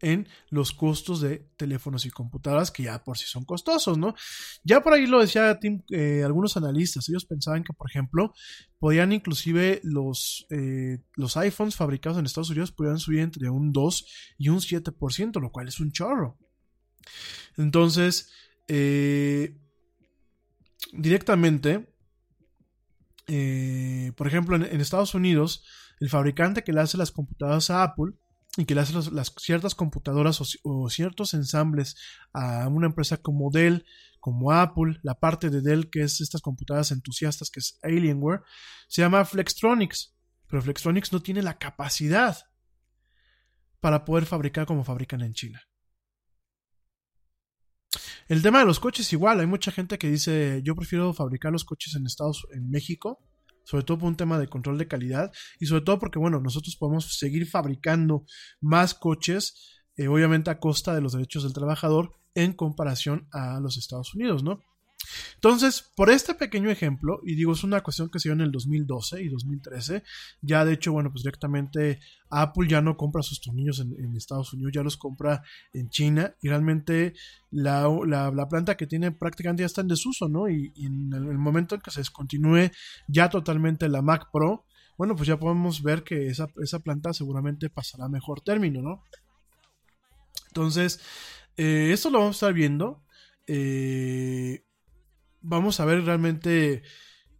en los costos de teléfonos y computadoras que ya por sí son costosos, ¿no? Ya por ahí lo decía eh, algunos analistas, ellos pensaban que, por ejemplo, podían inclusive los, eh, los iPhones fabricados en Estados Unidos podían subir entre un 2 y un 7%, lo cual es un chorro. Entonces, eh, directamente, por ejemplo, en, en Estados Unidos, el fabricante que le hace las computadoras a Apple y que le hace las, ciertas computadoras o, o ciertos ensambles a una empresa como Dell, como Apple, la parte de Dell que es estas computadoras entusiastas que es Alienware, se llama Flextronics, pero Flextronics no tiene la capacidad para poder fabricar como fabrican en China. El tema de los coches igual, hay mucha gente que dice, yo prefiero fabricar los coches en Estados en México, sobre todo por un tema de control de calidad y sobre todo porque bueno, nosotros podemos seguir fabricando más coches, eh, obviamente a costa de los derechos del trabajador en comparación a los Estados Unidos, ¿no? Entonces, por este pequeño ejemplo, y digo, es una cuestión que se dio en el 2012 y 2013, ya de hecho, bueno, pues directamente Apple ya no compra sus tornillos en, Estados Unidos, ya los compra en China y realmente la, la- la planta que tiene prácticamente ya está en desuso, ¿no? Y, en el, el momento en que se descontinúe ya totalmente la Mac Pro, bueno, pues ya podemos ver que esa, esa planta seguramente pasará a mejor término, ¿no? Entonces, eh, esto lo vamos a estar viendo. Eh, vamos a ver realmente,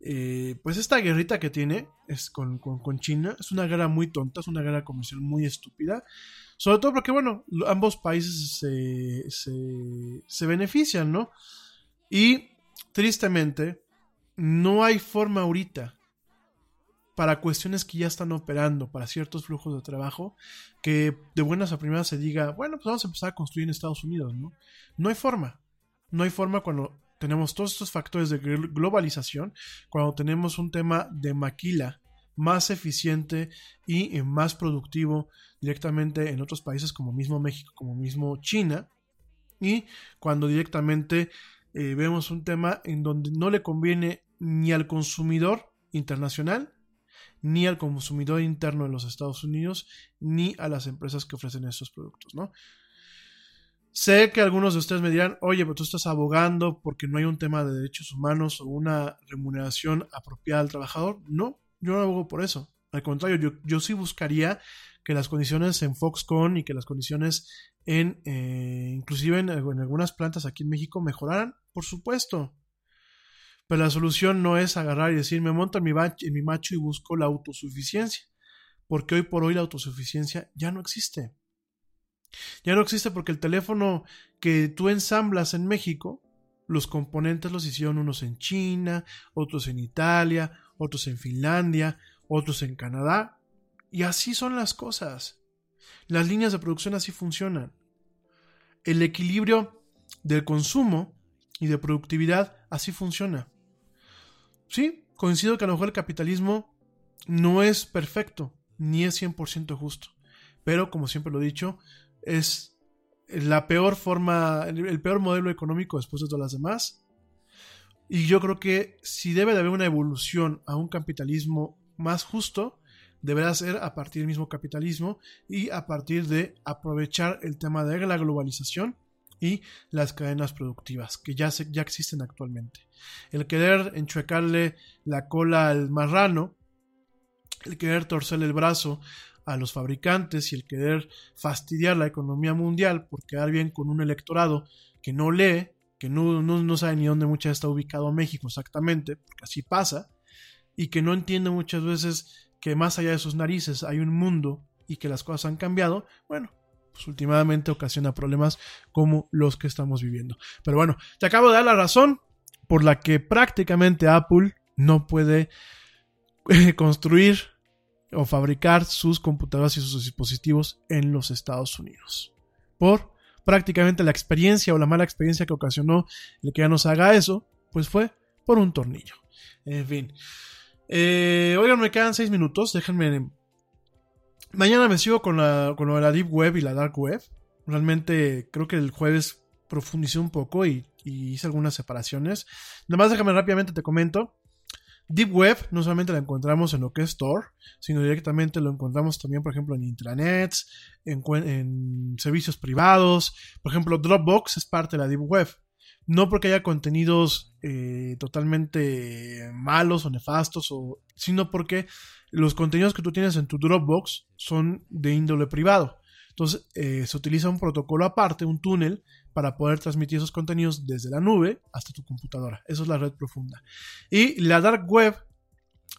eh, pues esta guerrita que tiene es con, con- con China. Es una guerra muy tonta, es una guerra comercial muy estúpida. Sobre todo porque, bueno, ambos países se, se, se benefician, ¿no? Y tristemente, no hay forma ahorita para cuestiones que ya están operando, para ciertos flujos de trabajo, que de buenas a primeras se diga, bueno, pues vamos a empezar a construir en Estados Unidos, ¿no? No hay forma. No hay forma cuando tenemos todos estos factores de gl- globalización, cuando tenemos un tema de maquila más eficiente y eh, más productivo directamente en otros países como mismo México, como mismo China, y cuando directamente eh, vemos un tema en donde no le conviene ni al consumidor internacional, ni al consumidor interno de los Estados Unidos, ni a las empresas que ofrecen estos productos, ¿no? Sé que algunos de ustedes me dirán, oye, pero tú estás abogando porque no hay un tema de derechos humanos o una remuneración apropiada al trabajador. No, yo no abogo por eso. Al contrario, yo, yo sí buscaría que las condiciones en Foxconn y que las condiciones en, eh, inclusive en, en algunas plantas aquí en México mejoraran, por supuesto. Pero la solución no es agarrar y decir, me monto en mi, en mi macho y busco la autosuficiencia. Porque hoy por hoy la autosuficiencia ya no existe. Ya no existe porque el teléfono que tú ensamblas en México, los componentes los hicieron unos en China, otros en Italia, otros en Finlandia, otros en Canadá. Y así son las cosas. Las líneas de producción así funcionan. El equilibrio del consumo y de productividad así funciona. Sí, coincido que a lo mejor el capitalismo no es perfecto, ni es 100% justo. Pero, como siempre lo he dicho, es la peor forma, el, peor modelo económico después de todas las demás. Y yo creo que si debe de haber una evolución a un capitalismo más justo, deberá ser a partir del mismo capitalismo y a partir de aprovechar el tema de la globalización y las cadenas productivas que ya, se, ya existen actualmente. El querer enchuecarle la cola al marrano, el querer torcerle el brazo a los fabricantes y el querer fastidiar la economía mundial por quedar bien con un electorado que no lee, que no, no, no sabe ni dónde muchas está ubicado México exactamente, porque así pasa, y que no entiende muchas veces que más allá de sus narices hay un mundo y que las cosas han cambiado, bueno, pues últimamente ocasiona problemas como los que estamos viviendo. Pero bueno, te acabo de dar la razón por la que prácticamente Apple no puede eh, construir o fabricar sus computadoras y sus dispositivos en los Estados Unidos. Por prácticamente la experiencia o la mala experiencia que ocasionó el que ya nos haga eso, pues fue por un tornillo. En fin. Eh, oigan, me quedan seis minutos. Déjenme. Mañana me sigo con, la, con lo de la Deep Web y la Dark Web. Realmente creo que el jueves profundicé un poco y, y hice algunas separaciones. Nada más déjame rápidamente te comento. Deep Web no solamente la encontramos en lo que es Tor, sino directamente lo encontramos también, por ejemplo, en intranets, en, servicios privados. Por ejemplo, Dropbox es parte de la Deep Web. No porque haya contenidos eh, totalmente malos o nefastos, sino porque los contenidos que tú tienes en tu Dropbox son de índole privado. Entonces eh, se utiliza un protocolo aparte, un túnel, para poder transmitir esos contenidos desde la nube hasta tu computadora. Eso es la red profunda. Y la dark web,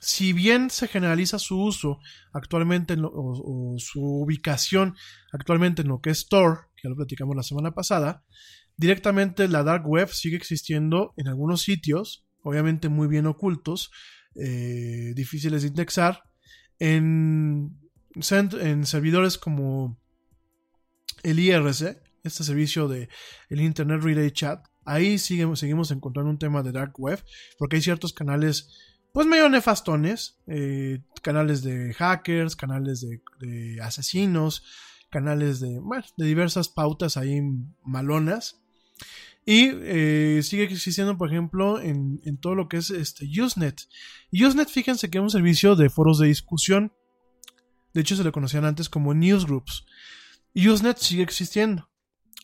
si bien se generaliza su uso actualmente o, o, su ubicación actualmente en lo que es Tor, que ya lo platicamos la semana pasada, directamente la dark web sigue existiendo en algunos sitios, obviamente muy bien ocultos, eh, difíciles de indexar, en, en servidores como el IRC, este servicio de el Internet Relay Chat, ahí seguimos, seguimos encontrando un tema de dark web, porque hay ciertos canales, pues medio nefastones, eh, canales de hackers, canales de, de asesinos, canales de, bueno, de diversas pautas ahí malonas. Y eh, sigue existiendo, por ejemplo, en, en, todo lo que es este Usenet. Usenet, fíjense que es un servicio de foros de discusión. De hecho, se le conocían antes como newsgroups. Usenet sigue existiendo.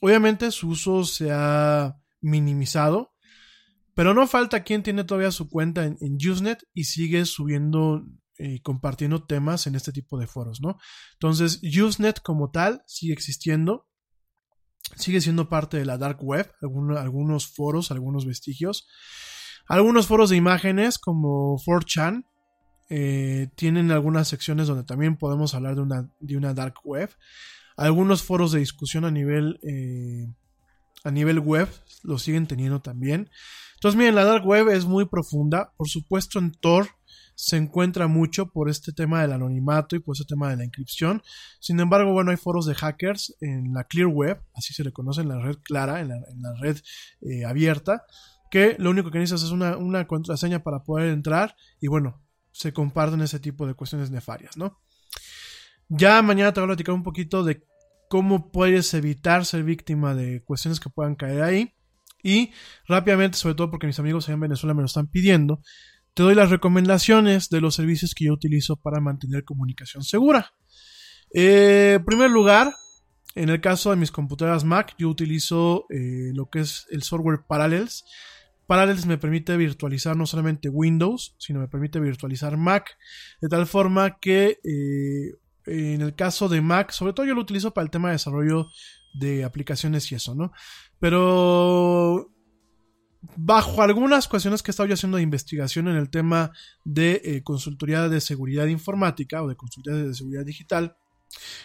Obviamente su uso se ha minimizado, pero no falta quien tiene todavía su cuenta en, en Usenet y sigue subiendo y compartiendo temas en este tipo de foros, ¿no? Entonces, Usenet como tal sigue existiendo, sigue siendo parte de la dark web, algunos, algunos foros, algunos vestigios. Algunos foros de imágenes como 4chan eh, tienen algunas secciones donde también podemos hablar de una, de una dark web. Algunos foros de discusión a nivel, eh, a nivel web lo siguen teniendo también. Entonces, miren, la dark web es muy profunda. Por supuesto, en Tor se encuentra mucho por este tema del anonimato y por este tema de la inscripción. Sin embargo, bueno, hay foros de hackers en la Clear Web, así se le conoce en la red clara, en la, en la red eh, abierta, que lo único que necesitas es una, una, contraseña para poder entrar y bueno, se comparten ese tipo de cuestiones nefarias, ¿no? Ya mañana te voy a platicar un poquito de cómo puedes evitar ser víctima de cuestiones que puedan caer ahí. Y rápidamente, sobre todo porque mis amigos allá en Venezuela me lo están pidiendo, te doy las recomendaciones de los servicios que yo utilizo para mantener comunicación segura. Eh, en primer lugar, en el caso de mis computadoras Mac, yo utilizo eh, lo que es el software Parallels. Parallels me permite virtualizar no solamente Windows, sino me permite virtualizar Mac, de tal forma que eh, en el caso de Mac, sobre todo yo lo utilizo para el tema de desarrollo de aplicaciones y eso, ¿no? Pero bajo algunas cuestiones que he estado yo haciendo de investigación en el tema de eh, consultoría de seguridad informática o de consultoría de seguridad digital,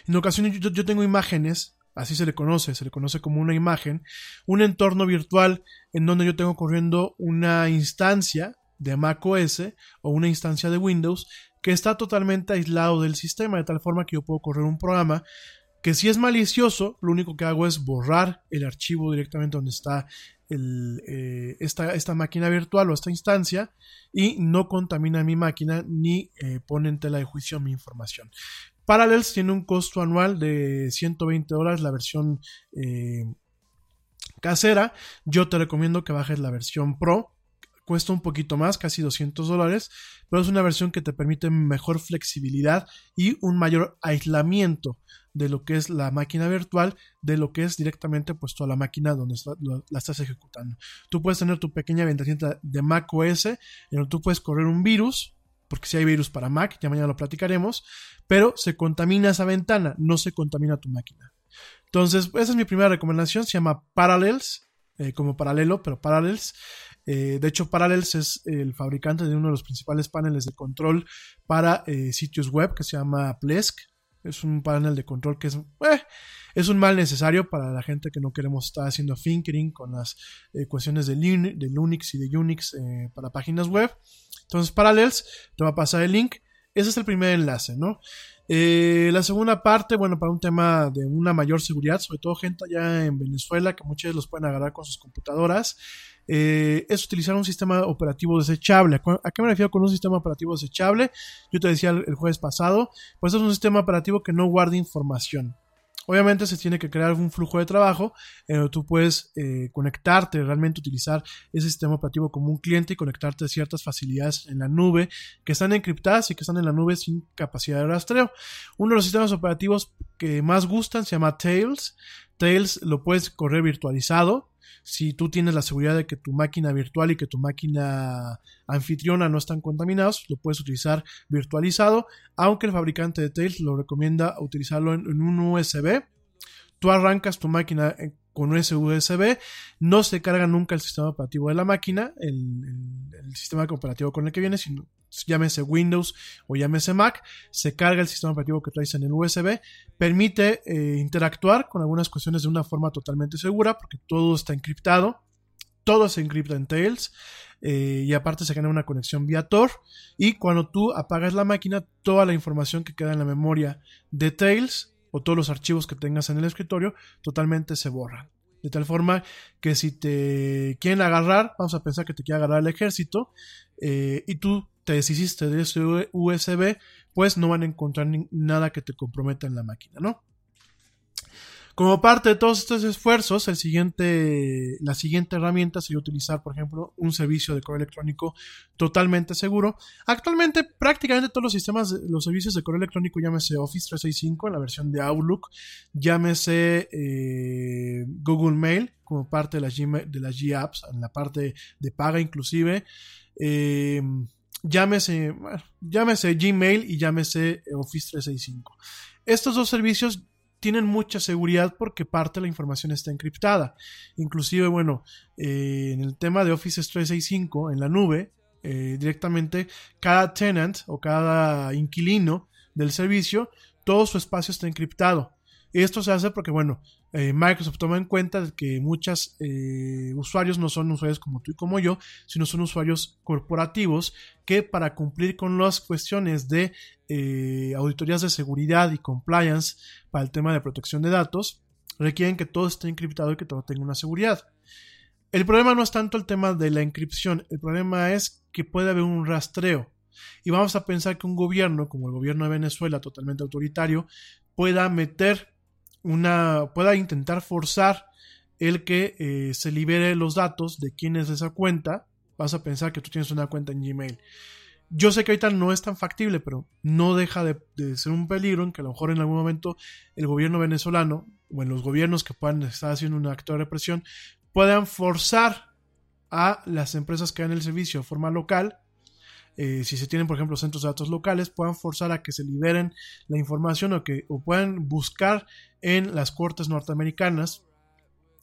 en ocasiones yo, yo, tengo imágenes, así se le conoce, se le conoce como una imagen, un entorno virtual en donde yo tengo corriendo una instancia de Mac OS o una instancia de Windows que está totalmente aislado del sistema, de tal forma que yo puedo correr un programa que si es malicioso, lo único que hago es borrar el archivo directamente donde está eh, esta, esta, máquina virtual o esta instancia y no contamina mi máquina ni eh, pone en tela de juicio mi información. Parallels tiene un costo anual de 120 dólares la versión eh, casera. Yo te recomiendo que bajes la versión Pro. Cuesta un poquito más, casi 200 dólares, pero es una versión que te permite mejor flexibilidad y un mayor aislamiento de lo que es la máquina virtual, de lo que es directamente pues toda la máquina donde la estás ejecutando. Tú puedes tener tu pequeña ventanita de Mac OS, en donde tú puedes correr un virus, porque si hay virus para Mac, ya mañana lo platicaremos, pero se contamina esa ventana, no se contamina tu máquina. Entonces, esa es mi primera recomendación, se llama Parallels, eh, como paralelo, pero Parallels. Eh, de hecho, Parallels es el fabricante de uno de los principales paneles de control para eh, sitios web que se llama Plesk. Es un panel de control que es, es un mal necesario para la gente que no queremos estar haciendo fingering con las cuestiones de, de, Linux y de Unix para páginas web. Entonces, Parallels, te va a pasar el link. Ese es el primer enlace, ¿no? Eh, la segunda parte, bueno, para un tema de una mayor seguridad, sobre todo gente allá en Venezuela, que muchos los pueden agarrar con sus computadoras, eh, es utilizar un sistema operativo desechable. ¿A qué me refiero con un sistema operativo desechable? Yo te decía el, jueves pasado, pues es un sistema operativo que no guarda información. Obviamente se tiene que crear un flujo de trabajo en donde tú puedes eh, conectarte, realmente utilizar ese sistema operativo como un cliente y conectarte a ciertas facilidades en la nube que están encriptadas y que están en la nube sin capacidad de rastreo. Uno de los sistemas operativos que más gustan se llama Tails. Tails lo puedes correr virtualizado si tú tienes la seguridad de que tu máquina virtual y que tu máquina anfitriona no están contaminados, lo puedes utilizar virtualizado, aunque el fabricante de Tails lo recomienda utilizarlo en, un USB. Tú arrancas tu máquina con ese USB, no se carga nunca el sistema operativo de la máquina, el, sistema operativo con el que viene, sino llámese Windows o llámese Mac, se carga el sistema operativo que traes en el USB, permite eh, interactuar con algunas cuestiones de una forma totalmente segura, porque todo está encriptado, todo se encripta en Tails, eh, y aparte se genera una conexión vía Tor, y cuando tú apagas la máquina, toda la información que queda en la memoria de Tails, todos los archivos que tengas en el escritorio, totalmente se borran. De tal forma que si te quieren agarrar, vamos a pensar que te quiere agarrar el ejército, eh, y tú te deshiciste de ese USB, pues no van a encontrar nada que te comprometa en la máquina, ¿no? Como parte de todos estos esfuerzos, el siguiente, la siguiente herramienta sería utilizar, por ejemplo, un servicio de correo electrónico totalmente seguro. Actualmente, prácticamente todos los sistemas, los servicios de correo electrónico, llámese Office 365 en la versión de Outlook, llámese eh, Google Mail como parte de las, G, de las en la parte de paga inclusive. Eh, llámese, llámese Gmail y llámese Office 365. Estos dos servicios tienen mucha seguridad porque parte de la información está encriptada. Inclusive, bueno, eh, en el tema de Office 365, en la nube, eh, directamente cada tenant o cada inquilino del servicio, todo su espacio está encriptado. Esto se hace porque, bueno, eh, Microsoft toma en cuenta que muchos eh, usuarios no son usuarios como tú y como yo, sino son usuarios corporativos que para cumplir con las cuestiones de eh, auditorías de seguridad y compliance para el tema de protección de datos, requieren que todo esté encriptado y que todo tenga una seguridad. El problema no es tanto el tema de la encripción, el problema es que puede haber un rastreo. Y vamos a pensar que un gobierno, como el gobierno de Venezuela, totalmente autoritario, pueda meter una pueda intentar forzar el que eh, se libere los datos de quién es esa cuenta, vas a pensar que tú tienes una cuenta en Gmail. Yo sé que ahorita no es tan factible, pero no deja de, ser un peligro en que a lo mejor en algún momento el gobierno venezolano o en los gobiernos que puedan estar haciendo un acto de represión puedan forzar a las empresas que dan el servicio de forma local eh, si se tienen, por ejemplo, centros de datos locales, puedan forzar a que se liberen la información o que o puedan buscar en las cortes norteamericanas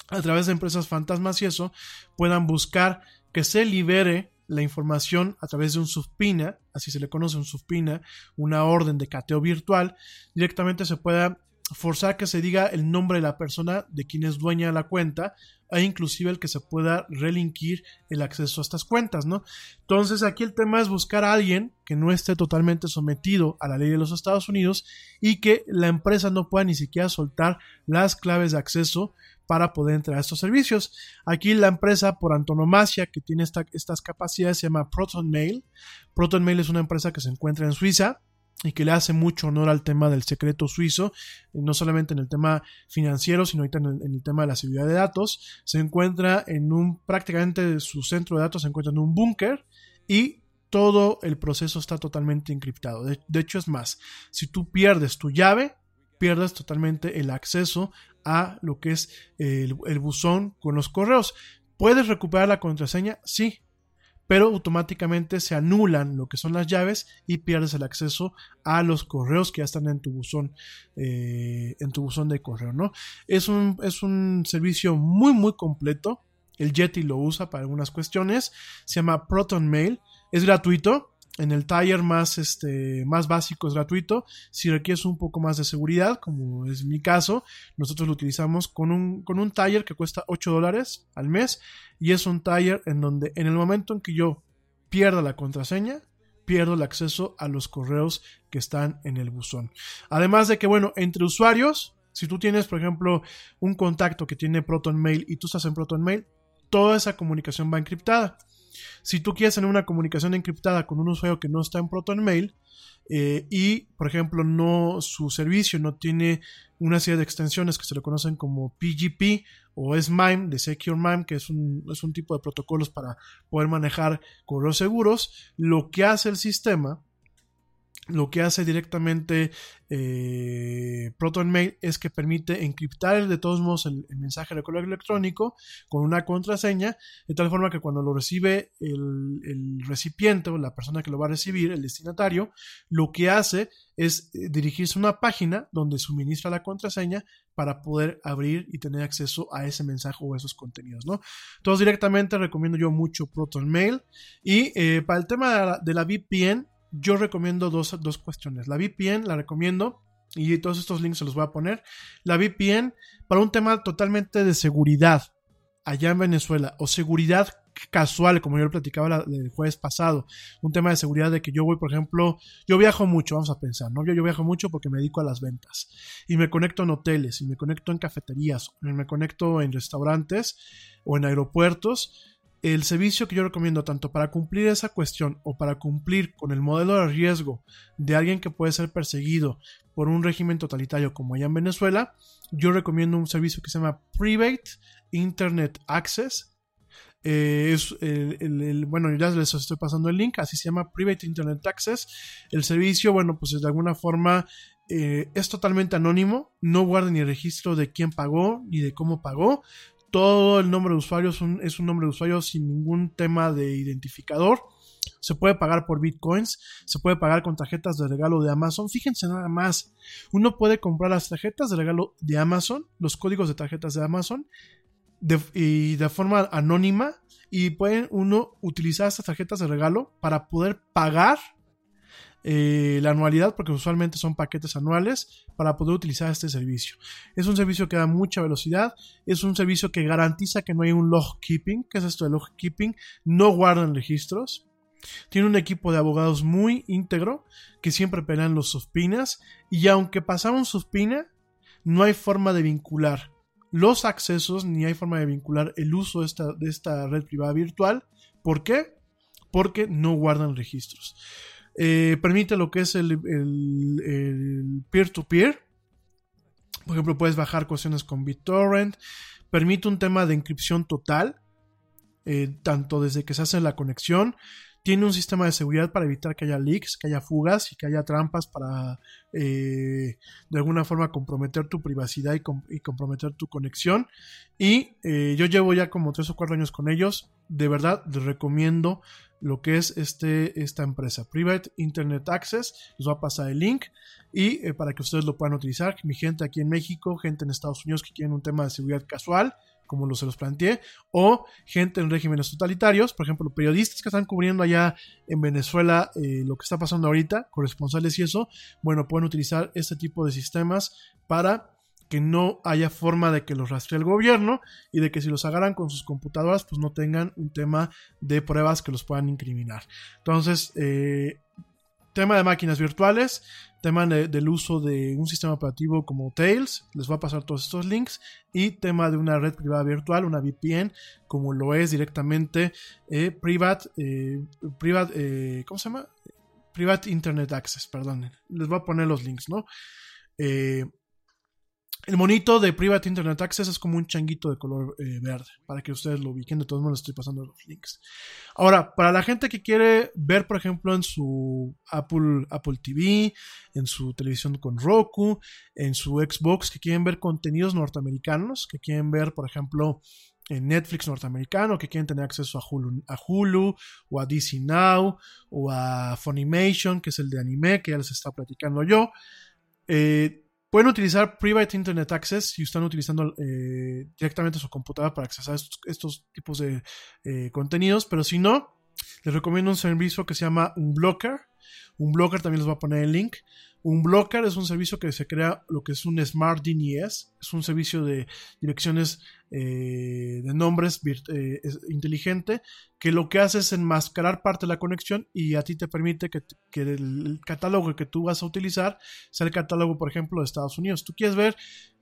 a través de empresas fantasmas y eso, puedan buscar que se libere la información a través de un subpina, así se le conoce un subpina, una orden de cateo virtual, directamente se pueda forzar que se diga el nombre de la persona de quien es dueña de la cuenta e inclusive el que se pueda relinquir el acceso a estas cuentas, ¿no? Entonces aquí el tema es buscar a alguien que no esté totalmente sometido a la ley de los Estados Unidos y que la empresa no pueda ni siquiera soltar las claves de acceso para poder entrar a estos servicios. Aquí la empresa por antonomasia que tiene estas capacidades se llama Proton Mail. Proton Mail es una empresa que se encuentra en Suiza y que le hace mucho honor al tema del secreto suizo, eh, no solamente en el tema financiero, sino ahorita en el, tema de la seguridad de datos. Se encuentra en un, prácticamente su centro de datos se encuentra en un búnker y todo el proceso está totalmente encriptado. De, hecho, es más, si tú pierdes tu llave, pierdes totalmente el acceso a lo que es el buzón con los correos. ¿Puedes recuperar la contraseña? Sí, pero automáticamente se anulan lo que son las llaves y pierdes el acceso a los correos que ya están en tu buzón eh, en tu buzón de correo no es un es un servicio muy muy completo. El Yeti lo usa para algunas cuestiones. Se llama Proton Mail. Es gratuito en el taller más, este, más básico es gratuito. Si requieres un poco más de seguridad, como es mi caso, nosotros lo utilizamos con un, con un taller que cuesta 8 dólares al mes. Y es un taller en donde en el momento en que yo pierda la contraseña, pierdo el acceso a los correos que están en el buzón. Además de que, bueno, entre usuarios, si tú tienes, por ejemplo, un contacto que tiene Proton Mail y tú estás en Proton Mail, toda esa comunicación va encriptada. Si tú quieres tener una comunicación encriptada con un usuario que no está en ProtonMail eh, y, por ejemplo, no su servicio no tiene una serie de extensiones que se le conocen como PGP o SMIME de Secure MIME, que es un, es un tipo de protocolos para poder manejar correos seguros, lo que hace el sistema lo que hace directamente eh, ProtonMail es que permite encriptar de todos modos el, mensaje de correo electrónico con una contraseña, de tal forma que cuando lo recibe el, recipiente o la persona que lo va a recibir, el destinatario, lo que hace es eh, dirigirse a una página donde suministra la contraseña para poder abrir y tener acceso a ese mensaje o esos contenidos, ¿no? Entonces directamente recomiendo yo mucho ProtonMail y eh, para el tema de la VPN yo recomiendo dos, dos cuestiones. La VPN la recomiendo y todos estos links se los voy a poner. La VPN para un tema totalmente de seguridad allá en Venezuela o seguridad casual, como yo lo platicaba la, el jueves pasado, un tema de seguridad de que yo voy, por ejemplo, yo viajo mucho, vamos a pensar, ¿no? Yo, yo viajo mucho porque me dedico a las ventas y me conecto en hoteles y me conecto en cafeterías, me conecto en restaurantes o en aeropuertos el servicio que yo recomiendo tanto para cumplir esa cuestión o para cumplir con el modelo de riesgo de alguien que puede ser perseguido por un régimen totalitario como allá en Venezuela, yo recomiendo un servicio que se llama Private Internet Access. Eh, es el, bueno, ya les estoy pasando el link, así se llama Private Internet Access. El servicio, bueno, pues de alguna forma eh, es totalmente anónimo, no guarda ni registro de quién pagó ni de cómo pagó, todo el nombre de usuario es un, nombre de usuario sin ningún tema de identificador. Se puede pagar por bitcoins, se puede pagar con tarjetas de regalo de Amazon. Fíjense nada más, uno puede comprar las tarjetas de regalo de Amazon, los códigos de tarjetas de Amazon, y de forma anónima, y puede uno utilizar estas tarjetas de regalo para poder pagar eh, la anualidad, porque usualmente son paquetes anuales, para poder utilizar este servicio. Es un servicio que da mucha velocidad, es un servicio que garantiza que no hay un log keeping. ¿Qué es esto de log keeping? No guardan registros. Tiene un equipo de abogados muy íntegro que siempre pelean los suspinas y aunque pasaron suspina, no hay forma de vincular los accesos ni hay forma de vincular el uso de esta, de esta red privada virtual. ¿Por qué? Porque no guardan registros. Eh, permite lo que es el peer-to-peer. Por ejemplo, puedes bajar cuestiones con BitTorrent. Permite un tema de encripción total, eh, tanto desde que se hace la conexión. Tiene un sistema de seguridad para evitar que haya leaks, que haya fugas y que haya trampas para eh, de alguna forma comprometer tu privacidad y, y comprometer tu conexión. Y yo llevo ya como 3 o 4 años con ellos. De verdad, les recomiendo lo que es este, esta empresa, Private Internet Access. Les voy a pasar el link y eh, para que ustedes lo puedan utilizar. Mi gente aquí en México, gente en Estados Unidos que quieren un tema de seguridad casual, como lo se los planteé, o gente en regímenes totalitarios, por ejemplo, periodistas que están cubriendo allá en Venezuela eh, lo que está pasando ahorita, corresponsales y eso, bueno, pueden utilizar este tipo de sistemas para que no haya forma de que los rastree el gobierno y de que si los agarran con sus computadoras pues no tengan un tema de pruebas que los puedan incriminar. Entonces, eh, tema de máquinas virtuales, tema de- del uso de un sistema operativo como Tails, les voy a pasar todos estos links, y tema de una red privada virtual, una VPN, como lo es directamente eh, Private, eh, Private eh, ¿cómo se llama? Private Internet Access, perdón, les voy a poner los links, ¿no? Eh, el monito de Private Internet Access es como un changuito de color eh, verde, para que ustedes lo ubiquen. De todos modos, les estoy pasando los links. Ahora, para la gente que quiere ver, por ejemplo, en su Apple, Apple TV, en su televisión con Roku, en su Xbox, que quieren ver contenidos norteamericanos, que quieren ver, por ejemplo, en Netflix norteamericano, que quieren tener acceso a Hulu, a Hulu o a DC Now o a Funimation, que es el de anime, que ya les está platicando yo. Eh, Pueden utilizar Private Internet Access si están utilizando eh, directamente su computadora para accesar estos, estos tipos de eh, contenidos, pero si no, les recomiendo un servicio que se llama Unblocker. Unblocker también les voy a poner el link. Unblocker es un servicio que se crea lo que es un Smart DNS, es un servicio de direcciones eh, de nombres eh, inteligente que lo que hace es enmascarar parte de la conexión y a ti te permite que, el catálogo que tú vas a utilizar sea el catálogo, por ejemplo, de Estados Unidos. Tú quieres ver,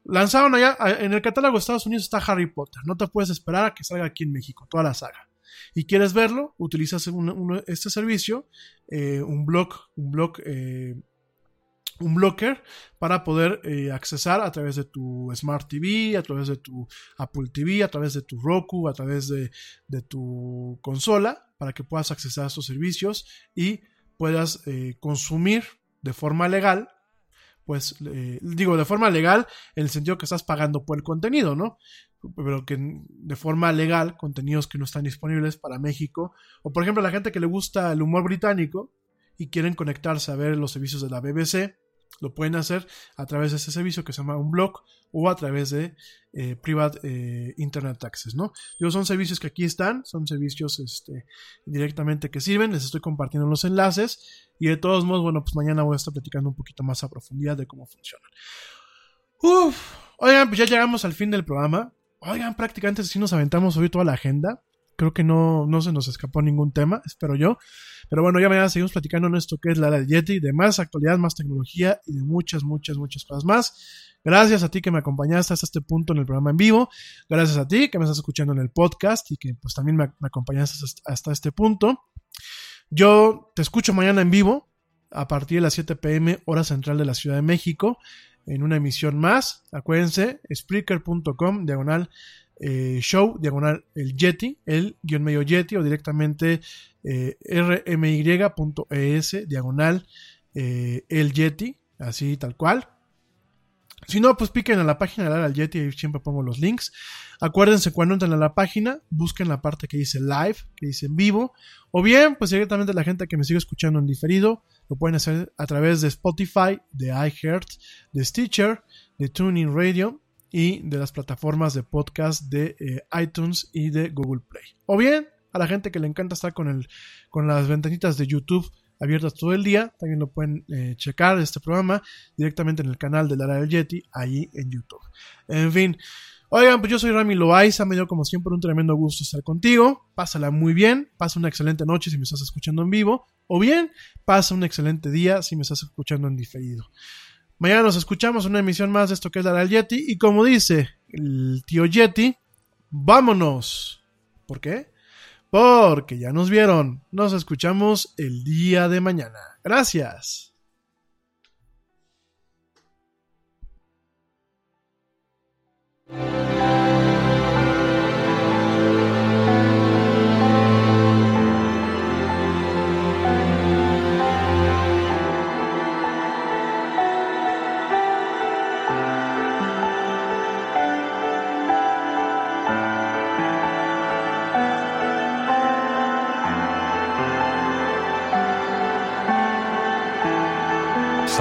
lanzaron allá, en el catálogo de Estados Unidos está Harry Potter, no te puedes esperar a que salga aquí en México, toda la saga. Y quieres verlo, utilizas un- un- este servicio, eh, un blog, un blog, un blocker para poder eh, accesar a través de tu Smart TV, a través de tu Apple TV, a través de tu Roku, a través de, tu consola, para que puedas accesar a estos servicios y puedas eh, consumir de forma legal, pues eh, digo de forma legal en el sentido que estás pagando por el contenido, ¿no? Pero que de forma legal, contenidos que no están disponibles para México, o por ejemplo la gente que le gusta el humor británico y quieren conectarse a ver los servicios de la BBC, lo pueden hacer a través de ese servicio que se llama un blog o a través de eh, Private eh, Internet Access, ¿no? Digo, son servicios que aquí están, son servicios este, directamente que sirven, les estoy compartiendo los enlaces y de todos modos, bueno, pues mañana voy a estar platicando un poquito más a profundidad de cómo funcionan. Uf, oigan, pues ya llegamos al fin del programa. Oigan, prácticamente sí nos aventamos hoy toda la agenda. Creo que no, no se nos escapó ningún tema, espero yo. Pero bueno, ya mañana seguimos platicando en esto que es la era del Yeti, de más actualidad, más tecnología y de muchas, muchas, muchas cosas más. Gracias a ti que me acompañaste hasta este punto en el programa en vivo. Gracias a ti que me estás escuchando en el podcast y que pues también me, me acompañaste hasta- este punto. Yo te escucho mañana en vivo a partir de las 7 pm hora central de la Ciudad de México en una emisión más. Acuérdense, spreaker.com, diagonal eh, show, diagonal el Yeti, el guion medio Yeti o directamente eh, rmy.es, diagonal eh, el Yeti, así tal cual. Si no, pues piquen a la página de al Yeti, ahí siempre pongo los links. Acuérdense cuando entren a la página, busquen la parte que dice live, que dice en vivo, o bien, pues directamente la gente que me sigue escuchando en diferido, lo pueden hacer a través de Spotify, de iHeart, de Stitcher, de TuneIn Radio y de las plataformas de podcast de eh, iTunes y de Google Play. O bien, a la gente que le encanta estar con, el, con las ventanitas de YouTube abiertas todo el día, también lo pueden eh, checar este programa directamente en el canal de Lara del Yeti, ahí en YouTube. En fin, oigan, pues yo soy Rami Loaiza, me dio como siempre un tremendo gusto estar contigo, pásala muy bien, pasa una excelente noche si me estás escuchando en vivo, o bien pasa un excelente día si me estás escuchando en diferido. Mañana nos escuchamos una emisión más de esto que es Lara del Yeti, y como dice el tío Yeti, vámonos. ¿Por qué? Porque ya nos vieron. Nos escuchamos el día de mañana. Gracias.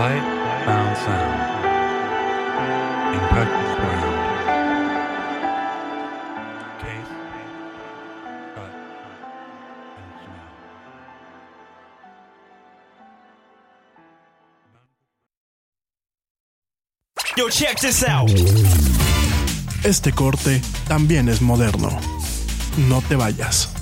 Sight Bound Sound. In practice ground. Yo, check this out. Este corte también es moderno. No te vayas.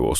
Айвус.